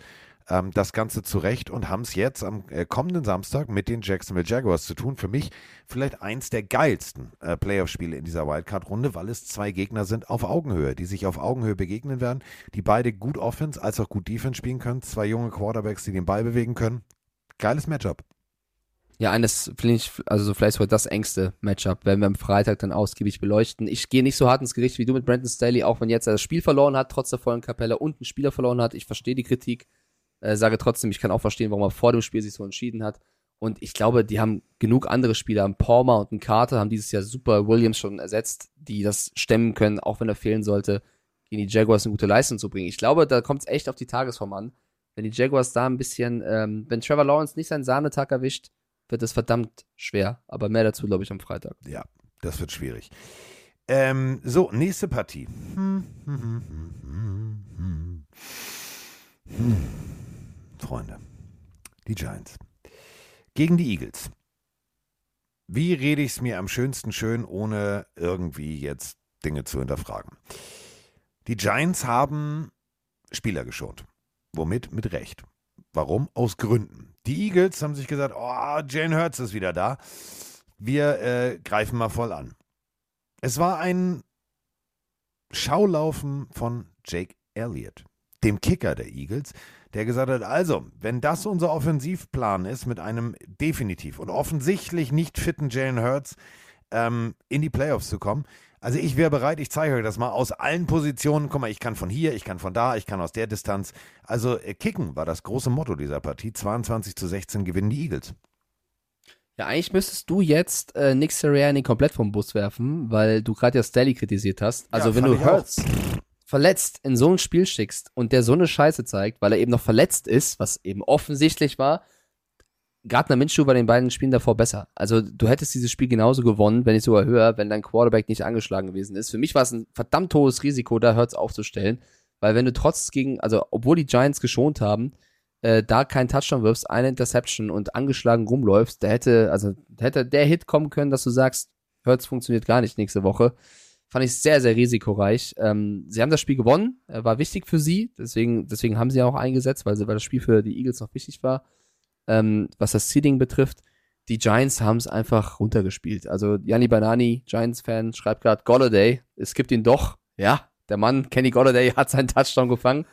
Ähm, das Ganze zurecht und haben es jetzt am äh, kommenden Samstag mit den Jacksonville Jaguars zu tun. Für mich vielleicht eins der geilsten äh, Playoff-Spiele in dieser Wildcard-Runde, weil es zwei Gegner sind auf Augenhöhe, die sich auf Augenhöhe begegnen werden, die beide gut Offense als auch gut Defense spielen können. Zwei junge Quarterbacks, die den Ball bewegen können. Geiles Matchup. Ja, eines, finde ich, also so vielleicht sogar das engste Matchup, werden wir am Freitag dann ausgiebig beleuchten. Ich gehe nicht so hart ins Gericht wie du mit Brandon Staley, auch wenn jetzt er das Spiel verloren hat, trotz der vollen Kapelle und einen Spieler verloren hat. Ich verstehe die Kritik, äh, sage trotzdem, ich kann auch verstehen, warum er vor dem Spiel sich so entschieden hat. Und ich glaube, die haben genug andere Spieler, ein Palmer und ein Carter haben dieses Jahr super Williams schon ersetzt, die das stemmen können, auch wenn er fehlen sollte, gegen die Jaguars eine gute Leistung zu bringen. Ich glaube, da kommt es echt auf die Tagesform an. Wenn die Jaguars da ein bisschen, ähm, wenn Trevor Lawrence nicht seinen Sahnetag erwischt, wird es verdammt schwer. Aber mehr dazu, glaube ich, am Freitag. Ja, das wird schwierig. Ähm, so, nächste Partie. Hm, hm, hm, hm, hm, hm. Hm. Freunde, die Giants gegen die Eagles. Wie rede ich es mir am schönsten schön, ohne irgendwie jetzt Dinge zu hinterfragen? Die Giants haben Spieler geschont. Womit? Mit Recht. Warum? Aus Gründen. Die Eagles haben sich gesagt, oh, Jane Hurts ist wieder da. Wir äh, greifen mal voll an. Es war ein Schaulaufen von Jake Elliott, dem Kicker der Eagles, der gesagt hat, also, wenn das unser Offensivplan ist, mit einem definitiv und offensichtlich nicht fitten Jalen Hurts ähm, in die Playoffs zu kommen, also ich wäre bereit, ich zeige euch das mal aus allen Positionen. Guck mal, ich kann von hier, ich kann von da, ich kann aus der Distanz. Also äh, kicken war das große Motto dieser Partie. 22 zu 16 gewinnen die Eagles. Ja, eigentlich müsstest du jetzt äh, Nick Sirianni komplett vom Bus werfen, weil du gerade ja Staley kritisiert hast. Also Ja, wenn du. Hurts verletzt in so ein Spiel schickst und der so eine Scheiße zeigt, weil er eben noch verletzt ist, was eben offensichtlich war, Gardner Minshew war den beiden Spielen davor besser. Also du hättest dieses Spiel genauso gewonnen, wenn nicht sogar höher, wenn dein Quarterback nicht angeschlagen gewesen ist. Für mich war es ein verdammt hohes Risiko, da Hurts aufzustellen, weil wenn du trotz gegen, also obwohl die Giants geschont haben, äh, da keinen Touchdown wirfst, eine Interception und angeschlagen rumläufst, da hätte, also hätte der Hit kommen können, dass du sagst, Hurts funktioniert gar nicht nächste Woche. Fand ich sehr, sehr risikoreich. Ähm, sie haben das Spiel gewonnen, äh, war wichtig für sie, deswegen, deswegen haben sie auch eingesetzt, weil, sie, weil das Spiel für die Eagles noch wichtig war. Ähm, was das Seeding betrifft, die Giants haben es einfach runtergespielt. Also Gianni Banani, Giants-Fan, schreibt gerade Golladay, es gibt ihn doch. Ja, der Mann, Kenny Golladay, hat seinen Touchdown gefangen.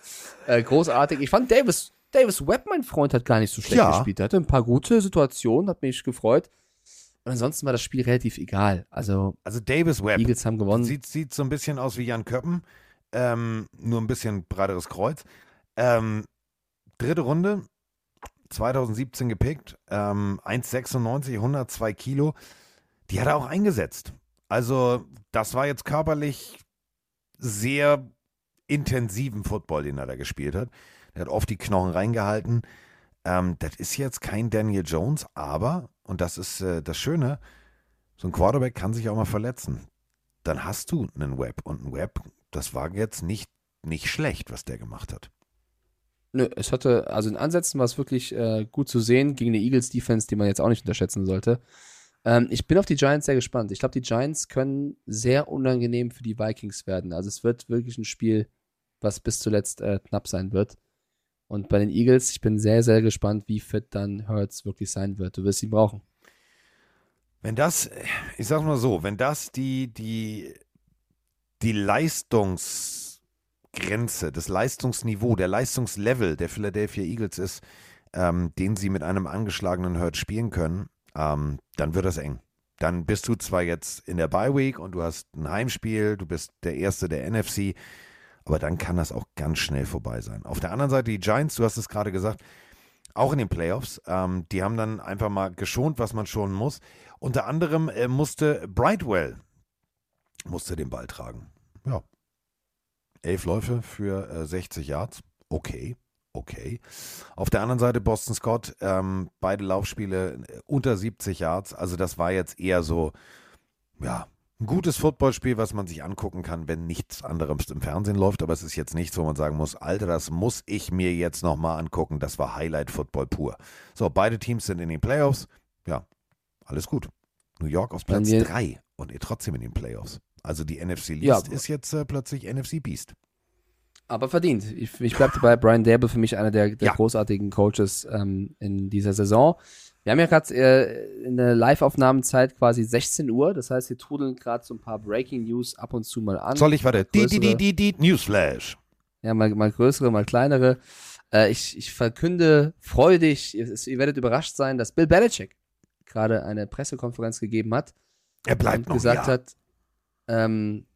Äh, großartig. Ich fand Davis, Davis Webb, mein Freund, hat gar nicht so schlecht Ja. gespielt. Er hatte ein paar gute Situationen, hat mich gefreut. Und ansonsten war das Spiel relativ egal. Also, Also Davis Webb Eagles haben gewonnen. sieht, sieht so ein bisschen aus wie Jan Köppen, ähm, nur ein bisschen breiteres Kreuz. Ähm, dritte Runde, 2017 gepickt, ähm, 1,96, 102 Kilo. Die hat er auch eingesetzt. Also das war jetzt körperlich sehr intensiven Football, den er da gespielt hat. Er hat oft die Knochen reingehalten. Ähm, das ist jetzt kein Daniel Jones, aber, und das ist äh, das Schöne, so ein Quarterback kann sich auch mal verletzen. Dann hast du einen Web. Und ein Web, das war jetzt nicht, nicht schlecht, was der gemacht hat. Nö, es hatte, also in Ansätzen war es wirklich äh, gut zu sehen gegen die Eagles Defense, die man jetzt auch nicht unterschätzen sollte. Ähm, ich bin auf die Giants sehr gespannt. Ich glaube, die Giants können sehr unangenehm für die Vikings werden. Also es wird wirklich ein Spiel, was bis zuletzt äh, knapp sein wird. Und bei den Eagles, ich bin sehr, sehr gespannt, wie fit dann Hurts wirklich sein wird. Du wirst ihn brauchen. Wenn das, ich sag's mal so, wenn das die, die, die Leistungsgrenze, das Leistungsniveau, der Leistungslevel der Philadelphia Eagles ist, ähm, den sie mit einem angeschlagenen Hurt spielen können, ähm, dann wird das eng. Dann bist du zwar jetzt in der Bye Week und du hast ein Heimspiel, du bist der Erste der NFC, aber dann kann das auch ganz schnell vorbei sein. Auf der anderen Seite die Giants, du hast es gerade gesagt, auch in den Playoffs, ähm, die haben dann einfach mal geschont, was man schonen muss. Unter anderem äh, musste Brightwell musste den Ball tragen. Ja. Elf Läufe für äh, 60 Yards. Okay. Okay. Auf der anderen Seite Boston Scott, ähm, beide Laufspiele äh, unter 70 Yards. Also das war jetzt eher so, ja, ein gutes Footballspiel, was man sich angucken kann, wenn nichts anderes im Fernsehen läuft. Aber es ist jetzt nichts, wo man sagen muss, Alter, das muss ich mir jetzt nochmal angucken. Das war Highlight-Football pur. So, beide Teams sind in den Playoffs. Ja, alles gut. New York auf Platz Dann wir- 3 und ihr trotzdem in den Playoffs. Also die NFC Ja, Least ist jetzt äh, plötzlich NFC Beast. Aber verdient. Ich, ich bleibe dabei, Brian Dable für mich einer der, der Ja. großartigen Coaches ähm, in dieser Saison. Wir haben ja gerade äh, in der Live-Aufnahmenzeit quasi 16 Uhr. Das heißt, wir trudeln gerade so ein paar Breaking News ab und zu mal an. Soll ich, warte, die, die, die, die, Newsflash. Ja, mal, mal größere, mal kleinere. Äh, ich, ich verkünde freudig, ihr, ihr werdet überrascht sein, dass Bill Belichick gerade eine Pressekonferenz gegeben hat Er bleibt und noch gesagt ja. hat, ähm,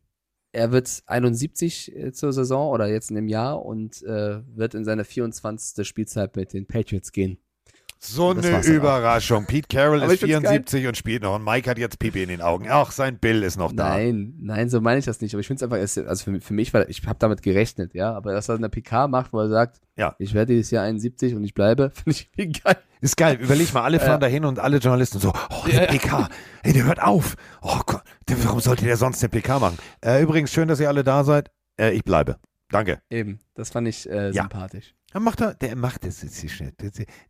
er wird 71 äh, zur Saison oder jetzt in dem Jahr und äh, wird in seine 24. Spielzeit mit den Patriots gehen. So eine. Überraschung. Pete Carroll ist ich find's 74 und spielt noch und Mike hat jetzt Pipi in den Augen. Ach, sein Bill ist noch da. Nein, nein, so meine ich das nicht. Aber ich finde es einfach, also für, mich- für mich war, ich habe damit gerechnet, ja. Aber dass er eine PK macht, wo er sagt, Ja. ich werde dieses Jahr 71 und ich bleibe, finde ich geil. Ist geil. Überleg mal, alle fahren dahin und alle Journalisten so, oh, der PK, ey, der hört auf. Oh Gott, der, warum sollte der sonst eine PK machen? Äh, übrigens, schön, dass ihr alle da seid. Äh, ich bleibe. Danke. Eben, das fand ich äh, Ja. sympathisch. Der macht er, der macht das jetzt nicht schnell.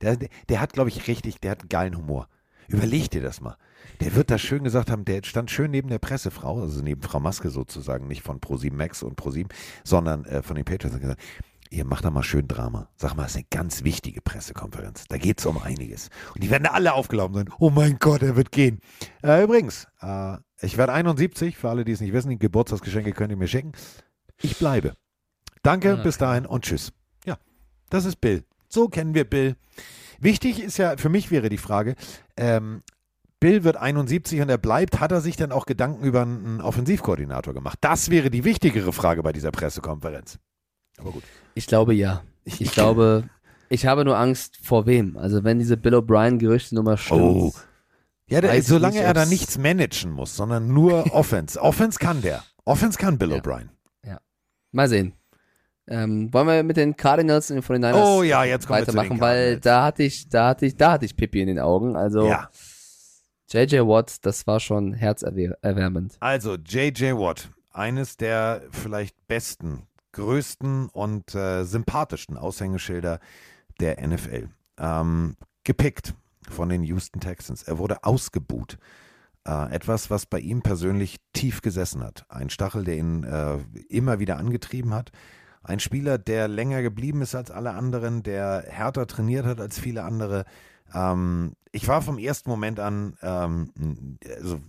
Der, der, der, hat, glaube ich, richtig, der hat einen geilen Humor. Überleg dir das mal. Der wird das schön gesagt haben, der stand schön neben der Pressefrau, also neben Frau Maske sozusagen, nicht von ProSieben Max und ProSieben, sondern äh, von den Patriots und gesagt, ihr macht da mal schön Drama. Sag mal, das ist eine ganz wichtige Pressekonferenz. Da geht es um einiges. Und die werden alle aufgelaufen sein. Oh mein Gott, er wird gehen. Äh, übrigens, äh, ich werde 71, für alle, die es nicht wissen, die Geburtstagsgeschenke könnt ihr mir schicken. Ich bleibe. Danke, Ah, bis dahin und tschüss. Ja, das ist Bill. So kennen wir Bill. Wichtig ist ja, für mich wäre die Frage, ähm, Bill wird 71 und er bleibt, hat er sich dann auch Gedanken über einen Offensivkoordinator gemacht? Das wäre die wichtigere Frage bei dieser Pressekonferenz. Aber gut. Ich glaube ja. Ich glaube, ich habe nur Angst vor wem. Also wenn diese Bill O'Brien-Gerüchte-Nummer stimmt. Oh. Ja, der, Weiß ich solange nicht, er da nichts managen muss, sondern nur Offense. Offense kann der. Offense kann Bill Ja. O'Brien. Mal sehen. Ähm, wollen wir mit den Cardinals und den 49ers Oh ja, jetzt weitermachen, weil da hatte ich, da hatte ich, da hatte ich Pippi in den Augen. Also Ja. JJ Watt, das war schon herzerwärmend. Also J.J. Watt, eines der vielleicht besten, größten und äh, sympathischsten Aushängeschilder der NFL. Ähm, gepickt von den Houston Texans. Er wurde ausgebuht. Äh, etwas, was bei ihm persönlich tief gesessen hat. Ein Stachel, der ihn äh, immer wieder angetrieben hat. Ein Spieler, der länger geblieben ist als alle anderen, der härter trainiert hat als viele andere. Ähm, ich war vom ersten Moment an, ähm, also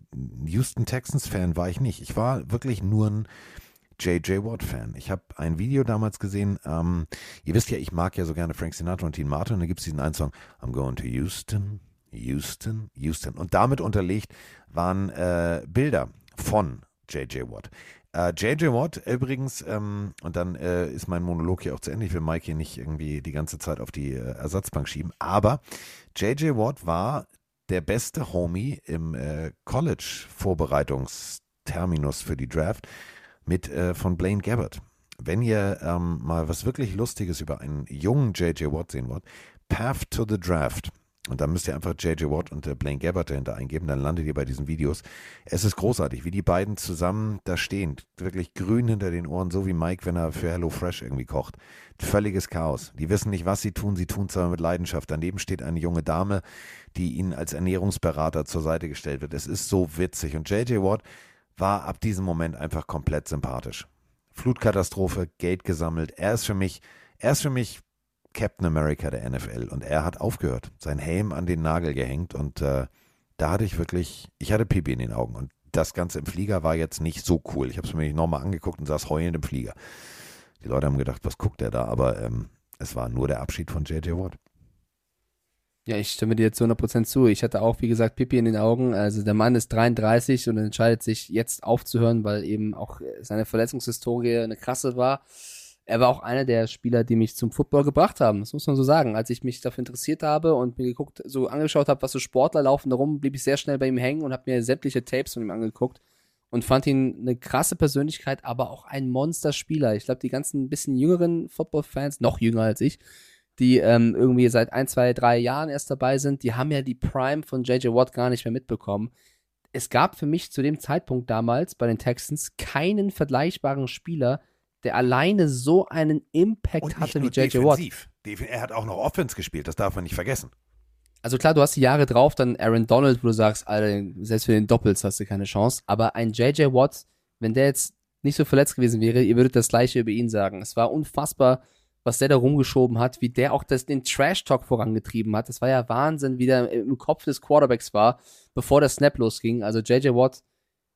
Houston Texans-Fan war ich nicht. Ich war wirklich nur ein J.J. Watt-Fan. Ich habe ein Video damals gesehen. Ähm, ihr wisst ja, ich mag ja so gerne Frank Sinatra und Dean Martin. Und da gibt es diesen einen Song, I'm going to Houston, Houston, Houston. Und damit unterlegt waren äh, Bilder von J.J. Watt. Äh, J.J. Watt übrigens, ähm, und dann äh, ist mein Monolog hier auch zu Ende. Ich will Mike hier nicht irgendwie die ganze Zeit auf die äh, Ersatzbank schieben. Aber J.J. Watt war der beste Homie im äh, College-Vorbereitungsterminus für die Draft mit äh, von Blaine Gabbard. Wenn ihr ähm, mal was wirklich Lustiges über einen jungen J.J. Watt sehen wollt, Path to the Draft. Und da müsst ihr einfach J.J. Watt und äh, Blaine Gabbard dahinter eingeben, dann landet ihr bei diesen Videos. Es ist großartig, wie die beiden zusammen da stehen. Wirklich grün hinter den Ohren, so wie Mike, wenn er für Hello Fresh irgendwie kocht. Völliges Chaos. Die wissen nicht, was sie tun, sie tun es aber mit Leidenschaft. Daneben steht eine junge Dame, die ihnen als Ernährungsberater zur Seite gestellt wird. Es ist so witzig. Und J.J. Watt war ab diesem Moment einfach komplett sympathisch. Flutkatastrophe, Geld gesammelt. Er ist für mich, er ist für mich Captain America der NFL und er hat aufgehört, sein Helm an den Nagel gehängt und äh, da hatte ich wirklich, ich hatte Pipi in den Augen und das Ganze im Flieger war jetzt nicht so cool. Ich habe es mir nochmal angeguckt und saß heulend im Flieger. Die Leute haben gedacht, was guckt der da? Aber ähm, es war nur der Abschied von J.J. Watt. Ja, ich stimme dir zu 100% zu. Ich hatte auch, wie gesagt, Pipi in den Augen. Also der Mann ist 33 und entscheidet sich jetzt aufzuhören, weil eben auch seine Verletzungshistorie eine krasse war er war auch einer der Spieler, die mich zum Football gebracht haben. Das muss man so sagen. Als ich mich dafür interessiert habe und mir geguckt, so angeschaut habe, was so Sportler laufen darum, blieb ich sehr schnell bei ihm hängen und habe mir sämtliche Tapes von ihm angeguckt und fand ihn eine krasse Persönlichkeit, aber auch ein Monsterspieler. Ich glaube, die ganzen bisschen jüngeren Football-Fans, noch jünger als ich, die ähm, irgendwie seit ein, zwei, drei Jahren erst dabei sind, die haben ja die Prime von JJ Watt gar nicht mehr mitbekommen. Es gab für mich zu dem Zeitpunkt damals bei den Texans keinen vergleichbaren Spieler, der alleine so einen Impact Und hatte wie JJ Watt. Er hat auch noch Offense gespielt, das darf man nicht vergessen. Also klar, du hast die Jahre drauf, dann Aaron Donald, wo du sagst, Alter, selbst für den Doppels hast du keine Chance. Aber ein JJ Watt, wenn der jetzt nicht so verletzt gewesen wäre, ihr würdet das gleiche über ihn sagen. Es war unfassbar, was der da rumgeschoben hat, wie der auch das, den Trash-Talk vorangetrieben hat. Das war ja Wahnsinn, wie der im Kopf des Quarterbacks war, bevor der Snap losging. Also JJ Watt,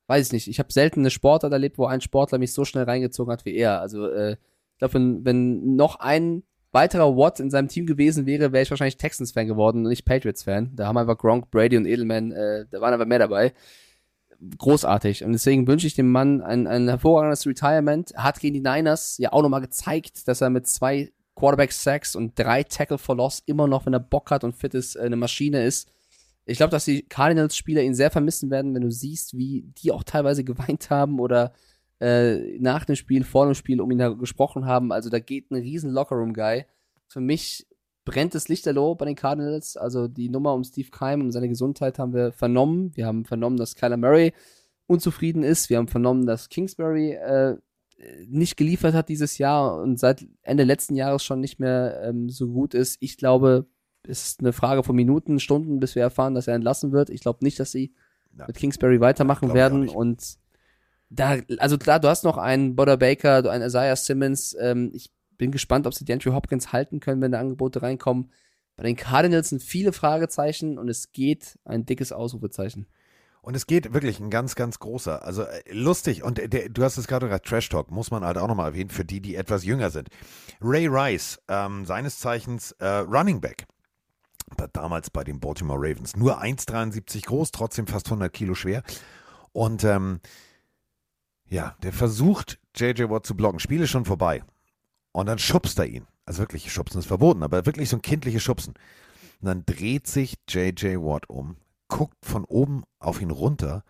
weiß ich nicht, ich habe selten eine Sportart erlebt, wo ein Sportler mich so schnell reingezogen hat wie er. Also äh, ich glaube, wenn, wenn noch ein weiterer Watt in seinem Team gewesen wäre, wäre ich wahrscheinlich Texans-Fan geworden und nicht Patriots-Fan. Da haben einfach Gronk, Brady und Edelman, äh, da waren aber mehr dabei. Großartig. Und deswegen wünsche ich dem Mann ein, ein hervorragendes Retirement. Hat gegen die Niners ja auch nochmal gezeigt, dass er mit zwei Quarterback-Sacks und drei Tackle for Loss immer noch, wenn er Bock hat und fit ist, äh, eine Maschine ist. Ich glaube, dass die Cardinals-Spieler ihn sehr vermissen werden, wenn du siehst, wie die auch teilweise geweint haben oder äh, nach dem Spiel, vor dem Spiel um ihn gesprochen haben. Also da geht ein riesen Lockerroom-Guy. Für mich brennt das Lichterloh bei den Cardinals. Also die Nummer um Steve Keim, um seine Gesundheit haben wir vernommen. Wir haben vernommen, dass Kyler Murray unzufrieden ist. Wir haben vernommen, dass Kingsbury äh, nicht geliefert hat dieses Jahr und seit Ende letzten Jahres schon nicht mehr ähm, so gut ist. Ich glaube, ist eine Frage von Minuten, Stunden, bis wir erfahren, dass er entlassen wird. Ich glaube nicht, dass sie Ja. mit Kingsbury weitermachen werden. Und da, also klar, du hast noch einen Butter Baker, du einen Isaiah Simmons. Ähm, ich bin gespannt, ob sie Andrew Hopkins halten können, wenn da Angebote reinkommen. Bei den Cardinals sind viele Fragezeichen und es geht ein dickes Ausrufezeichen. Und es geht wirklich ein ganz, ganz großer. Also äh, lustig. Und der, du hast es gerade gesagt, Trash Talk, muss man halt auch nochmal erwähnen, für die, die etwas jünger sind. Ray Rice, ähm, seines Zeichens äh, Running Back. Damals bei den Baltimore Ravens. Nur 1,73 groß, trotzdem fast 100 Kilo schwer. Und ähm, ja, der versucht, JJ Watt zu blocken. Spiel ist schon vorbei. Und dann schubst er ihn. Also wirklich, Schubsen ist verboten, aber wirklich so ein kindliches Schubsen. Und dann dreht sich JJ Watt um, guckt von oben auf ihn runter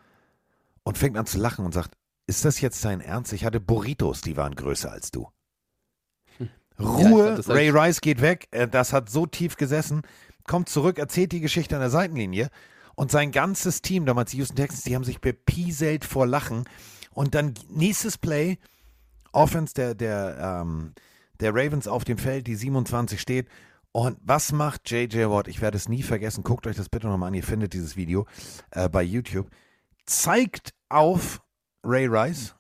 und fängt an zu lachen und sagt, ist das jetzt dein Ernst? Ich hatte Burritos, die waren größer als du. ich Ruhe, hab Ray Rice geht weg, äh, das hat so tief gesessen, kommt zurück, erzählt die Geschichte an der Seitenlinie und sein ganzes Team, damals die Houston Texans, die haben sich bepieselt vor Lachen und dann nächstes Play, Offense der, der, ähm, der Ravens auf dem Feld, die 27 steht. Und was macht JJ Watt? Ich werde es nie vergessen. Guckt euch das bitte nochmal an. Ihr findet dieses Video äh, bei YouTube. Zeigt auf Ray Rice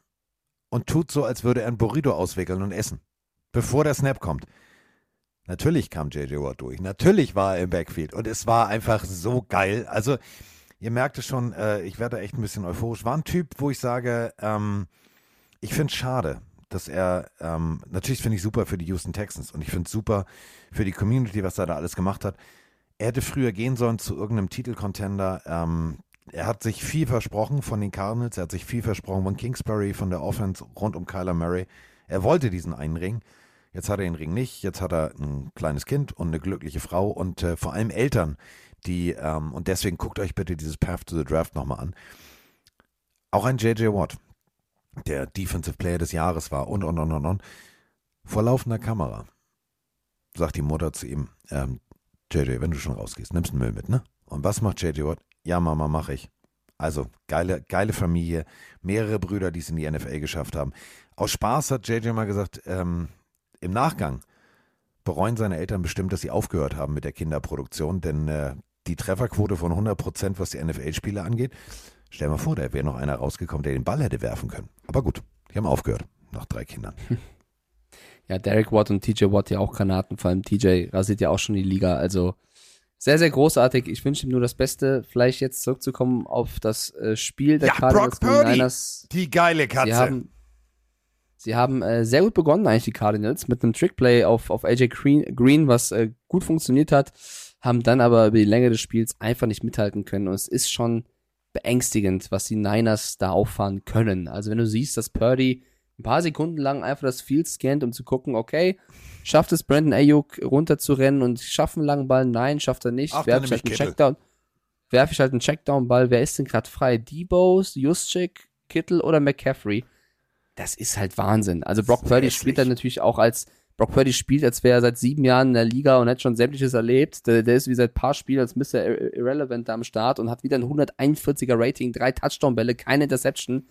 und tut so, als würde er ein Burrito auswickeln und essen, bevor der Snap kommt. Natürlich kam JJ Watt durch. Natürlich war er im Backfield. Und es war einfach so geil. Also, ihr merkt es schon, äh, ich werde echt ein bisschen euphorisch. War ein Typ, wo ich sage, ähm, ich finde es schade, dass er, ähm, natürlich finde ich super für die Houston Texans und ich finde es super für die Community, was er da alles gemacht hat. Er hätte früher gehen sollen zu irgendeinem Titelcontender. Ähm, er hat sich viel versprochen von den Cardinals, er hat sich viel versprochen von Kingsbury, von der Offense rund um Kyler Murray. Er wollte diesen einen Ring. Jetzt hat er den Ring nicht. Jetzt hat er ein kleines Kind und eine glückliche Frau und äh, vor allem Eltern, die, ähm, und deswegen guckt euch bitte dieses Path to the Draft nochmal an. Auch ein J.J. Watt, der Defensive Player des Jahres war und, und, und, und, und. Vor laufender Kamera sagt die Mutter zu ihm, ähm, JJ, wenn du schon rausgehst, nimmst du Müll mit, ne? Und was macht JJ Watt? Ja, Mama, mach ich. Also, geile, geile Familie, mehrere Brüder, die es in die NFL geschafft haben. Aus Spaß hat JJ mal gesagt, ähm, im Nachgang bereuen seine Eltern bestimmt, dass sie aufgehört haben mit der Kinderproduktion, denn äh, die Trefferquote von 100 Prozent, was die NFL-Spiele angeht, stell mal vor, da wäre noch einer rausgekommen, der den Ball hätte werfen können. Aber gut, die haben aufgehört, nach drei Kindern. Ja, Derek Watt und TJ Watt ja auch Granaten, vor allem TJ rasiert ja auch schon die Liga, also sehr, sehr großartig. Ich wünsche ihm nur das Beste. Vielleicht jetzt zurückzukommen auf das äh, Spiel der Ja, Cardinals Brock Purdy. Niners. Die geile Katze. Sie haben, sie haben äh, sehr gut begonnen, eigentlich die Cardinals, mit einem Trickplay auf, auf AJ Green, Green was äh, gut funktioniert hat, haben dann aber über die Länge des Spiels einfach nicht mithalten können. Und es ist schon beängstigend, was die Niners da auffahren können. Also wenn du siehst, dass Purdy ein paar Sekunden lang einfach das Field scannt, um zu gucken, okay, schafft es Brandon Ayuk runterzurennen und schafft einen langen Ball? Nein, schafft er nicht. Ach, Werfe ich halt einen Kittel. Checkdown. Werfe ich halt einen Checkdown-Ball. Wer ist denn gerade frei? Debos, Juszczyk, Kittel oder McCaffrey? Das ist halt Wahnsinn. Also Brock Purdy spielt dann natürlich auch als Brock Purdy spielt, als wäre er seit sieben Jahren in der Liga und hat schon sämtliches erlebt. Der, der ist wie seit paar Spielen als Mr. Ir- Irrelevant da am Start und hat wieder ein 141er Rating, drei Touchdown-Bälle, keine Interception.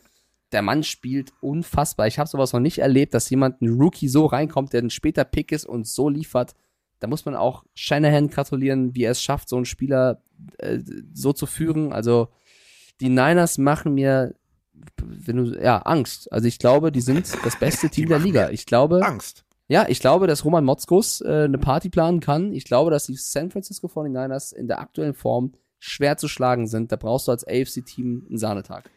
Der Mann spielt unfassbar. Ich habe sowas noch nicht erlebt, dass jemand, ein Rookie, so reinkommt, der ein später Pick ist und so liefert. Da muss man auch Shanahan gratulieren, wie er es schafft, so einen Spieler äh, so zu führen. Also die Niners machen mir, wenn du, ja, Angst. Also ich glaube, die sind das beste Team der Liga. Ich glaube, Angst. ja, ich glaube, dass Roman Motzkus äh, eine Party planen kann. Ich glaube, dass die San Francisco 49ers in der aktuellen Form schwer zu schlagen sind. Da brauchst du als AFC-Team einen Sahnetag.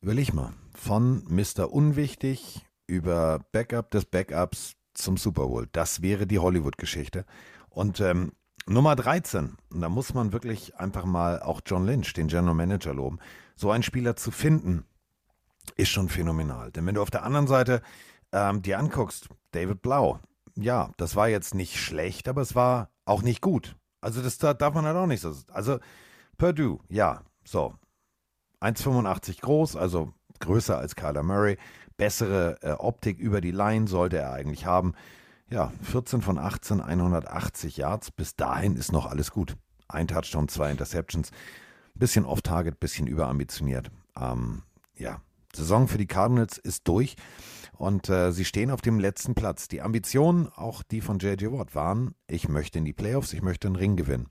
Überleg mal, von Mr. Unwichtig über Backup des Backups zum Super Bowl. Das wäre die Hollywood-Geschichte. Und ähm, Nummer 13, und da muss man wirklich einfach mal auch John Lynch, den General Manager, loben. So einen Spieler zu finden, ist schon phänomenal. Denn wenn du auf der anderen Seite ähm, dir anguckst, David Blau, ja, das war jetzt nicht schlecht, aber es war auch nicht gut. Also das da- darf man halt auch nicht so. Also Purdue, ja, so, 1,85 groß, also größer als Kyler Murray. Bessere äh, Optik über die Line sollte er eigentlich haben. Ja, 14 von 18, 180 Yards. Bis dahin ist noch alles gut. Ein Touchdown, zwei Interceptions. Bisschen off-target, bisschen überambitioniert. Ähm, ja, Saison für die Cardinals ist durch und äh, sie stehen auf dem letzten Platz. Die Ambitionen, auch die von J.J. Watt, waren, ich möchte in die Playoffs, ich möchte einen Ring gewinnen.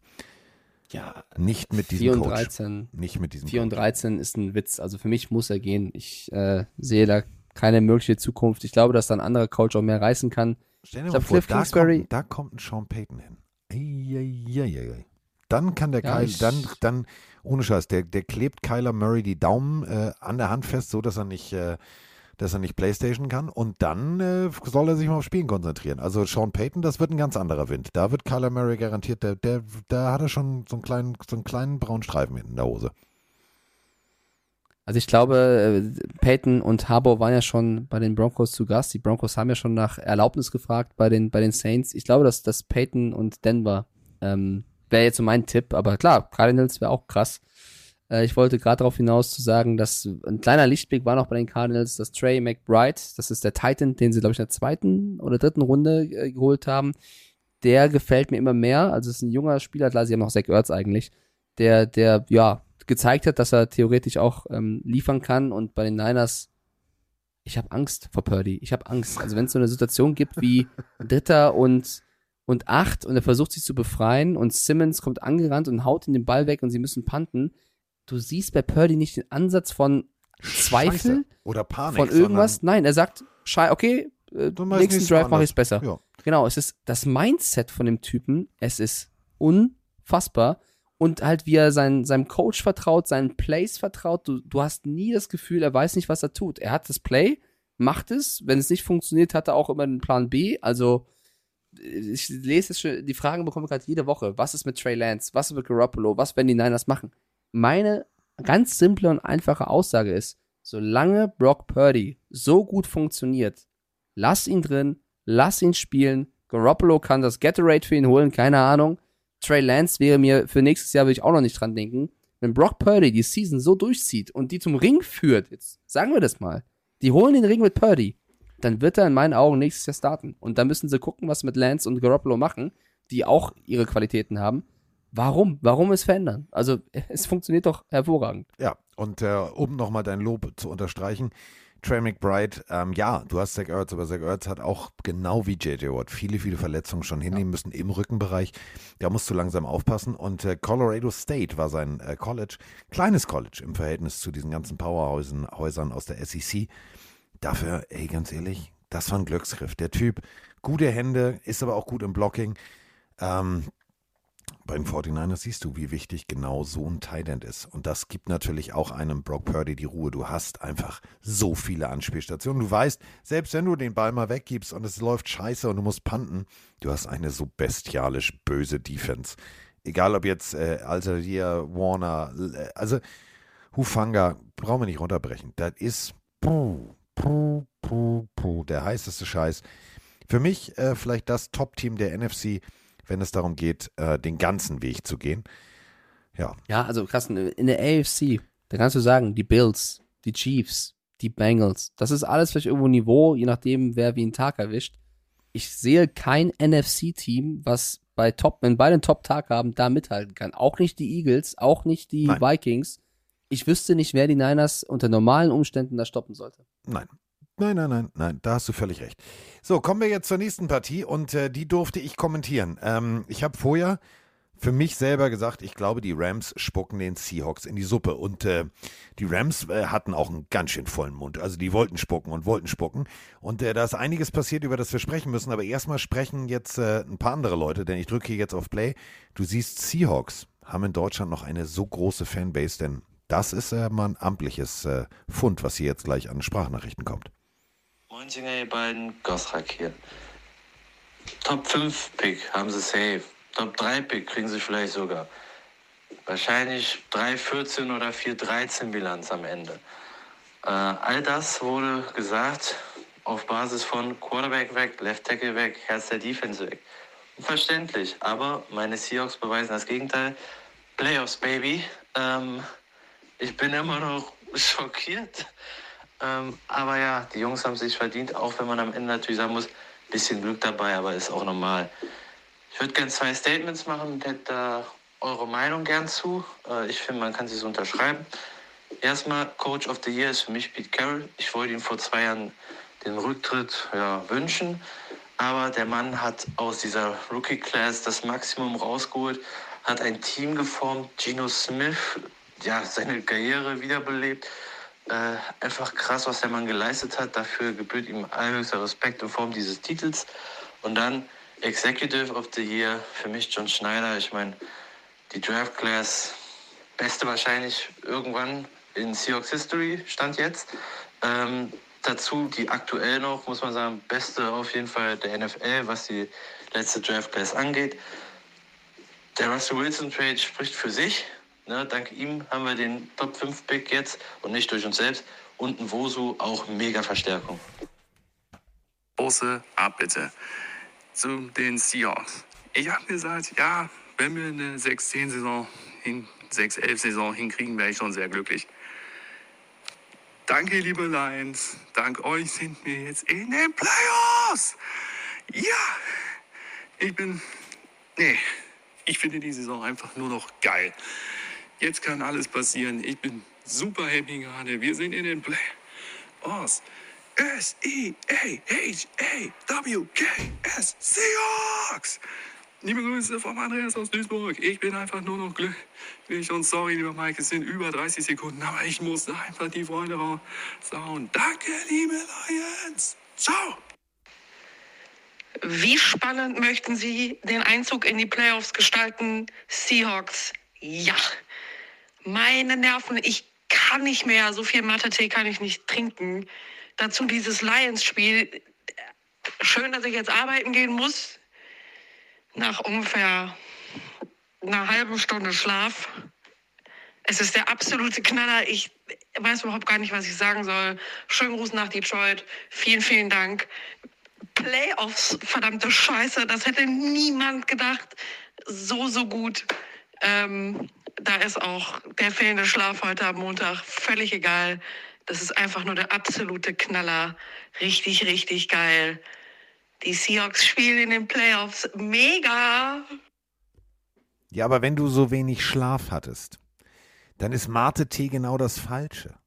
Ja, Nicht mit diesem 4 und Coach. 13. Nicht mit diesem 4 und Coach. 13 ist ein Witz. Also für mich muss er gehen. Ich äh, sehe da keine mögliche Zukunft. Ich glaube, dass da ein anderer Coach auch mehr reißen kann. Stell dir Ich mal vor, Cliff da Kingsbury- kommt, da kommt ein Sean Payton hin. Eieieiei. Dann kann der Ja, Kyle, dann, dann, ohne Scheiß, der, der klebt Kyler Murray die Daumen äh, an der Hand fest, so dass er nicht, äh, dass er nicht Playstation kann. Und dann äh, soll er sich mal auf Spielen konzentrieren. Also Sean Payton, das wird ein ganz anderer Wind. Da wird Kyler Murray garantiert, der, der, da hat er schon so einen kleinen, so einen kleinen braunen Streifen in der Hose. Also ich glaube, äh, Peyton und Harbour waren ja schon bei den Broncos zu Gast. Die Broncos haben ja schon nach Erlaubnis gefragt bei den, bei den Saints. Ich glaube, dass, dass Peyton und Denver ähm, wäre jetzt so mein Tipp. Aber klar, Cardinals wäre auch krass. Äh, ich wollte gerade darauf hinaus zu sagen, dass ein kleiner Lichtblick war noch bei den Cardinals, dass Trey McBride, das ist der Titan, den sie, glaube ich, in der zweiten oder dritten Runde äh, geholt haben, der gefällt mir immer mehr. Also es ist ein junger Spieler, klar, sie haben noch Zach Ertz eigentlich, der, der, ja, gezeigt hat, dass er theoretisch auch ähm, liefern kann und bei den Niners, ich habe Angst vor Purdy. Ich habe Angst. Also wenn es so eine Situation gibt wie Dritter und und acht und er versucht sich zu befreien und Simmons kommt angerannt und haut ihn den Ball weg und sie müssen panten. Du siehst bei Purdy nicht den Ansatz von Zweifel, Scheiße. Oder Panik. von irgendwas. Nein, er sagt, okay, äh, nächsten Drive mache ich es besser. Ja. Genau, es ist das Mindset von dem Typen, es ist unfassbar. Und halt, wie er sein, seinem Coach vertraut, seinen Plays vertraut. Du, du hast nie das Gefühl, er weiß nicht, was er tut. Er hat das Play, macht es. Wenn es nicht funktioniert, hat er auch immer einen Plan B. Also, ich lese es schon, die Fragen bekomme ich gerade jede Woche. Was ist mit Trey Lance? Was ist mit Garoppolo? Was werden die Niners machen? Meine ganz simple und einfache Aussage ist, solange Brock Purdy so gut funktioniert, lass ihn drin, lass ihn spielen. Garoppolo kann das Gatorade für ihn holen, keine Ahnung. Trey Lance wäre mir für nächstes Jahr, würde ich auch noch nicht dran denken. Wenn Brock Purdy die Season so durchzieht und die zum Ring führt, jetzt sagen wir das mal, die holen den Ring mit Purdy, dann wird er in meinen Augen nächstes Jahr starten. Und dann müssen sie gucken, was mit Lance und Garoppolo machen, die auch ihre Qualitäten haben. Warum? Warum es verändern? Also es funktioniert doch hervorragend. Ja, und äh, um nochmal dein Lob zu unterstreichen, Trey McBride, ähm, ja, du hast Zach Ertz, aber Zach Ertz hat auch genau wie JJ Watt viele, viele Verletzungen schon hinnehmen müssen im Rückenbereich. Da musst du langsam aufpassen. Und äh, Colorado State war sein äh, College, kleines College im Verhältnis zu diesen ganzen Powerhäusern Häusern aus der SEC. Dafür, ey, ganz ehrlich, das war ein Glücksgriff. Der Typ, gute Hände, ist aber auch gut im Blocking. Ähm, bei den 49ers siehst du, wie wichtig genau so ein Tight End ist. Und das gibt natürlich auch einem Brock Purdy die Ruhe. Du hast einfach so viele Anspielstationen. Du weißt, selbst wenn du den Ball mal weggibst und es läuft scheiße und du musst panten, du hast eine so bestialisch böse Defense. Egal ob jetzt äh, Altair, Warner, äh, also Hufanga, brauchen wir nicht runterbrechen. Das ist puh, puh, puh, puh, der heißeste Scheiß. Für mich äh, vielleicht das Top-Team der NFC wenn es darum geht, äh, den ganzen Weg zu gehen. Ja. Ja, also krass, in der AFC, da kannst du sagen, die Bills, die Chiefs, die Bengals, das ist alles vielleicht irgendwo Niveau, je nachdem, wer wie einen Tag erwischt. Ich sehe kein NFC-Team, was bei Top, wenn beide einen Top-Tag haben, da mithalten kann. Auch nicht die Eagles, auch nicht die Nein. Vikings. Ich wüsste nicht, wer die Niners unter normalen Umständen da stoppen sollte. Nein. Nein, nein, nein, nein, da hast du völlig recht. So, kommen wir jetzt zur nächsten Partie und äh, die durfte ich kommentieren. Ähm, ich habe vorher für mich selber gesagt, ich glaube, die Rams spucken den Seahawks in die Suppe. Und äh, die Rams äh, hatten auch einen ganz schön vollen Mund. Also die wollten spucken und wollten spucken. Und äh, da ist einiges passiert, über das wir sprechen müssen. Aber erstmal sprechen jetzt äh, ein paar andere Leute, denn ich drücke hier jetzt auf Play. Du siehst, Seahawks haben in Deutschland noch eine so große Fanbase, denn das ist mal ein amtliches äh, Fund, was hier jetzt gleich an Sprachnachrichten kommt. Moinsinger, ihr beiden, Gosrak hier. Top 5 Pick haben sie safe. Top 3 Pick kriegen sie vielleicht sogar. Wahrscheinlich 3-14 oder 4-13 Bilanz am Ende. Äh, all das wurde gesagt auf Basis von Quarterback weg, Left Tackle weg, Herz der Defense weg. Verständlich, aber meine Seahawks beweisen das Gegenteil. Playoffs, Baby. Ähm, ich bin immer noch schockiert. Ähm, aber ja, die Jungs haben sich verdient, auch wenn man am Ende natürlich sagen muss, bisschen Glück dabei, aber ist auch normal. Ich würde gerne zwei Statements machen und hätte da eure Meinung gern zu. Äh, ich finde, man kann sie so unterschreiben. Erstmal, Coach of the Year ist für mich Pete Carroll. Ich wollte ihm vor zwei Jahren den Rücktritt ja, wünschen, aber der Mann hat aus dieser Rookie-Class das Maximum rausgeholt, hat ein Team geformt, Geno Smith, ja, seine Karriere wiederbelebt. Äh, einfach krass, was der Mann geleistet hat. Dafür gebührt ihm allerhöchster Respekt in Form dieses Titels. Und dann Executive of the Year, für mich John Schneider. Ich meine, die Draft Class, beste wahrscheinlich irgendwann in Seahawks History, stand jetzt. Ähm, dazu die aktuell noch, muss man sagen, beste auf jeden Fall der NFL, was die letzte Draft Class angeht. Der Russell Wilson Trade spricht für sich. Ne, dank ihm haben wir den Top 5 Pick jetzt und nicht durch uns selbst. Und ein Wosu auch mega Verstärkung. große Abbitte zu den Seahawks. Ich habe gesagt, ja, wenn wir eine 6-10-Saison, 6-11-Saison hinkriegen, wäre ich schon sehr glücklich. Danke, liebe Lions. Dank euch sind wir jetzt in den Playoffs. Ja, ich bin. Nee, ich finde die Saison einfach nur noch geil. Jetzt kann alles passieren. Ich bin super happy gerade. Wir sind in den Playoffs. S-E-A-H-A-W-K-S Seahawks. Liebe Grüße vom Andreas aus Duisburg. Ich bin einfach nur noch glücklich und sorry, lieber Mike, es sind über 30 Sekunden, aber ich musste einfach die Freunde raushauen. Danke, liebe Lions. Ciao. Wie spannend möchten Sie den Einzug in die Playoffs gestalten? Seahawks, ja. Meine Nerven, ich kann nicht mehr, so viel Mathe-Tee kann ich nicht trinken. Dazu dieses Lions-Spiel. Schön, dass ich jetzt arbeiten gehen muss. nach ungefähr einer halben Stunde Schlaf. Es ist der absolute Knaller. Ich weiß überhaupt gar nicht, was ich sagen soll. Schönen Gruß nach Detroit. Vielen, vielen Dank. Playoffs, verdammte Scheiße, das hätte niemand gedacht. So, so gut. Ähm, da ist auch der fehlende Schlaf heute am Montag völlig egal. Das ist einfach nur der absolute Knaller. Richtig, richtig geil. Die Seahawks spielen in den Playoffs. Mega! Ja, aber wenn du so wenig Schlaf hattest, dann ist Mate-Tee genau das Falsche.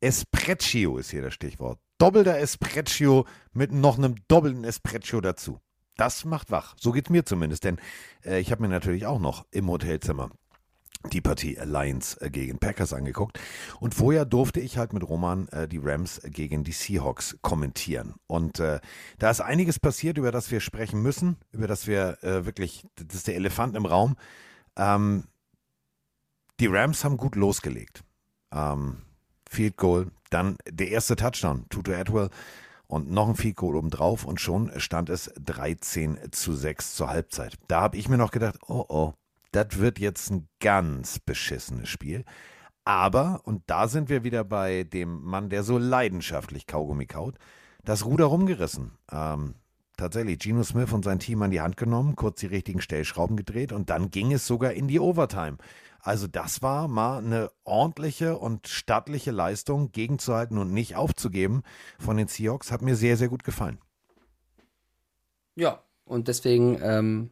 Espresso ist hier das Stichwort. Doppelter Espresso mit noch einem doppelten Espresso dazu. Das macht wach. So geht's mir zumindest, denn äh, ich habe mir natürlich auch noch im Hotelzimmer die Partie Alliance äh, gegen Packers angeguckt. Und vorher durfte ich halt mit Roman äh, die Rams gegen die Seahawks kommentieren. Und äh, da ist einiges passiert, über das wir sprechen müssen, über das wir äh, wirklich, das ist der Elefant im Raum. Ähm, die Rams haben gut losgelegt. Ähm, Field Goal, dann der erste Touchdown, Tutu Atwell und noch ein Field Goal obendrauf und schon stand es 13 zu 6 zur Halbzeit. Da habe ich mir noch gedacht, oh oh, das wird jetzt ein ganz beschissenes Spiel. Aber, und da sind wir wieder bei dem Mann, der so leidenschaftlich Kaugummi kaut, das Ruder rumgerissen. Ähm, tatsächlich, Geno Smith und sein Team an die Hand genommen, kurz die richtigen Stellschrauben gedreht und dann ging es sogar in die Overtime. Also das war mal eine ordentliche und stattliche Leistung, gegenzuhalten und nicht aufzugeben von den Seahawks. Hat mir sehr, sehr gut gefallen. Ja, und deswegen ähm,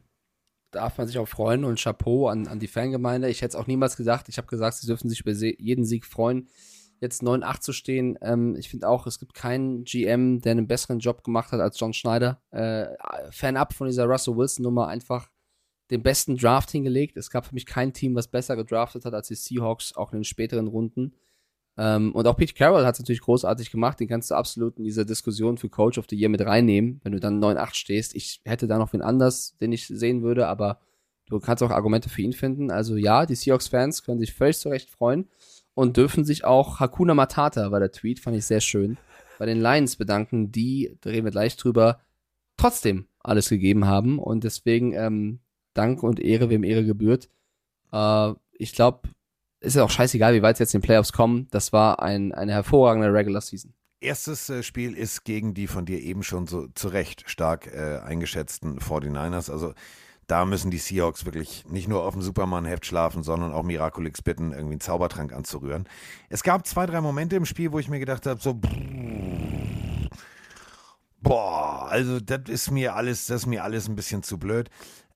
darf man sich auch freuen und Chapeau an, an die Fangemeinde. Ich hätte es auch niemals gesagt. Ich habe gesagt, sie dürfen sich über jeden Sieg freuen. Jetzt 9-8 zu stehen. Ähm, ich finde auch, es gibt keinen GM, der einen besseren Job gemacht hat als John Schneider. Äh, Fan-up von dieser Russell Wilson-Nummer einfach den besten Draft hingelegt. Es gab für mich kein Team, was besser gedraftet hat als die Seahawks, auch in den späteren Runden. Ähm, und auch Pete Carroll hat es natürlich großartig gemacht. Den kannst du absolut in diese Diskussion für Coach of the Year mit reinnehmen, wenn du dann 9-8 stehst. Ich hätte da noch wen anders, den ich sehen würde, aber du kannst auch Argumente für ihn finden. Also ja, die Seahawks-Fans können sich völlig zurecht freuen und dürfen sich auch Hakuna Matata, war der Tweet, fand ich sehr schön, bei den Lions bedanken, die, da reden wir gleich drüber, trotzdem alles gegeben haben. Und deswegen ähm, Dank und Ehre, wem Ehre gebührt. Äh, ich glaube, ist ja auch scheißegal, wie weit es jetzt in den Playoffs kommen. Das war ein, eine hervorragende Regular Season. Erstes äh, Spiel ist gegen die von dir eben schon so zu Recht stark äh, eingeschätzten 49ers. Also da müssen die Seahawks wirklich nicht nur auf dem Superman-Heft schlafen, sondern auch Miraculix bitten, irgendwie einen Zaubertrank anzurühren. Es gab zwei, drei Momente im Spiel, wo ich mir gedacht habe, so boah, also das ist mir alles, das ist mir alles ein bisschen zu blöd.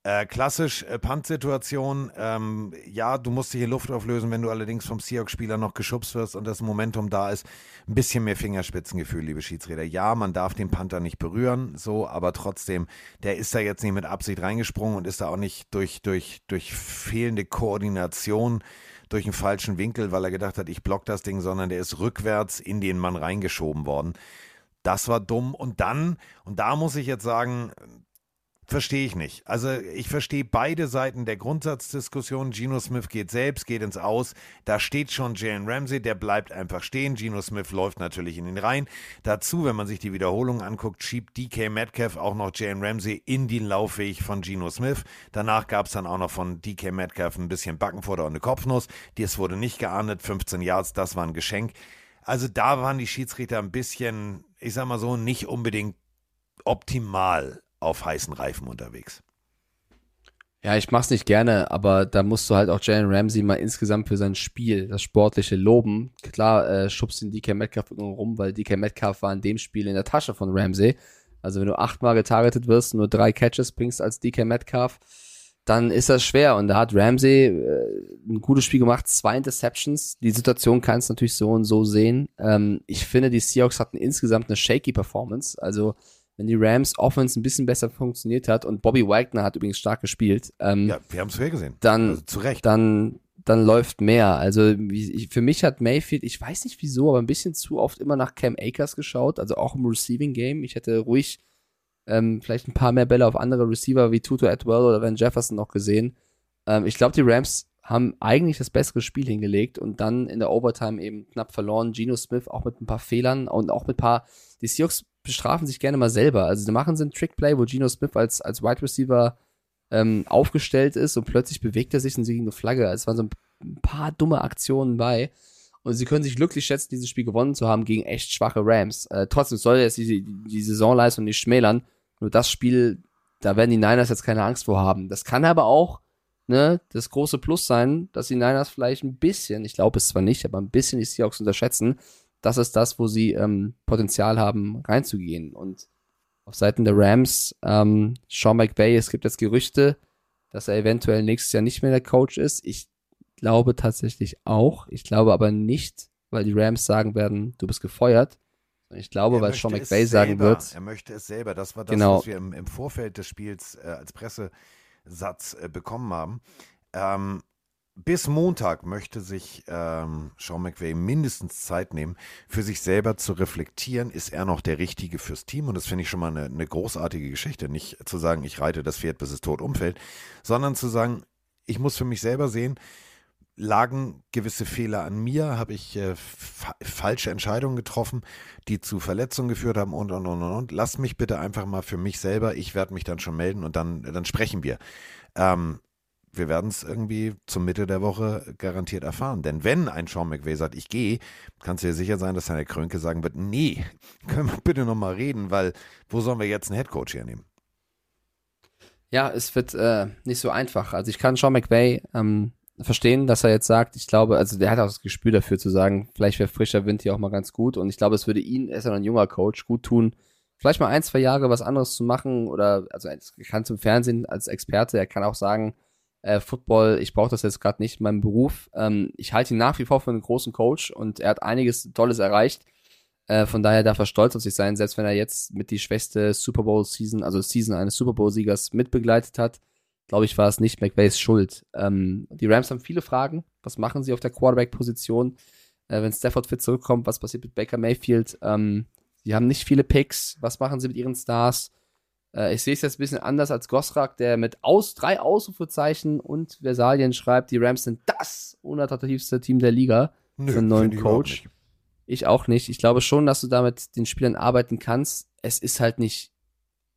Äh, klassisch äh, Punt-Situation. Ähm, ja, du musst dich in Luft auflösen, wenn du allerdings vom Seahawks-Spieler noch geschubst wirst und das Momentum da ist. Ein bisschen mehr Fingerspitzengefühl, liebe Schiedsrichter. Ja, man darf den Panther nicht berühren, so, aber trotzdem, der ist da jetzt nicht mit Absicht reingesprungen und ist da auch nicht durch, durch, durch fehlende Koordination durch einen falschen Winkel, weil er gedacht hat, ich block das Ding, sondern der ist rückwärts in den Mann reingeschoben worden. Das war dumm. Und dann, und da muss ich jetzt sagen, Verstehe ich nicht. Also ich verstehe beide Seiten der Grundsatzdiskussion. Geno Smith geht selbst, geht ins Aus. Da steht schon Jalen Ramsey, der bleibt einfach stehen. Geno Smith läuft natürlich in den Reihen. Dazu, wenn man sich die Wiederholung anguckt, schiebt DK Metcalf auch noch Jalen Ramsey in den Laufweg von Geno Smith. Danach gab es dann auch noch von DK Metcalf ein bisschen Backenfutter und eine Kopfnuss. Dies wurde nicht geahndet. 15 Yards, das war ein Geschenk. Also da waren die Schiedsrichter ein bisschen, ich sag mal so, nicht unbedingt optimal auf heißen Reifen unterwegs. Ja, ich mach's nicht gerne, aber da musst du halt auch Jalen Ramsey mal insgesamt für sein Spiel, das Sportliche loben. Klar, äh, schubst den DK Metcalf rum, weil DK Metcalf war in dem Spiel in der Tasche von Ramsey. Also wenn du achtmal getargetet wirst und nur drei Catches bringst als DK Metcalf, dann ist das schwer. Und da hat Ramsey äh, ein gutes Spiel gemacht, zwei Interceptions. Die Situation kannst du natürlich so und so sehen. Ähm, ich finde, die Seahawks hatten insgesamt eine shaky Performance. Also wenn die Rams Offense ein bisschen besser funktioniert hat und Bobby Wagner hat übrigens stark gespielt. Ähm, ja, wir haben es fair gesehen. Dann, also, zu Recht. Dann, dann läuft mehr. Also ich, für mich hat Mayfield, ich weiß nicht wieso, aber ein bisschen zu oft immer nach Cam Akers geschaut, also auch im Receiving Game. Ich hätte ruhig ähm, vielleicht ein paar mehr Bälle auf andere Receiver wie Tuto Atwell oder Van Jefferson noch gesehen. Ähm, ich glaube, die Rams haben eigentlich das bessere Spiel hingelegt und dann in der Overtime eben knapp verloren. Geno Smith auch mit ein paar Fehlern und auch mit ein paar, die Seahawks bestrafen sich gerne mal selber. Also sie machen sie einen Trickplay, wo Geno Smith als, als Wide Receiver ähm, aufgestellt ist und plötzlich bewegt er sich und sie gegen eine Flagge. Es waren so ein paar dumme Aktionen bei. Und sie können sich glücklich schätzen, dieses Spiel gewonnen zu haben gegen echt schwache Rams. Äh, trotzdem soll jetzt die, die Saisonleistung nicht schmälern. Nur das Spiel, da werden die Niners jetzt keine Angst vor haben. Das kann aber auch ne, das große Plus sein, dass die Niners vielleicht ein bisschen, ich glaube es zwar nicht, aber ein bisschen die Seahawks unterschätzen. Das ist das, wo sie ähm, Potenzial haben, reinzugehen. Und auf Seiten der Rams, ähm, Sean McVay, es gibt jetzt Gerüchte, dass er eventuell nächstes Jahr nicht mehr der Coach ist. Ich glaube tatsächlich auch. Ich glaube aber nicht, weil die Rams sagen werden, du bist gefeuert. Ich glaube, Er weil Sean McVay sagen wird, Er möchte es selber. Das war das, Genau. was wir im, im Vorfeld des Spiels äh, als Pressesatz äh, bekommen haben. Ähm, bis Montag möchte sich ähm, Sean McVay mindestens Zeit nehmen, für sich selber zu reflektieren, ist er noch der Richtige fürs Team? Und das finde ich schon mal eine, eine großartige Geschichte. Nicht zu sagen, ich reite das Pferd, bis es tot umfällt, sondern zu sagen, ich muss für mich selber sehen, lagen gewisse Fehler an mir, habe ich äh, fa falsche Entscheidungen getroffen, die zu Verletzungen geführt haben und, und, und, und. Lass mich bitte einfach mal für mich selber, ich werde mich dann schon melden und dann, dann sprechen wir. Ähm, wir werden es irgendwie zur Mitte der Woche garantiert erfahren. Denn wenn ein Sean McVay sagt, ich gehe, kannst du dir sicher sein, dass seine Krönke sagen wird, nee, können wir bitte nochmal reden, weil wo sollen wir jetzt einen Headcoach hernehmen? Ja, es wird äh, nicht so einfach. Also ich kann Sean McVay ähm, verstehen, dass er jetzt sagt, ich glaube, also der hat auch das Gespür dafür zu sagen, vielleicht wäre frischer Wind hier auch mal ganz gut. Und ich glaube, es würde ihn, er ist ja ein junger Coach, gut tun, vielleicht mal ein, zwei Jahre was anderes zu machen. Oder, also er kann zum Fernsehen als Experte, er kann auch sagen, äh, Football, ich brauche das jetzt gerade nicht in meinem Beruf. Ähm, ich halte ihn nach wie vor für einen großen Coach und er hat einiges Tolles erreicht. Äh, von daher darf er stolz auf sich sein, selbst wenn er jetzt mit die schwächste Super Bowl-Season, also Season eines Super Bowl-Siegers mitbegleitet hat, glaube ich, war es nicht McVays Schuld. Ähm, die Rams haben viele Fragen. Was machen sie auf der Quarterback-Position? Äh, wenn Stafford fit zurückkommt, was passiert mit Baker Mayfield? Ähm, sie haben nicht viele Picks. Was machen sie mit ihren Stars? Äh, ich sehe es jetzt ein bisschen anders als Gosrak, der mit aus, drei Ausrufezeichen und Versalien schreibt, die Rams sind das unattraktivste Team der Liga Nö, für einen neuen Coach. Ich auch nicht. Ich glaube schon, dass du damit den Spielern arbeiten kannst. Es ist halt nicht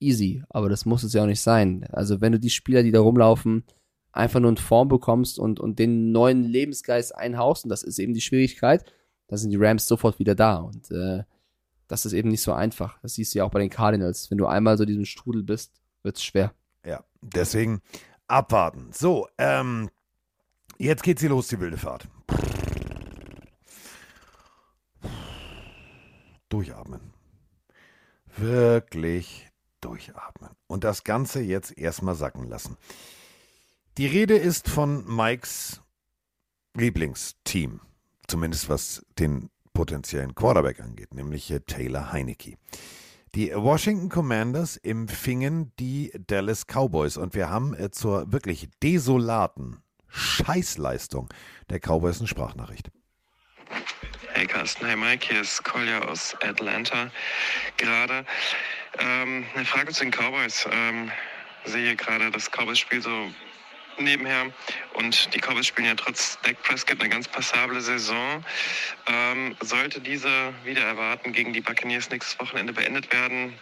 easy, aber das muss es ja auch nicht sein. Also wenn du die Spieler, die da rumlaufen, einfach nur in Form bekommst und, und den neuen Lebensgeist einhaust, und das ist eben die Schwierigkeit, dann sind die Rams sofort wieder da. Und äh, das ist eben nicht so einfach. Das siehst du ja auch bei den Cardinals. Wenn du einmal so diesem Strudel bist, wird's schwer. Ja, deswegen abwarten. So, ähm, jetzt geht's hier los, die wilde Fahrt. Durchatmen. Wirklich durchatmen. Und das Ganze jetzt erstmal sacken lassen. Die Rede ist von Mikes Lieblingsteam. Zumindest was den potenziellen Quarterback angeht, nämlich äh, Taylor Heinecke. Die Washington Commanders empfingen die Dallas Cowboys und wir haben äh, zur wirklich desolaten Scheißleistung der Cowboys eine Sprachnachricht. Hey Carsten, hey Mike, hier ist Kolja aus Atlanta gerade. Ähm, eine Frage zu den Cowboys. Ähm, sehe gerade das Cowboys-Spiel so nebenher und die Cowboys spielen ja trotz Dak Prescott eine ganz passable Saison. Ähm, sollte diese wieder erwarten gegen die Buccaneers nächstes Wochenende beendet werden,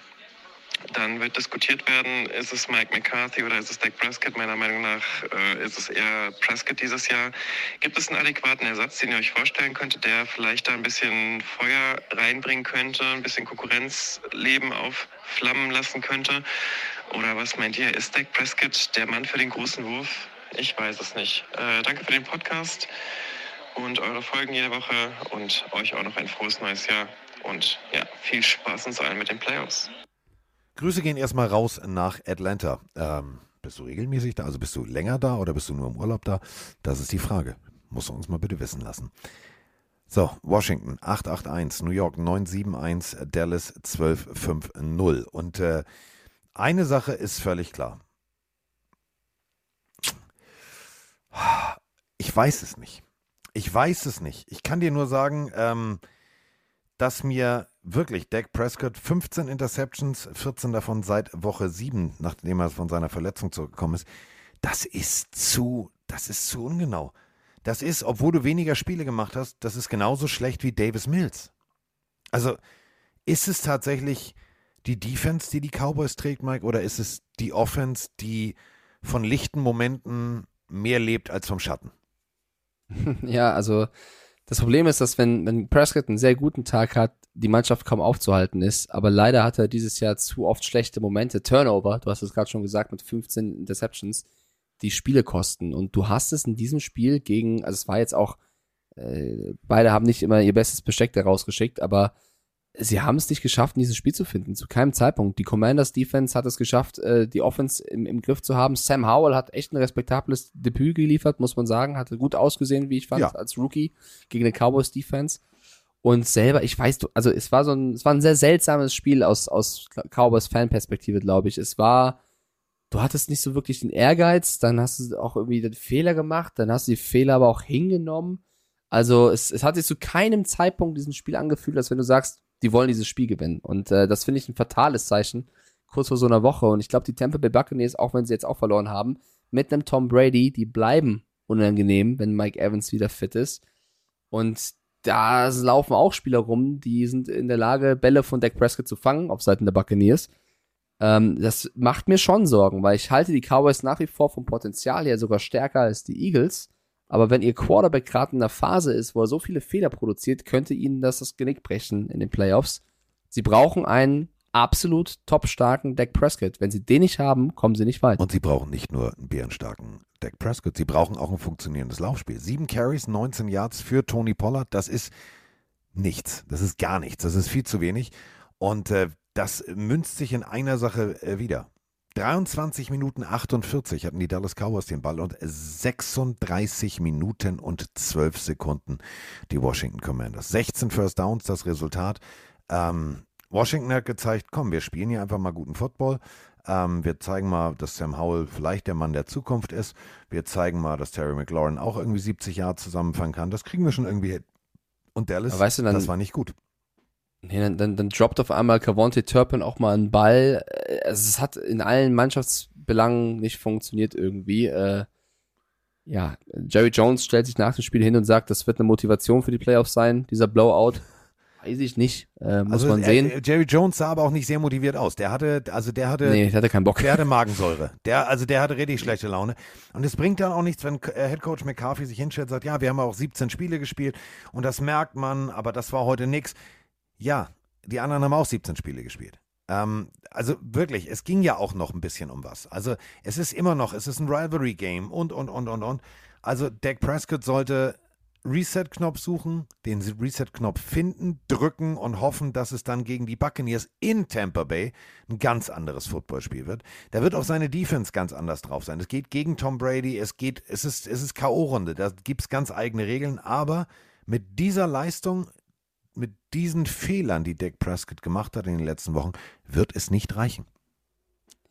dann wird diskutiert werden, ist es Mike McCarthy oder ist es Dak Prescott? Meiner Meinung nach äh, ist es eher Prescott dieses Jahr. Gibt es einen adäquaten Ersatz, den ihr euch vorstellen könntet, der vielleicht da ein bisschen Feuer reinbringen könnte, ein bisschen Konkurrenzleben aufflammen lassen könnte? Oder was meint ihr, ist Dak Prescott der Mann für den großen Wurf? Ich weiß es nicht. Äh, danke für den Podcast und eure Folgen jede Woche und euch auch noch ein frohes neues Jahr. Und ja, viel Spaß uns allen mit den Playoffs. Grüße gehen erstmal raus nach Atlanta. Ähm, bist du regelmäßig da? Also bist du länger da oder bist du nur im Urlaub da? Das ist die Frage. Muss uns mal bitte wissen lassen. So, Washington 881, New York 971, Dallas 1250. Und äh, eine Sache ist völlig klar. Ich weiß es nicht. Ich weiß es nicht. Ich kann dir nur sagen, ähm, dass mir wirklich Dak Prescott 15 Interceptions, 14 davon seit Woche 7, nachdem er von seiner Verletzung zurückgekommen ist, das ist zu, das ist zu ungenau. Das ist, obwohl du weniger Spiele gemacht hast, das ist genauso schlecht wie Davis Mills. Also ist es tatsächlich die Defense, die die Cowboys trägt, Mike, oder ist es die Offense, die von lichten Momenten mehr lebt als vom Schatten. Ja, also das Problem ist, dass wenn, wenn Prescott einen sehr guten Tag hat, die Mannschaft kaum aufzuhalten ist. Aber leider hat er dieses Jahr zu oft schlechte Momente. Turnover, du hast es gerade schon gesagt, mit 15 Interceptions, die Spiele kosten. Und du hast es in diesem Spiel gegen, also es war jetzt auch, äh, beide haben nicht immer ihr bestes Besteck da rausgeschickt, aber sie haben es nicht geschafft, in dieses Spiel zu finden. Zu keinem Zeitpunkt. Die Commanders Defense hat es geschafft, äh, die Offense im, im Griff zu haben. Sam Howell hat echt ein respektables Debüt geliefert, muss man sagen. Hatte gut ausgesehen, wie ich fand, Ja. als Rookie gegen eine Cowboys Defense. Und selber, ich weiß, also es war so ein, es war ein sehr seltsames Spiel aus, aus Cowboys Fanperspektive, glaube ich. Es war, du hattest nicht so wirklich den Ehrgeiz, dann hast du auch irgendwie den Fehler gemacht, dann hast du die Fehler aber auch hingenommen. Also es, es hat sich zu keinem Zeitpunkt diesem Spiel angefühlt, als wenn du sagst, die wollen dieses Spiel gewinnen. Und äh, das finde ich ein fatales Zeichen, kurz vor so einer Woche. Und ich glaube, die Tampa Bay Buccaneers, auch wenn sie jetzt auch verloren haben, mit einem Tom Brady, die bleiben unangenehm, wenn Mike Evans wieder fit ist. Und da laufen auch Spieler rum, die sind in der Lage, Bälle von Dak Prescott zu fangen, auf Seiten der Buccaneers. Ähm, das macht mir schon Sorgen, weil ich halte die Cowboys nach wie vor vom Potenzial her sogar stärker als die Eagles. Aber wenn ihr Quarterback gerade in einer Phase ist, wo er so viele Fehler produziert, könnte ihnen das das Genick brechen in den Playoffs. Sie brauchen einen absolut topstarken Dak Prescott. Wenn sie den nicht haben, kommen sie nicht weit. Und sie brauchen nicht nur einen bärenstarken Dak Prescott, sie brauchen auch ein funktionierendes Laufspiel. Sieben Carries, 19 Yards für Tony Pollard, das ist nichts. Das ist gar nichts. Das ist viel zu wenig. Und äh, das münzt sich in einer Sache äh, wieder. 23 Minuten 48 hatten die Dallas Cowboys den Ball und 36 Minuten und 12 Sekunden die Washington Commanders. 16 First Downs das Resultat. Ähm, Washington hat gezeigt, komm, wir spielen hier einfach mal guten Football. Ähm, wir zeigen mal, dass Sam Howell vielleicht der Mann der Zukunft ist. Wir zeigen mal, dass Terry McLaurin auch irgendwie 70 Jahre zusammenfangen kann. Das kriegen wir schon irgendwie hin. Und Dallas, weißt du, dann- das war nicht gut. Nee, dann, dann, dann droppt auf einmal Cavonte Turpin auch mal einen Ball. Äh, Also es hat in allen Mannschaftsbelangen nicht funktioniert irgendwie. Äh, ja, Jerry Jones stellt sich nach dem Spiel hin und sagt, das wird eine Motivation für die Playoffs sein, dieser Blowout. Weiß ich nicht, äh, muss also, man sehen. Äh, Jerry Jones sah aber auch nicht sehr motiviert aus. Der hatte, also der hatte, nee, ich hatte keinen Bock. der hatte Magensäure. Der, also der hatte richtig schlechte Laune. Und es bringt dann auch nichts, wenn äh, Head Coach McCarthy sich hinstellt und sagt, ja, wir haben auch 17 Spiele gespielt und das merkt man, aber das war heute nix. Ja, die anderen haben auch 17 Spiele gespielt. Ähm, also wirklich, es ging ja auch noch ein bisschen um was. Also es ist immer noch, es ist ein Rivalry-Game und, und, und, und, und. Also Dak Prescott sollte Reset-Knopf suchen, den Reset-Knopf finden, drücken und hoffen, dass es dann gegen die Buccaneers in Tampa Bay ein ganz anderes Footballspiel wird. Da wird auch seine Defense ganz anders drauf sein. Es geht gegen Tom Brady, es geht, es ist, es ist K.O.-Runde, da gibt es ganz eigene Regeln, aber mit dieser Leistung, mit diesen Fehlern, die Dak Prescott gemacht hat in den letzten Wochen, wird es nicht reichen.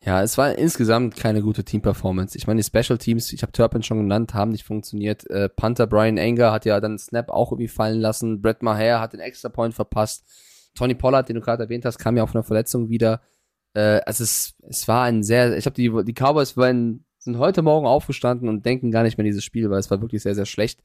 Ja, es war insgesamt keine gute Team-Performance. Ich meine, die Special Teams, ich habe Turpin schon genannt, haben nicht funktioniert. Äh, Panther Brian Anger hat ja dann Snap auch irgendwie fallen lassen. Brett Maher hat den Extra Point verpasst. Tony Pollard, den du gerade erwähnt hast, kam ja auf einer Verletzung wieder. Äh, also es, es war ein sehr, ich glaube, die, die Cowboys waren, sind heute Morgen aufgestanden und denken gar nicht mehr an dieses Spiel, weil es war wirklich sehr, sehr schlecht.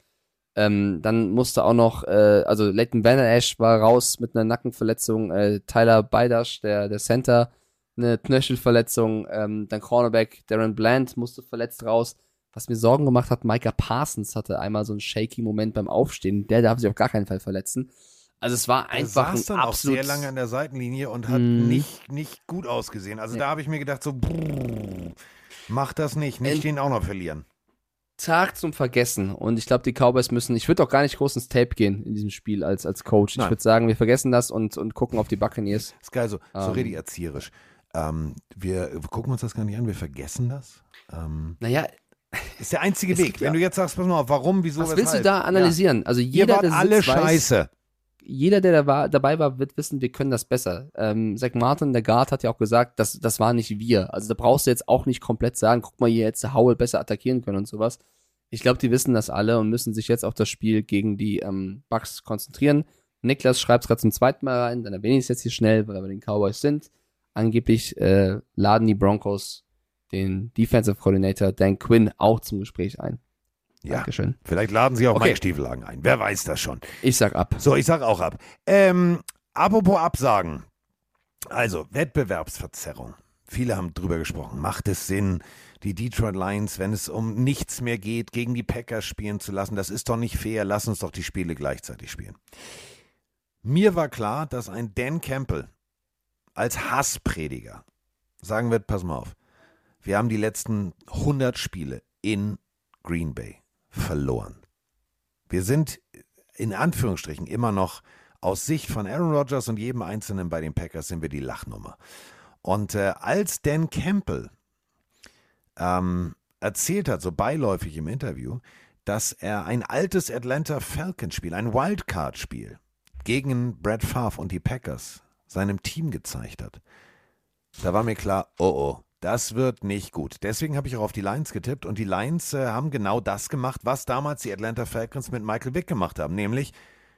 Ähm, dann musste auch noch, äh, also Leighton Banner Ash war raus mit einer Nackenverletzung, äh, Tyler Beidasch, der, der Center, eine Knöchelverletzung, ähm, dann Cornerback Darren Bland musste verletzt raus. Was mir Sorgen gemacht hat, Micah Parsons hatte einmal so einen shaky Moment beim Aufstehen. Der darf sich auf gar keinen Fall verletzen. Also es war Er einfach saß ein dann auch absolut sehr lange an der Seitenlinie und hat Mhm. nicht, nicht gut ausgesehen. Also Nee. da habe ich mir gedacht, so, brrr, mach das nicht, nicht Ähm, den auch noch verlieren. Tag zum Vergessen. Und ich glaube, die Cowboys müssen, ich würde auch gar nicht groß ins Tape gehen in diesem Spiel als, als Coach. Nein. Ich würde sagen, wir vergessen das und, und gucken auf die Buccaneers. Ist geil, so, so Ähm. richtig erzieherisch. Ähm, wir gucken uns das gar nicht an, wir vergessen das. Ähm, Naja, ist der einzige Weg. gibt Wenn ja- du jetzt sagst, pass mal auf, warum, wieso, was willst du weshalb? da analysieren? Also Ihr jeder, wart der alle weiß, scheiße. Jeder, der da war, dabei war, wird wissen, wir können das besser. Ähm, Zach Martin, der Guard, hat ja auch gesagt, das, das war nicht wir. Also da brauchst du jetzt auch nicht komplett sagen, guck mal, hier hätte Howell besser attackieren können und sowas. Ich glaube, die wissen das alle und müssen sich jetzt auf das Spiel gegen die ähm, Bucks konzentrieren. Niklas schreibt es gerade zum zweiten Mal rein, dann erwähne ich es jetzt hier schnell, weil wir den Cowboys sind. Angeblich äh, laden die Broncos den Defensive Coordinator Dan Quinn auch zum Gespräch ein. Ja, Dankeschön. vielleicht laden sie auch Okay. Mike Stiefelhagen ein. Wer weiß das schon. Ich sag ab. So, ich sag auch ab. Ähm, apropos Absagen. Also, Wettbewerbsverzerrung. Viele haben drüber gesprochen. Macht es Sinn, die Detroit Lions, wenn es um nichts mehr geht, gegen die Packers spielen zu lassen? Das ist doch nicht fair. Lass uns doch die Spiele gleichzeitig spielen. Mir war klar, dass ein Dan Campbell als Hassprediger sagen wird, pass mal auf, wir haben die letzten 100 Spiele in Green Bay verloren. Wir sind in Anführungsstrichen immer noch aus Sicht von Aaron Rodgers und jedem Einzelnen bei den Packers sind wir die Lachnummer. Und äh, als Dan Campbell ähm, erzählt hat, so beiläufig im Interview, dass er ein altes Atlanta Falcons-Spiel, ein Wildcard-Spiel gegen Brad Favre und die Packers seinem Team gezeigt hat, da war mir klar, oh oh, das wird nicht gut. Deswegen habe ich auch auf die Lions getippt und die Lions äh, haben genau das gemacht, was damals die Atlanta Falcons mit Michael Vick gemacht haben, nämlich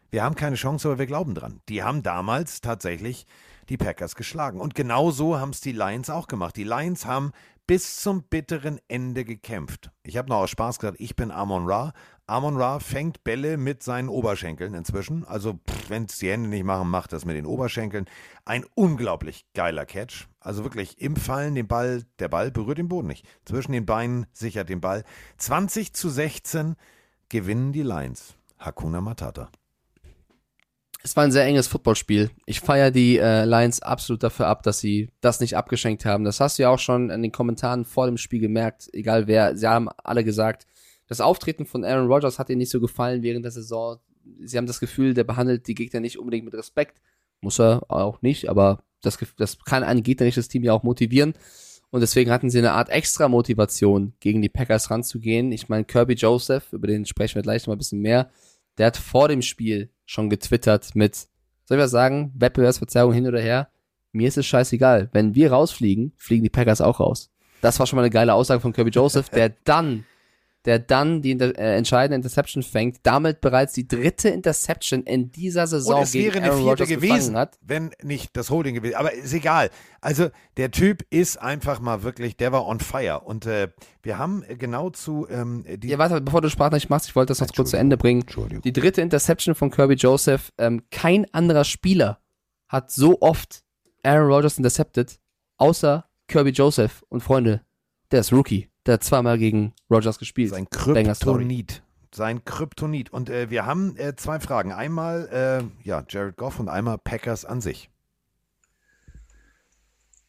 wir haben keine Chance, aber wir glauben dran. Die haben damals tatsächlich die Packers geschlagen. Und genau so haben es die Lions auch gemacht. Die Lions haben bis zum bitteren Ende gekämpft. Ich habe noch aus Spaß gesagt, ich bin Amon Ra. Amon Ra fängt Bälle mit seinen Oberschenkeln inzwischen. Also, wenn es die Hände nicht machen, macht das mit den Oberschenkeln. Ein unglaublich geiler Catch. Also wirklich im Fallen den Ball, der Ball berührt den Boden nicht. Zwischen den Beinen sichert den Ball. 20 zu 16 gewinnen die Lions. Hakuna Matata. Es war ein sehr enges Footballspiel. Ich feiere die äh, Lions absolut dafür ab, dass sie das nicht abgeschenkt haben. Das hast du ja auch schon in den Kommentaren vor dem Spiel gemerkt. Egal wer, sie haben alle gesagt, das Auftreten von Aaron Rodgers hat ihnen nicht so gefallen während der Saison. Sie haben das Gefühl, der behandelt die Gegner nicht unbedingt mit Respekt. Muss er auch nicht, aber das, das kann ein gegnerisches Team ja auch motivieren. Und deswegen hatten sie eine Art extra Motivation, gegen die Packers ranzugehen. Ich meine, Kirby Joseph, über den sprechen wir gleich noch mal ein bisschen mehr, der hat vor dem Spiel schon getwittert mit, soll ich was sagen, Wettbewerbsverzerrung hin oder her, mir ist es scheißegal. Wenn wir rausfliegen, fliegen die Packers auch raus. Das war schon mal eine geile Aussage von Kirby Joseph, der dann der dann die äh, entscheidende Interception fängt, damit bereits die dritte Interception in dieser Saison Und es gegen wäre eine Aaron vierte gewesen, hat. wenn nicht das Holding gewesen. Aber ist egal. Also der Typ ist einfach mal wirklich, der war on fire. Und äh, wir haben genau zu ähm, die Ja, warte, bevor du Sprachnachricht machst, ich wollte das noch kurz zu Ende bringen. Die dritte Interception von Kirby Joseph, ähm, kein anderer Spieler hat so oft Aaron Rodgers intercepted, außer Kirby Joseph. Und Freunde, der ist Rookie. Der hat zweimal gegen Rodgers gespielt. Sein. Kryptonit. Sein Kryptonit. Und äh, wir haben äh, zwei Fragen. Einmal, äh, ja, Jared Goff und einmal Packers an sich.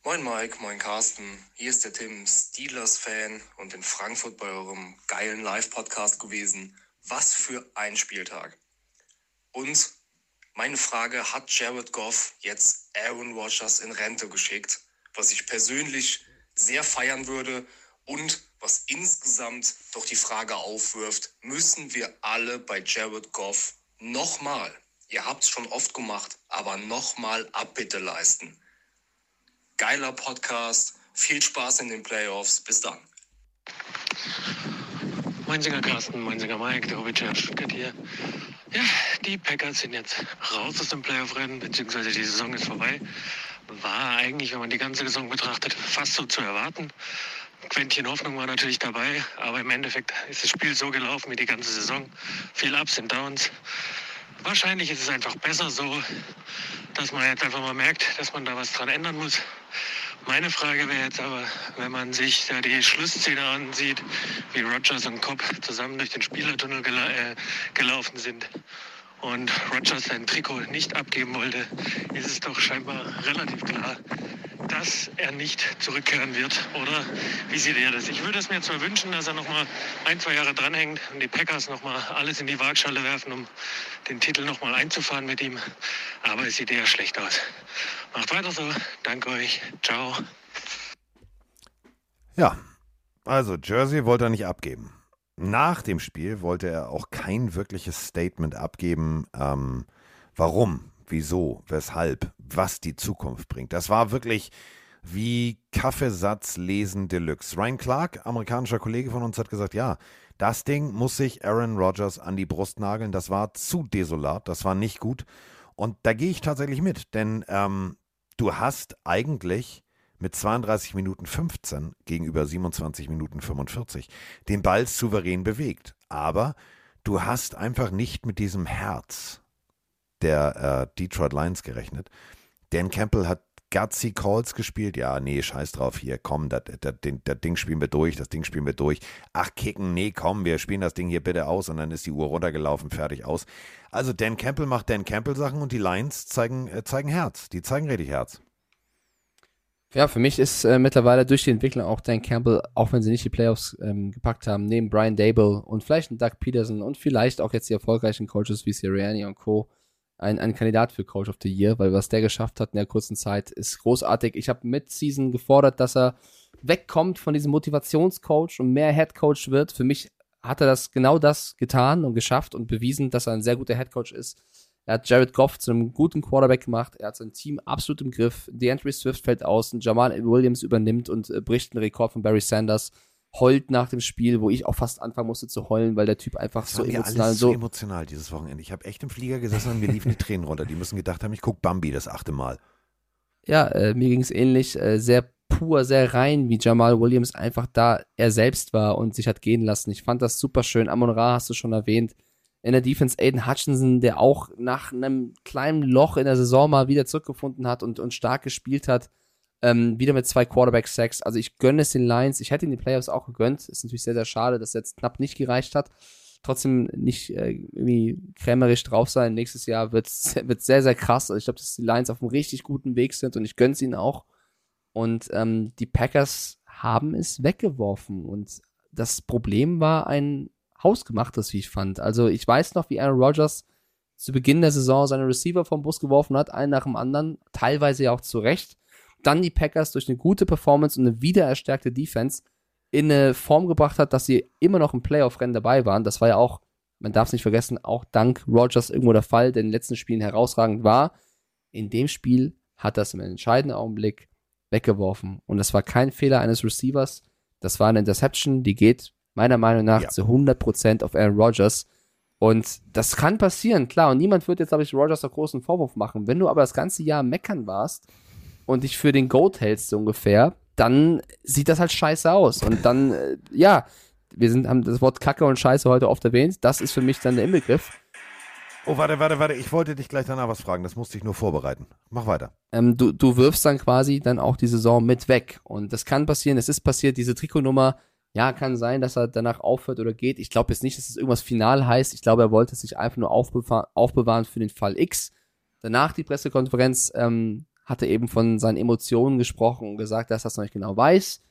Moin Mike, moin Carsten. Hier ist der Tim, Steelers-Fan und in Frankfurt bei eurem geilen Live-Podcast gewesen. Was für ein Spieltag. Und meine Frage, hat Jared Goff jetzt Aaron Rodgers in Rente geschickt? Was ich persönlich sehr feiern würde und was insgesamt doch die Frage aufwirft, müssen wir alle bei Jared Goff nochmal, ihr habt es schon oft gemacht, aber nochmal Abbitte leisten. Geiler Podcast, viel Spaß in den Playoffs, bis dann. Mein Sänger Carsten, mein Sänger Mike, der Hobbychef Stuttgart hier. Ja, die Packers sind jetzt raus aus dem Playoff-Rennen, beziehungsweise die Saison ist vorbei. War eigentlich, wenn man die ganze Saison betrachtet, fast so zu erwarten. Quäntchen Hoffnung war natürlich dabei, aber im Endeffekt ist das Spiel so gelaufen wie die ganze Saison. Viel Ups und Downs. Wahrscheinlich ist es einfach besser so, dass man jetzt einfach mal merkt, dass man da was dran ändern muss. Meine Frage wäre jetzt aber, wenn man sich da die Schlussszene ansieht, wie Rogers und Cobb zusammen durch den Spielertunnel gela äh, gelaufen sind und Rogers sein Trikot nicht abgeben wollte, ist es doch scheinbar relativ klar, dass er nicht zurückkehren wird. Oder wie sieht er das? Ich würde es mir zwar wünschen, dass er noch mal ein, zwei Jahre dranhängt und die Packers noch mal alles in die Waagschale werfen, um den Titel noch mal einzufahren mit ihm. Aber es sieht eher schlecht aus. Macht weiter so. Danke euch. Ciao. Ja, also Jersey wollte er nicht abgeben. Nach dem Spiel wollte er auch kein wirkliches Statement abgeben, ähm, warum, wieso, weshalb, was die Zukunft bringt. Das war wirklich wie Kaffeesatz lesen Deluxe. Ryan Clark, amerikanischer Kollege von uns, hat gesagt, ja, das Ding muss sich Aaron Rodgers an die Brust nageln. Das war zu desolat, das war nicht gut. Und da gehe ich tatsächlich mit, denn ähm, du hast eigentlich mit 32 Minuten 15 gegenüber 27 Minuten 45 den Ball souverän bewegt. Aber du hast einfach nicht mit diesem Herz der äh, Detroit Lions gerechnet. Dan Campbell hat gutsy Calls gespielt. Ja, nee, scheiß drauf hier, komm, das, Ding spielen wir durch, das Ding spielen wir durch. Ach, kicken, nee, komm, wir spielen das Ding hier bitte aus und dann ist die Uhr runtergelaufen, fertig aus. Also Dan Campbell macht Dan Campbell Sachen und die Lions zeigen, äh, zeigen Herz. Die zeigen richtig Herz. Ja, für mich ist äh, mittlerweile durch die Entwicklung auch Dan Campbell, auch wenn sie nicht die Playoffs ähm, gepackt haben, neben Brian Dable und vielleicht Doug Peterson und vielleicht auch jetzt die erfolgreichen Coaches wie Sirianni und Co. Ein, ein Kandidat für Coach of the Year, weil was der geschafft hat in der kurzen Zeit ist großartig. Ich habe mit Season gefordert, dass er wegkommt von diesem Motivationscoach und mehr Head Coach wird. Für mich hat er das genau das getan und geschafft und bewiesen, dass er ein sehr guter Head Coach ist. Er hat Jared Goff zu einem guten Quarterback gemacht. Er hat sein Team absolut im Griff. DeAndre Swift fällt aus und Jamal Williams übernimmt und äh, bricht einen Rekord von Barry Sanders. Heult nach dem Spiel, wo ich auch fast anfangen musste zu heulen, weil der Typ einfach Das so emotional alles so so emotional dieses Wochenende. Ich habe echt im Flieger gesessen und mir liefen die Tränen runter. Die müssen gedacht haben, ich gucke Bambi das achte Mal. ja, äh, mir ging es ähnlich, äh, sehr pur, sehr rein, wie Jamal Williams einfach da er selbst war und sich hat gehen lassen. Ich fand das super schön. Amon Ra hast du schon erwähnt. In der Defense Aiden Hutchinson, der auch nach einem kleinen Loch in der Saison mal wieder zurückgefunden hat und, und stark gespielt hat. Ähm, wieder mit zwei Quarterback-Sacks. Also ich gönne es den Lions. Ich hätte ihn die Playoffs auch gegönnt. Ist natürlich sehr, sehr schade, dass es jetzt knapp nicht gereicht hat. Trotzdem nicht äh, irgendwie krämerisch drauf sein. Nächstes Jahr wird es sehr, sehr krass. Also ich glaube, dass die Lions auf einem richtig guten Weg sind und ich gönne es ihnen auch. Und ähm, die Packers haben es weggeworfen. Und das Problem war ein hausgemachtes, wie ich fand. Also ich weiß noch, wie Aaron Rodgers zu Beginn der Saison seine Receiver vom Bus geworfen hat, einen nach dem anderen, teilweise ja auch zu Recht. Dann die Packers durch eine gute Performance und eine wiedererstärkte Defense in eine Form gebracht hat, dass sie immer noch im Playoff-Rennen dabei waren. Das war ja auch, man darf es nicht vergessen, auch dank Rodgers irgendwo der Fall, der in den letzten Spielen herausragend war. In dem Spiel hat das im entscheidenden Augenblick weggeworfen. Und das war kein Fehler eines Receivers. Das war eine Interception, die geht meiner Meinung nach Ja. zu 100% auf Aaron Rodgers. Und das kann passieren, klar. Und niemand wird jetzt, glaube ich, Rodgers einen großen Vorwurf machen. Wenn du aber das ganze Jahr meckern warst und dich für den Goat hältst, so ungefähr, dann sieht das halt scheiße aus. Und dann, äh, ja, wir sind, haben das Wort Kacke und Scheiße heute oft erwähnt. Das ist für mich dann der Inbegriff. Oh, warte, warte, warte. Ich wollte dich gleich danach was fragen. Das musste ich nur vorbereiten. Mach weiter. ähm, du, du wirfst dann quasi dann auch die Saison mit weg. Und das kann passieren, es ist passiert, diese Trikotnummer, ja, kann sein, dass er danach aufhört oder geht. Ich glaube jetzt nicht, dass es irgendwas final heißt. Ich glaube, er wollte es sich einfach nur aufbewahren, für den Fall X. Danach die Pressekonferenz ähm, er eben von seinen Emotionen gesprochen und gesagt, dass er das noch nicht genau weiß.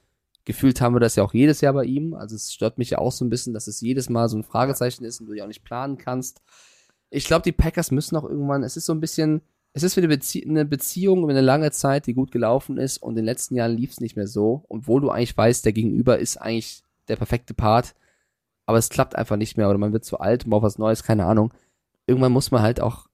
Gefühlt haben wir das ja auch jedes Jahr bei ihm. Also es stört mich ja auch so ein bisschen, dass es jedes Mal so ein Fragezeichen ist und du ja auch nicht planen kannst. Ich glaube, die Packers müssen auch irgendwann, es ist so ein bisschen, es ist wie eine, Bezie eine Beziehung über eine lange Zeit, die gut gelaufen ist und in den letzten Jahren lief es nicht mehr so. Obwohl du eigentlich weißt, der Gegenüber ist eigentlich der perfekte Part, aber es klappt einfach nicht mehr oder man wird zu alt, man braucht was Neues, keine Ahnung. Irgendwann muss man halt auch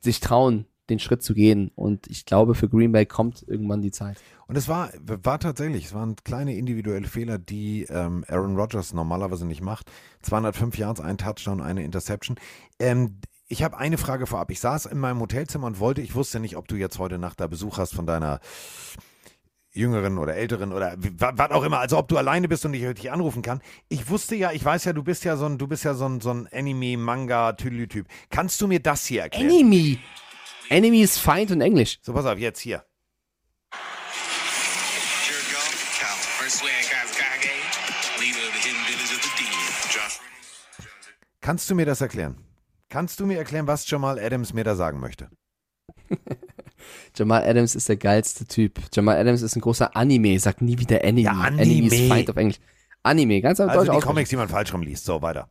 sich trauen, den Schritt zu gehen und ich glaube, für Green Bay kommt irgendwann die Zeit. Und es war, war tatsächlich, es waren kleine individuelle Fehler, die ähm, Aaron Rodgers normalerweise nicht macht. 205 Yards, ein Touchdown, eine Interception. Ähm, ich habe eine Frage vorab. Ich saß in meinem Hotelzimmer und wollte, ich wusste nicht, ob du jetzt heute Nacht da Besuch hast von deiner Jüngeren oder Älteren oder was auch immer, also ob du alleine bist und ich dich anrufen kann. Ich wusste ja, ich weiß ja, du bist ja so ein, du bist ja so ein, so ein Anime, Manga, Tüdelü-Typ. Kannst du mir das hier erklären? Enemy! Enemy ist Feind und Englisch. So, pass auf, jetzt hier. Kannst du mir das erklären? Kannst du mir erklären, was Jamal Adams mir da sagen möchte? Jamal Adams ist der geilste Typ. Jamal Adams ist ein großer Anime, sagt nie wieder Enemy. Ja, Enemy Anime. ist Feind auf Englisch. Anime, ganz auf Also Deutsch die. Comics, die man falsch rumliest. So, weiter.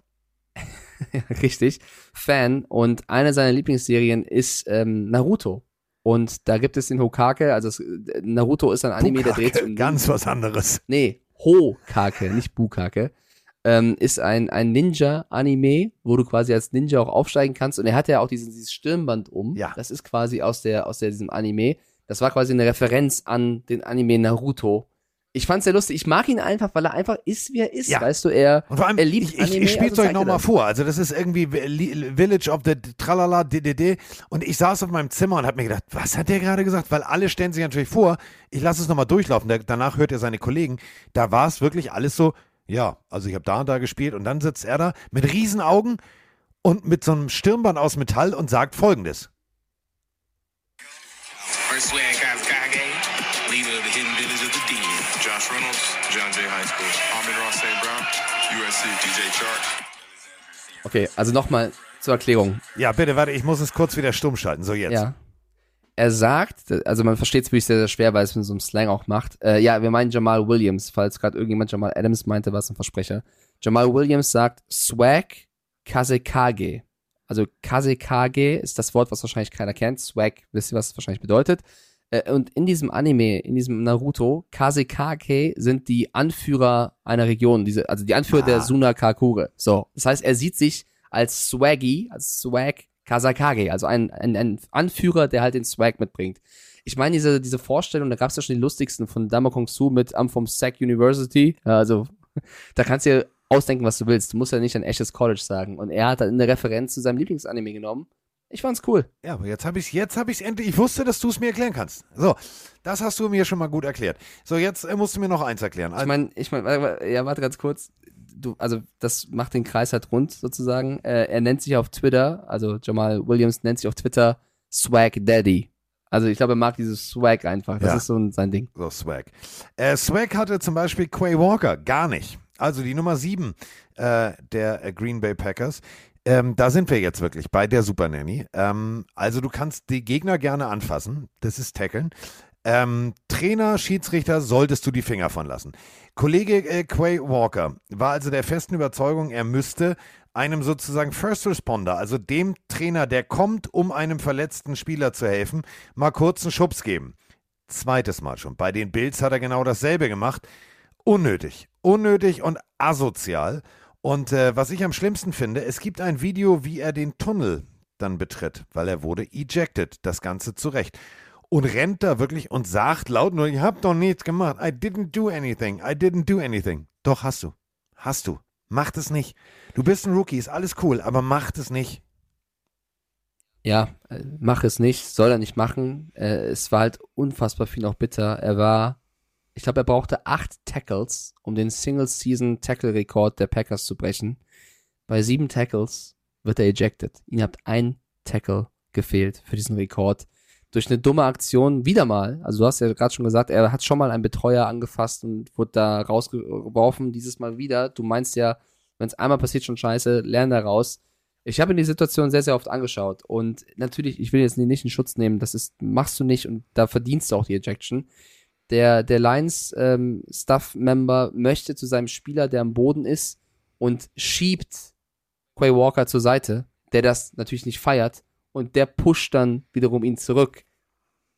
Richtig. Fan. Und eine seiner Lieblingsserien ist ähm, Naruto. Und da gibt es den Hokage, also es, Naruto ist ein Anime, der dreht sich Bukake, um ganz was anderes. Nee, Hokage, nicht Bukake. Ähm, ist ein, ein Ninja-Anime, wo du quasi als Ninja auch aufsteigen kannst. Und er hat ja auch diesen, dieses Stirnband um. Ja. Das ist quasi aus, der, aus der, diesem Anime. Das war quasi eine Referenz an den Anime Naruto. Ich fand's sehr lustig. Ich mag ihn einfach, weil er einfach ist, wie er ist. Ja. Weißt du, er, Und vor allem, er liebt ich, ich, Anime, ich spiel's also euch nochmal vor. Also das ist irgendwie Village of the Tralala DDD und ich saß auf meinem Zimmer und habe mir gedacht, was hat der gerade gesagt? Weil alle stellen sich natürlich vor, ich lasse es nochmal durchlaufen. Da, danach hört er seine Kollegen. Da war es wirklich alles so, ja, also ich habe da und da gespielt und dann sitzt er da mit Riesenaugen und mit so einem Stirnband aus Metall und sagt folgendes. Josh Reynolds, John Jay High School. Ross St. Brown, USC. DJ. Okay, also nochmal zur Erklärung. Ja, bitte, warte, ich muss es kurz wieder stumm schalten. So jetzt. Ja. Er sagt, also man versteht es wirklich sehr, sehr schwer, weil es mit so einem Slang auch macht. Äh, ja, wir meinen Jamal Williams, falls gerade irgendjemand Jamal Adams meinte, was ein Versprecher. Jamal Williams sagt Swag Kazekage. Also Kazekage ist das Wort, was wahrscheinlich keiner kennt. Swag, wisst ihr, was es wahrscheinlich bedeutet? Äh, und in diesem Anime, in diesem Naruto, Kazekage sind die Anführer einer Region, diese, also die Anführer Ah. der Sunakakure. So, das heißt, er sieht sich als Swaggy, als Swag Kazakage, also ein, ein, ein Anführer, der halt den Swag mitbringt. Ich meine, diese, diese Vorstellung, da gab es ja schon die lustigsten von Dama Kong Su mit I'm from Sac University. Also, da kannst du dir ausdenken, was du willst. Du musst ja nicht ein echtes College sagen. Und er hat dann eine Referenz zu seinem Lieblingsanime genommen. Ich fand's cool. Ja, aber jetzt habe ich jetzt habe ich endlich. Ich wusste, dass du es mir erklären kannst. So, das hast du mir schon mal gut erklärt. So, jetzt äh, musst du mir noch eins erklären. Ich meine, ich meine, ja, warte ganz kurz. Du, also das macht den Kreis halt rund sozusagen. Äh, er nennt sich auf Twitter, also Jamal Williams nennt sich auf Twitter Swag Daddy. Also ich glaube, er mag dieses Swag einfach. Das Ja. ist so ein, sein Ding. So, Swag. Äh, Swag hatte zum Beispiel Quay Walker gar nicht. Also die Nummer 7 äh, der äh, Green Bay Packers. Ähm, da sind wir jetzt wirklich bei der Super Nanny. Ähm, also du kannst die Gegner gerne anfassen. Das ist Tackeln. Ähm, Trainer, Schiedsrichter solltest du die Finger von lassen. Kollege äh, Quay Walker war also der festen Überzeugung, er müsste einem sozusagen First Responder, also dem Trainer, der kommt, um einem verletzten Spieler zu helfen, mal kurz einen Schubs geben. Zweites Mal schon. Bei den Bills hat er genau dasselbe gemacht. Unnötig. Unnötig und asozial. Und äh, was ich am schlimmsten finde, es gibt ein Video, wie er den Tunnel dann betritt, weil er wurde ejected. Das Ganze zurecht. Und rennt da wirklich und sagt laut nur, ich hab doch nichts gemacht. I didn't do anything. I didn't do anything. Doch, hast du. Hast du. Mach das nicht. Du bist ein Rookie, ist alles cool, aber mach das nicht. Ja, äh, mach es nicht, soll er nicht machen. Äh, es war halt unfassbar viel auch bitter. Er war, ich glaube, er brauchte acht Tackles, um den Single-Season-Tackle-Rekord der Packers zu brechen. Bei sieben Tackles wird er ejected. Ihm hat ein Tackle gefehlt für diesen Rekord. Durch eine dumme Aktion wieder mal. Also du hast ja gerade schon gesagt, er hat schon mal einen Betreuer angefasst und wurde da rausgeworfen. Dieses Mal wieder. Du meinst ja, wenn es einmal passiert, schon scheiße, lern da raus. Ich habe mir die Situation sehr, sehr oft angeschaut und natürlich, ich will jetzt nicht in Schutz nehmen, das ist, machst du nicht und da verdienst du auch die Ejection. Der, der Lions ähm, möchte zu seinem Spieler, der am Boden ist und schiebt Quay Walker zur Seite, der das natürlich nicht feiert und der pusht dann wiederum ihn zurück.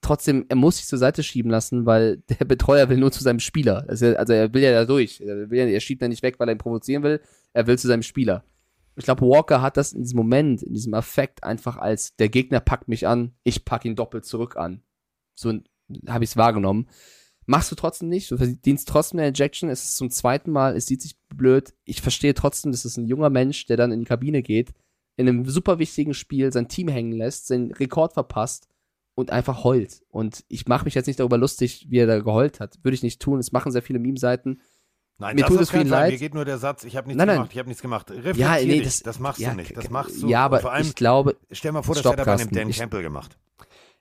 Trotzdem, er muss sich zur Seite schieben lassen, weil der Betreuer will nur zu seinem Spieler. Also, also er will ja da durch. Er, will er schiebt ja nicht weg, weil er ihn provozieren will. Er will zu seinem Spieler. Ich glaube, Walker hat das in diesem Moment, in diesem Affekt einfach als der Gegner packt mich an, ich pack ihn doppelt zurück an. So habe ich es wahrgenommen. Machst du trotzdem nicht, du verdienst trotzdem eine Ejection, es ist zum zweiten Mal, es sieht sich blöd. Ich verstehe trotzdem, das ist ein junger Mensch, der dann in die Kabine geht, in einem super wichtigen Spiel sein Team hängen lässt, seinen Rekord verpasst und einfach heult. Und ich mache mich jetzt nicht darüber lustig, wie er da geheult hat. Würde ich nicht tun. Es machen sehr viele Meme-Seiten. Nein, Mir das tut es Fall. leid. Mir geht nur der Satz, ich habe nichts Nein, nein. gemacht, ich habe nichts gemacht. Reflektier Ja, nee, dich. das- das machst ja, du nicht. Das machst du. ja, aber vor allem, ich glaube- Stell mal vor, das hätte er bei einem Dan ich- Campbell gemacht.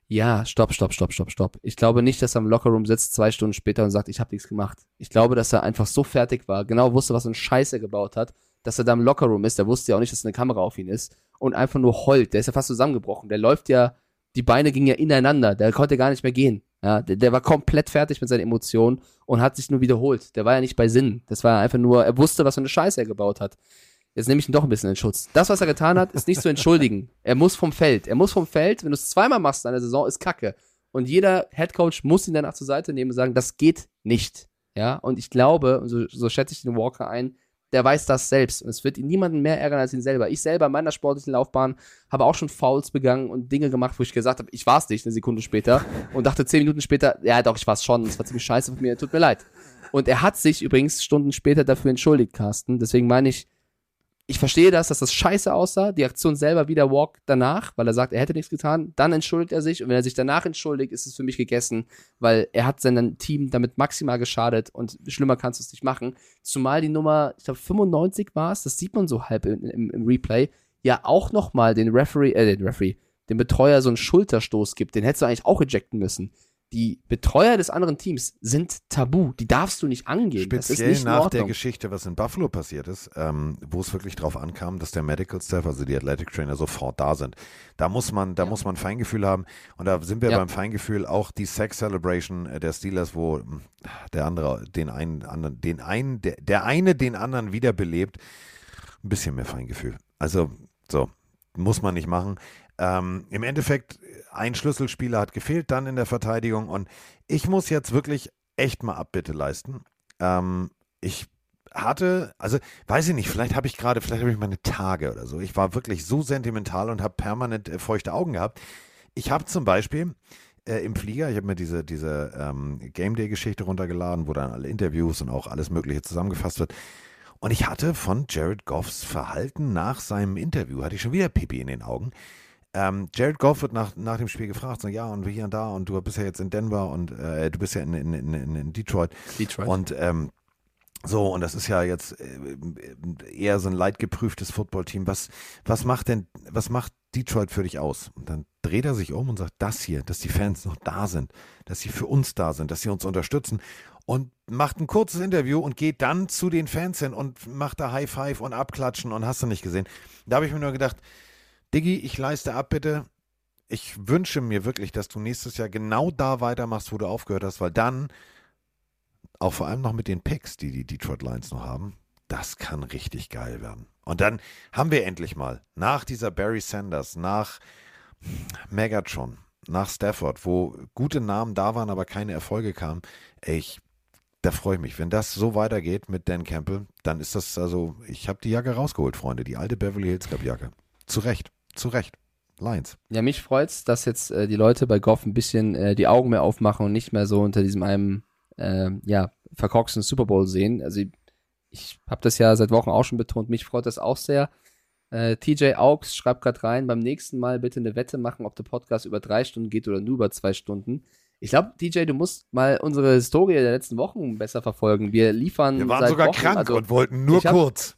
Ja, stopp, stopp, stopp, stopp, stopp. Ich glaube nicht, dass er im Lockerroom sitzt, zwei Stunden später und sagt, ich habe nichts gemacht. Ich glaube, dass er einfach so fertig war, genau wusste, was für ein Scheiß er gebaut hat, dass er da im Lockerroom ist. Der wusste ja auch nicht, dass eine Kamera auf ihn ist und einfach nur heult. Der ist ja fast zusammengebrochen. Der läuft ja, die Beine gingen ja ineinander. Der konnte gar nicht mehr gehen. Ja, der, der war komplett fertig mit seinen Emotionen und hat sich nur wiederholt. Der war ja nicht bei Sinn. Das war einfach nur, er wusste, was für eine Scheiße er gebaut hat. Jetzt nehme ich ihn doch ein bisschen in Schutz. Das, was er getan hat, ist nicht zu entschuldigen. Er muss vom Feld. Er muss vom Feld. Wenn du es zweimal machst in einer Saison, ist Kacke. Und jeder Headcoach muss ihn danach zur Seite nehmen und sagen, das geht nicht. Ja, und ich glaube, so, so schätze ich den Walker ein, der weiß das selbst. Und es wird ihn niemanden mehr ärgern als ihn selber. Ich selber in meiner sportlichen Laufbahn habe auch schon Fouls begangen und Dinge gemacht, wo ich gesagt habe, ich war es nicht, eine Sekunde später. Und dachte zehn Minuten später, ja doch, ich war es schon. Das war ziemlich scheiße von mir, tut mir leid. Und er hat sich übrigens Stunden später dafür entschuldigt, Carsten. Deswegen meine ich, ich verstehe das, dass das scheiße aussah, die Aktion selber wieder Walk danach, weil er sagt, er hätte nichts getan, dann entschuldigt er sich. Und wenn er sich danach entschuldigt, ist es für mich gegessen, weil er hat seinem Team damit maximal geschadet. Und schlimmer kannst du es nicht machen. Zumal die Nummer, ich glaube 95 war es, das sieht man so halb im, im, im Replay, ja auch nochmal den Referee, äh, den Referee, dem Betreuer so einen Schulterstoß gibt, den hättest du eigentlich auch ejecten müssen. Die Betreuer des anderen Teams sind tabu. Die darfst du nicht angehen. das ist Speziell nach der. Geschichte, was in Buffalo passiert ist, ähm, wo es wirklich drauf ankam, dass der Medical Staff, also die Athletic Trainer, sofort da sind. Da muss man, da muss man Feingefühl haben. Und da sind wir Ja. beim Feingefühl auch die Sex Celebration äh, der Steelers, wo mh, der andere den einen anderen, den einen, der, der eine den anderen wiederbelebt. Ein bisschen mehr Feingefühl. Also, so, muss man nicht machen. Ähm, Im Endeffekt, ein Schlüsselspieler hat gefehlt dann in der Verteidigung und ich muss jetzt wirklich echt mal Abbitte leisten. Ähm, ich hatte, also weiß ich nicht, vielleicht habe ich gerade, vielleicht habe ich meine Tage oder so. Ich war wirklich so sentimental und habe permanent äh, feuchte Augen gehabt. Ich habe zum Beispiel äh, im Flieger, ich habe mir diese, diese ähm, Game Day-Geschichte runtergeladen, wo dann alle Interviews und auch alles Mögliche zusammengefasst wird. Und ich hatte von Jared Goffs Verhalten nach seinem Interview, hatte ich schon wieder Pipi in den Augen. Ähm, Jared Goff wird nach, nach dem Spiel gefragt, so, ja, und wir hier und da, und du bist ja jetzt in Denver und äh, du bist ja in, in, in, in, Detroit. Detroit. Und ähm, so, und das ist ja jetzt äh, eher so ein leidgeprüftes Footballteam. Was, was macht denn, was macht Detroit für dich aus? Und dann dreht er sich um und sagt, das hier, dass die Fans noch da sind, dass sie für uns da sind, dass sie uns unterstützen. Und macht ein kurzes Interview und geht dann zu den Fans hin und macht da High Five und Abklatschen und hast du nicht gesehen. Da habe ich mir nur gedacht, Diggi, ich leiste ab bitte. Ich wünsche mir wirklich, dass du nächstes Jahr genau da weitermachst, wo du aufgehört hast, weil dann, auch vor allem noch mit den Picks, die die Detroit Lions noch haben, das kann richtig geil werden. Und dann haben wir endlich mal nach dieser Barry Sanders, nach Megatron, nach Stafford, wo gute Namen da waren, aber keine Erfolge kamen, ich, da freue ich mich. Wenn das so weitergeht mit Dan Campbell, dann ist das also, ich habe die Jacke rausgeholt, Freunde, die alte Beverly Hills Cup Jacke. Zu Recht, zu Recht. Lions. Ja, mich freut's, dass jetzt äh, die Leute bei Goff ein bisschen äh, die Augen mehr aufmachen und nicht mehr so unter diesem einem, äh, ja, verkorksten Super Bowl sehen. Also ich, ich habe das ja seit Wochen auch schon betont, mich freut das auch sehr. Äh, TJ Augs schreibt gerade rein, beim nächsten Mal bitte eine Wette machen, ob der Podcast über drei Stunden geht oder nur über zwei Stunden. Ich glaube, DJ, du musst mal unsere Historie der letzten Wochen besser verfolgen. Wir liefern. Wir waren sogar Wochen, krank also und wollten nur kurz.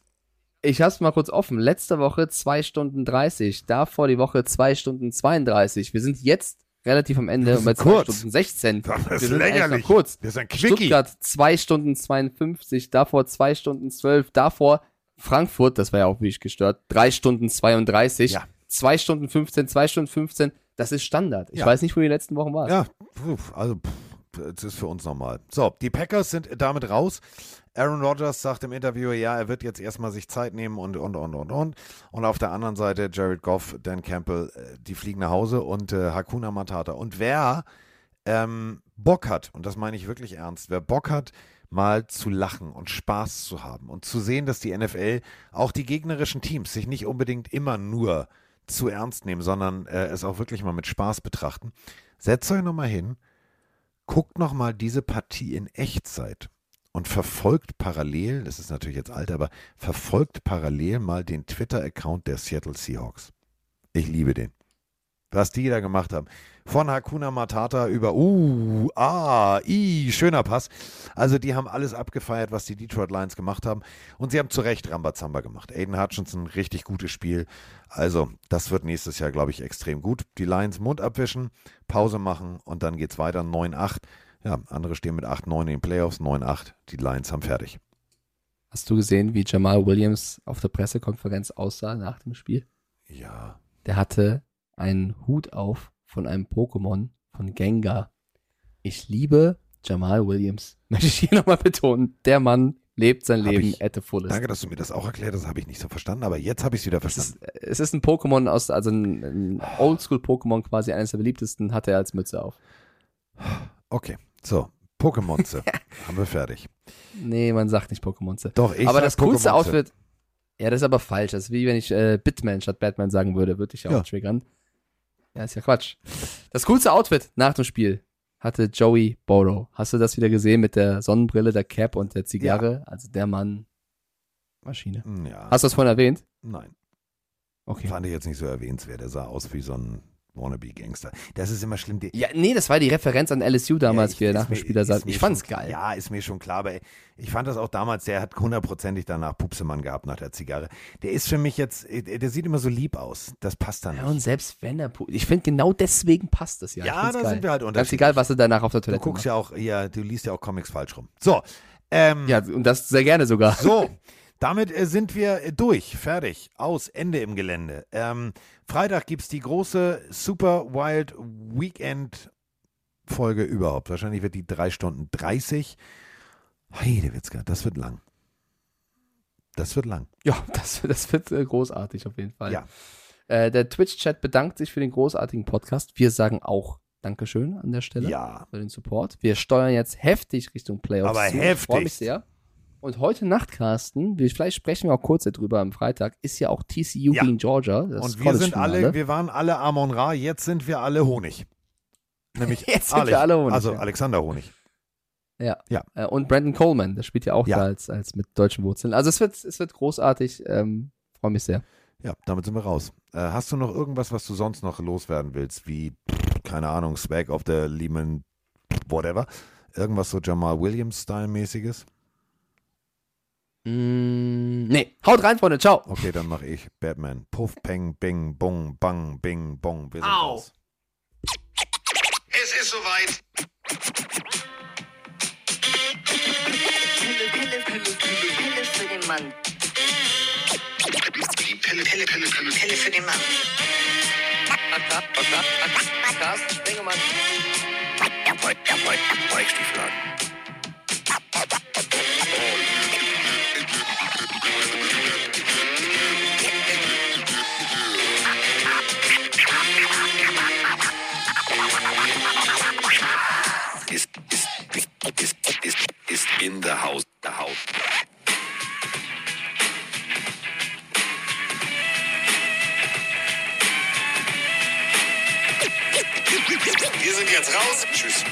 Ich hab's mal kurz offen. Letzte Woche 2 Stunden 30, davor die Woche 2 Stunden 32. Wir sind jetzt relativ am Ende Das und bei ist 2 kurz. Stunden 16. Das ist wir sind lächerlich. Kurz. Wir sind ein Quickie. Stuttgart 2 Stunden 52, davor 2 Stunden 12, davor Frankfurt, das war ja auch wirklich gestört, 3 Stunden 32, Ja. 2 Stunden 15, 2 Stunden 15. Das ist Standard. Ich Ja. weiß nicht, wo die letzten Wochen waren. Ja, also pff, das ist für uns normal. So, die Packers sind damit raus. Aaron Rodgers sagt im Interview, ja, er wird jetzt erstmal sich Zeit nehmen und, und, und, und, und. Und auf der anderen Seite Jared Goff, Dan Campbell, äh, die fliegen nach Hause und äh, Hakuna Matata. Und wer ähm, Bock hat, und das meine ich wirklich ernst, wer Bock hat, mal zu lachen und Spaß zu haben und zu sehen, dass die NFL auch die gegnerischen Teams sich nicht unbedingt immer nur zu ernst nehmen, sondern äh, es auch wirklich mal mit Spaß betrachten. Setzt euch nochmal hin, guckt nochmal diese Partie in Echtzeit und verfolgt parallel, das ist natürlich jetzt alt, aber verfolgt parallel mal den Twitter-Account der Seattle Seahawks. Ich liebe den. Was die da gemacht haben. Von Hakuna Matata über, uh, ah, i, schöner Pass. Also die haben alles abgefeiert, was die Detroit Lions gemacht haben. Und sie haben zu Recht Rambazamba gemacht. Aiden Hutchinson, richtig gutes Spiel. Also, das wird nächstes Jahr, glaube ich, extrem gut. Die Lions Mund abwischen, Pause machen und dann geht's weiter. 9-8. Ja, andere stehen mit 8-9 in den Playoffs. 9-8. Die Lions haben fertig. Hast du gesehen, wie Jamal Williams auf der Pressekonferenz aussah nach dem Spiel? Ja. Der hatte einen Hut auf von einem Pokémon von Gengar. Ich liebe Jamal Williams. Möchte ich hier nochmal betonen. Der Mann lebt sein Hab Leben ich- at the fullest. Danke, dass du mir das auch erklärt hast. Habe ich nicht so verstanden, aber jetzt habe ich es wieder Es verstanden. ist, es ist ein Pokémon aus, also ein, ein Oldschool-Pokémon quasi, eines der beliebtesten, hat er als Mütze auf. Okay, so. Pokémonze. haben wir fertig. Nee, man sagt nicht Pokémonze. Doch, ich aber das coolste. Outfit. Ja, das ist aber falsch. Das ist wie wenn ich äh, Bitman statt Batman sagen würde, würde ich ja auch Ja. triggern. Ja, ist ja Quatsch. Das coolste Outfit nach dem Spiel hatte Joey Borrow. Hast du das wieder gesehen mit der Sonnenbrille, der Cap und der Zigarre? Also der Mann. Maschine. Ja. Hast du das vorhin erwähnt? Nein. Okay. Fand ich jetzt nicht so erwähnenswert. Er sah aus wie so ein Wannabe Gangster. Das ist immer schlimm. Die, Ja, nee, das war die Referenz an LSU damals, ich- wie er nach dem mir- Spiel da ist sagt. Ich fand's schon- geil. Ja, ist mir schon klar, aber ich fand das auch damals, der hat hundertprozentig danach Pupsemann gehabt nach der Zigarre. Der ist für mich jetzt, der sieht immer so lieb aus. Das passt dann Ja, nicht. und selbst wenn er. Ich finde, genau deswegen passt das ja. Ja, da geil. sind wir halt Ganz unterschiedlich. egal, was er danach auf der Du Toilette guckst macht. ja auch, ja, du liest ja auch Comics falsch rum. So. Ähm, Ja, und das sehr gerne sogar. So, damit äh, sind wir äh, durch, fertig, aus, Ende im Gelände. Ähm, Freitag gibt es die große Super Wild Weekend Folge überhaupt. Wahrscheinlich wird die 3 Stunden 30. Heidewitzka, das wird lang. Das wird lang. Ja, das, das wird äh, großartig auf jeden Fall. Ja. Äh, der Twitch-Chat bedankt sich für den großartigen Podcast. Wir sagen auch Dankeschön an der Stelle Ja. für den Support. Wir steuern jetzt heftig Richtung Playoffs. Aber zu. Ich freue mich heftig. sehr. Und heute Nacht, Carsten, wir, vielleicht sprechen wir auch kurz darüber am Freitag, ist ja auch TCU Ja. gegen Georgia. Das Und wir sind alle, wir waren alle Amon Ra, jetzt sind wir alle Honig. Nämlich Jetzt sind Ale- wir alle Honig, Also ja. Alexander Honig. Ja. Ja. Äh, Und Brandon Coleman, der spielt ja auch Ja. da als, als mit deutschen Wurzeln. Also es wird, es wird großartig. Ähm, freue mich sehr. Ja, damit sind wir raus. Äh, hast du noch irgendwas, was du sonst noch loswerden willst, wie, keine Ahnung, Swag of the Lehman, whatever? Irgendwas so Jamal Williams-Style-mäßiges? Mm, nee, haut rein, Freunde. Ciao. Okay, dann mache ich Batman. Puff, peng, bing, bong, bang, bing, bong. Wir sind Au. raus. Es ist soweit. Pille, Pille, Pille, Pille, Pille für den Mann. Die Pille, Pille, Pille, Pille, Pille für den Mann. Carsten Spengemann. Weichstiefladen. Ist, ist, ist, ist, in the house, the house. Wir sind jetzt raus. Tschüss.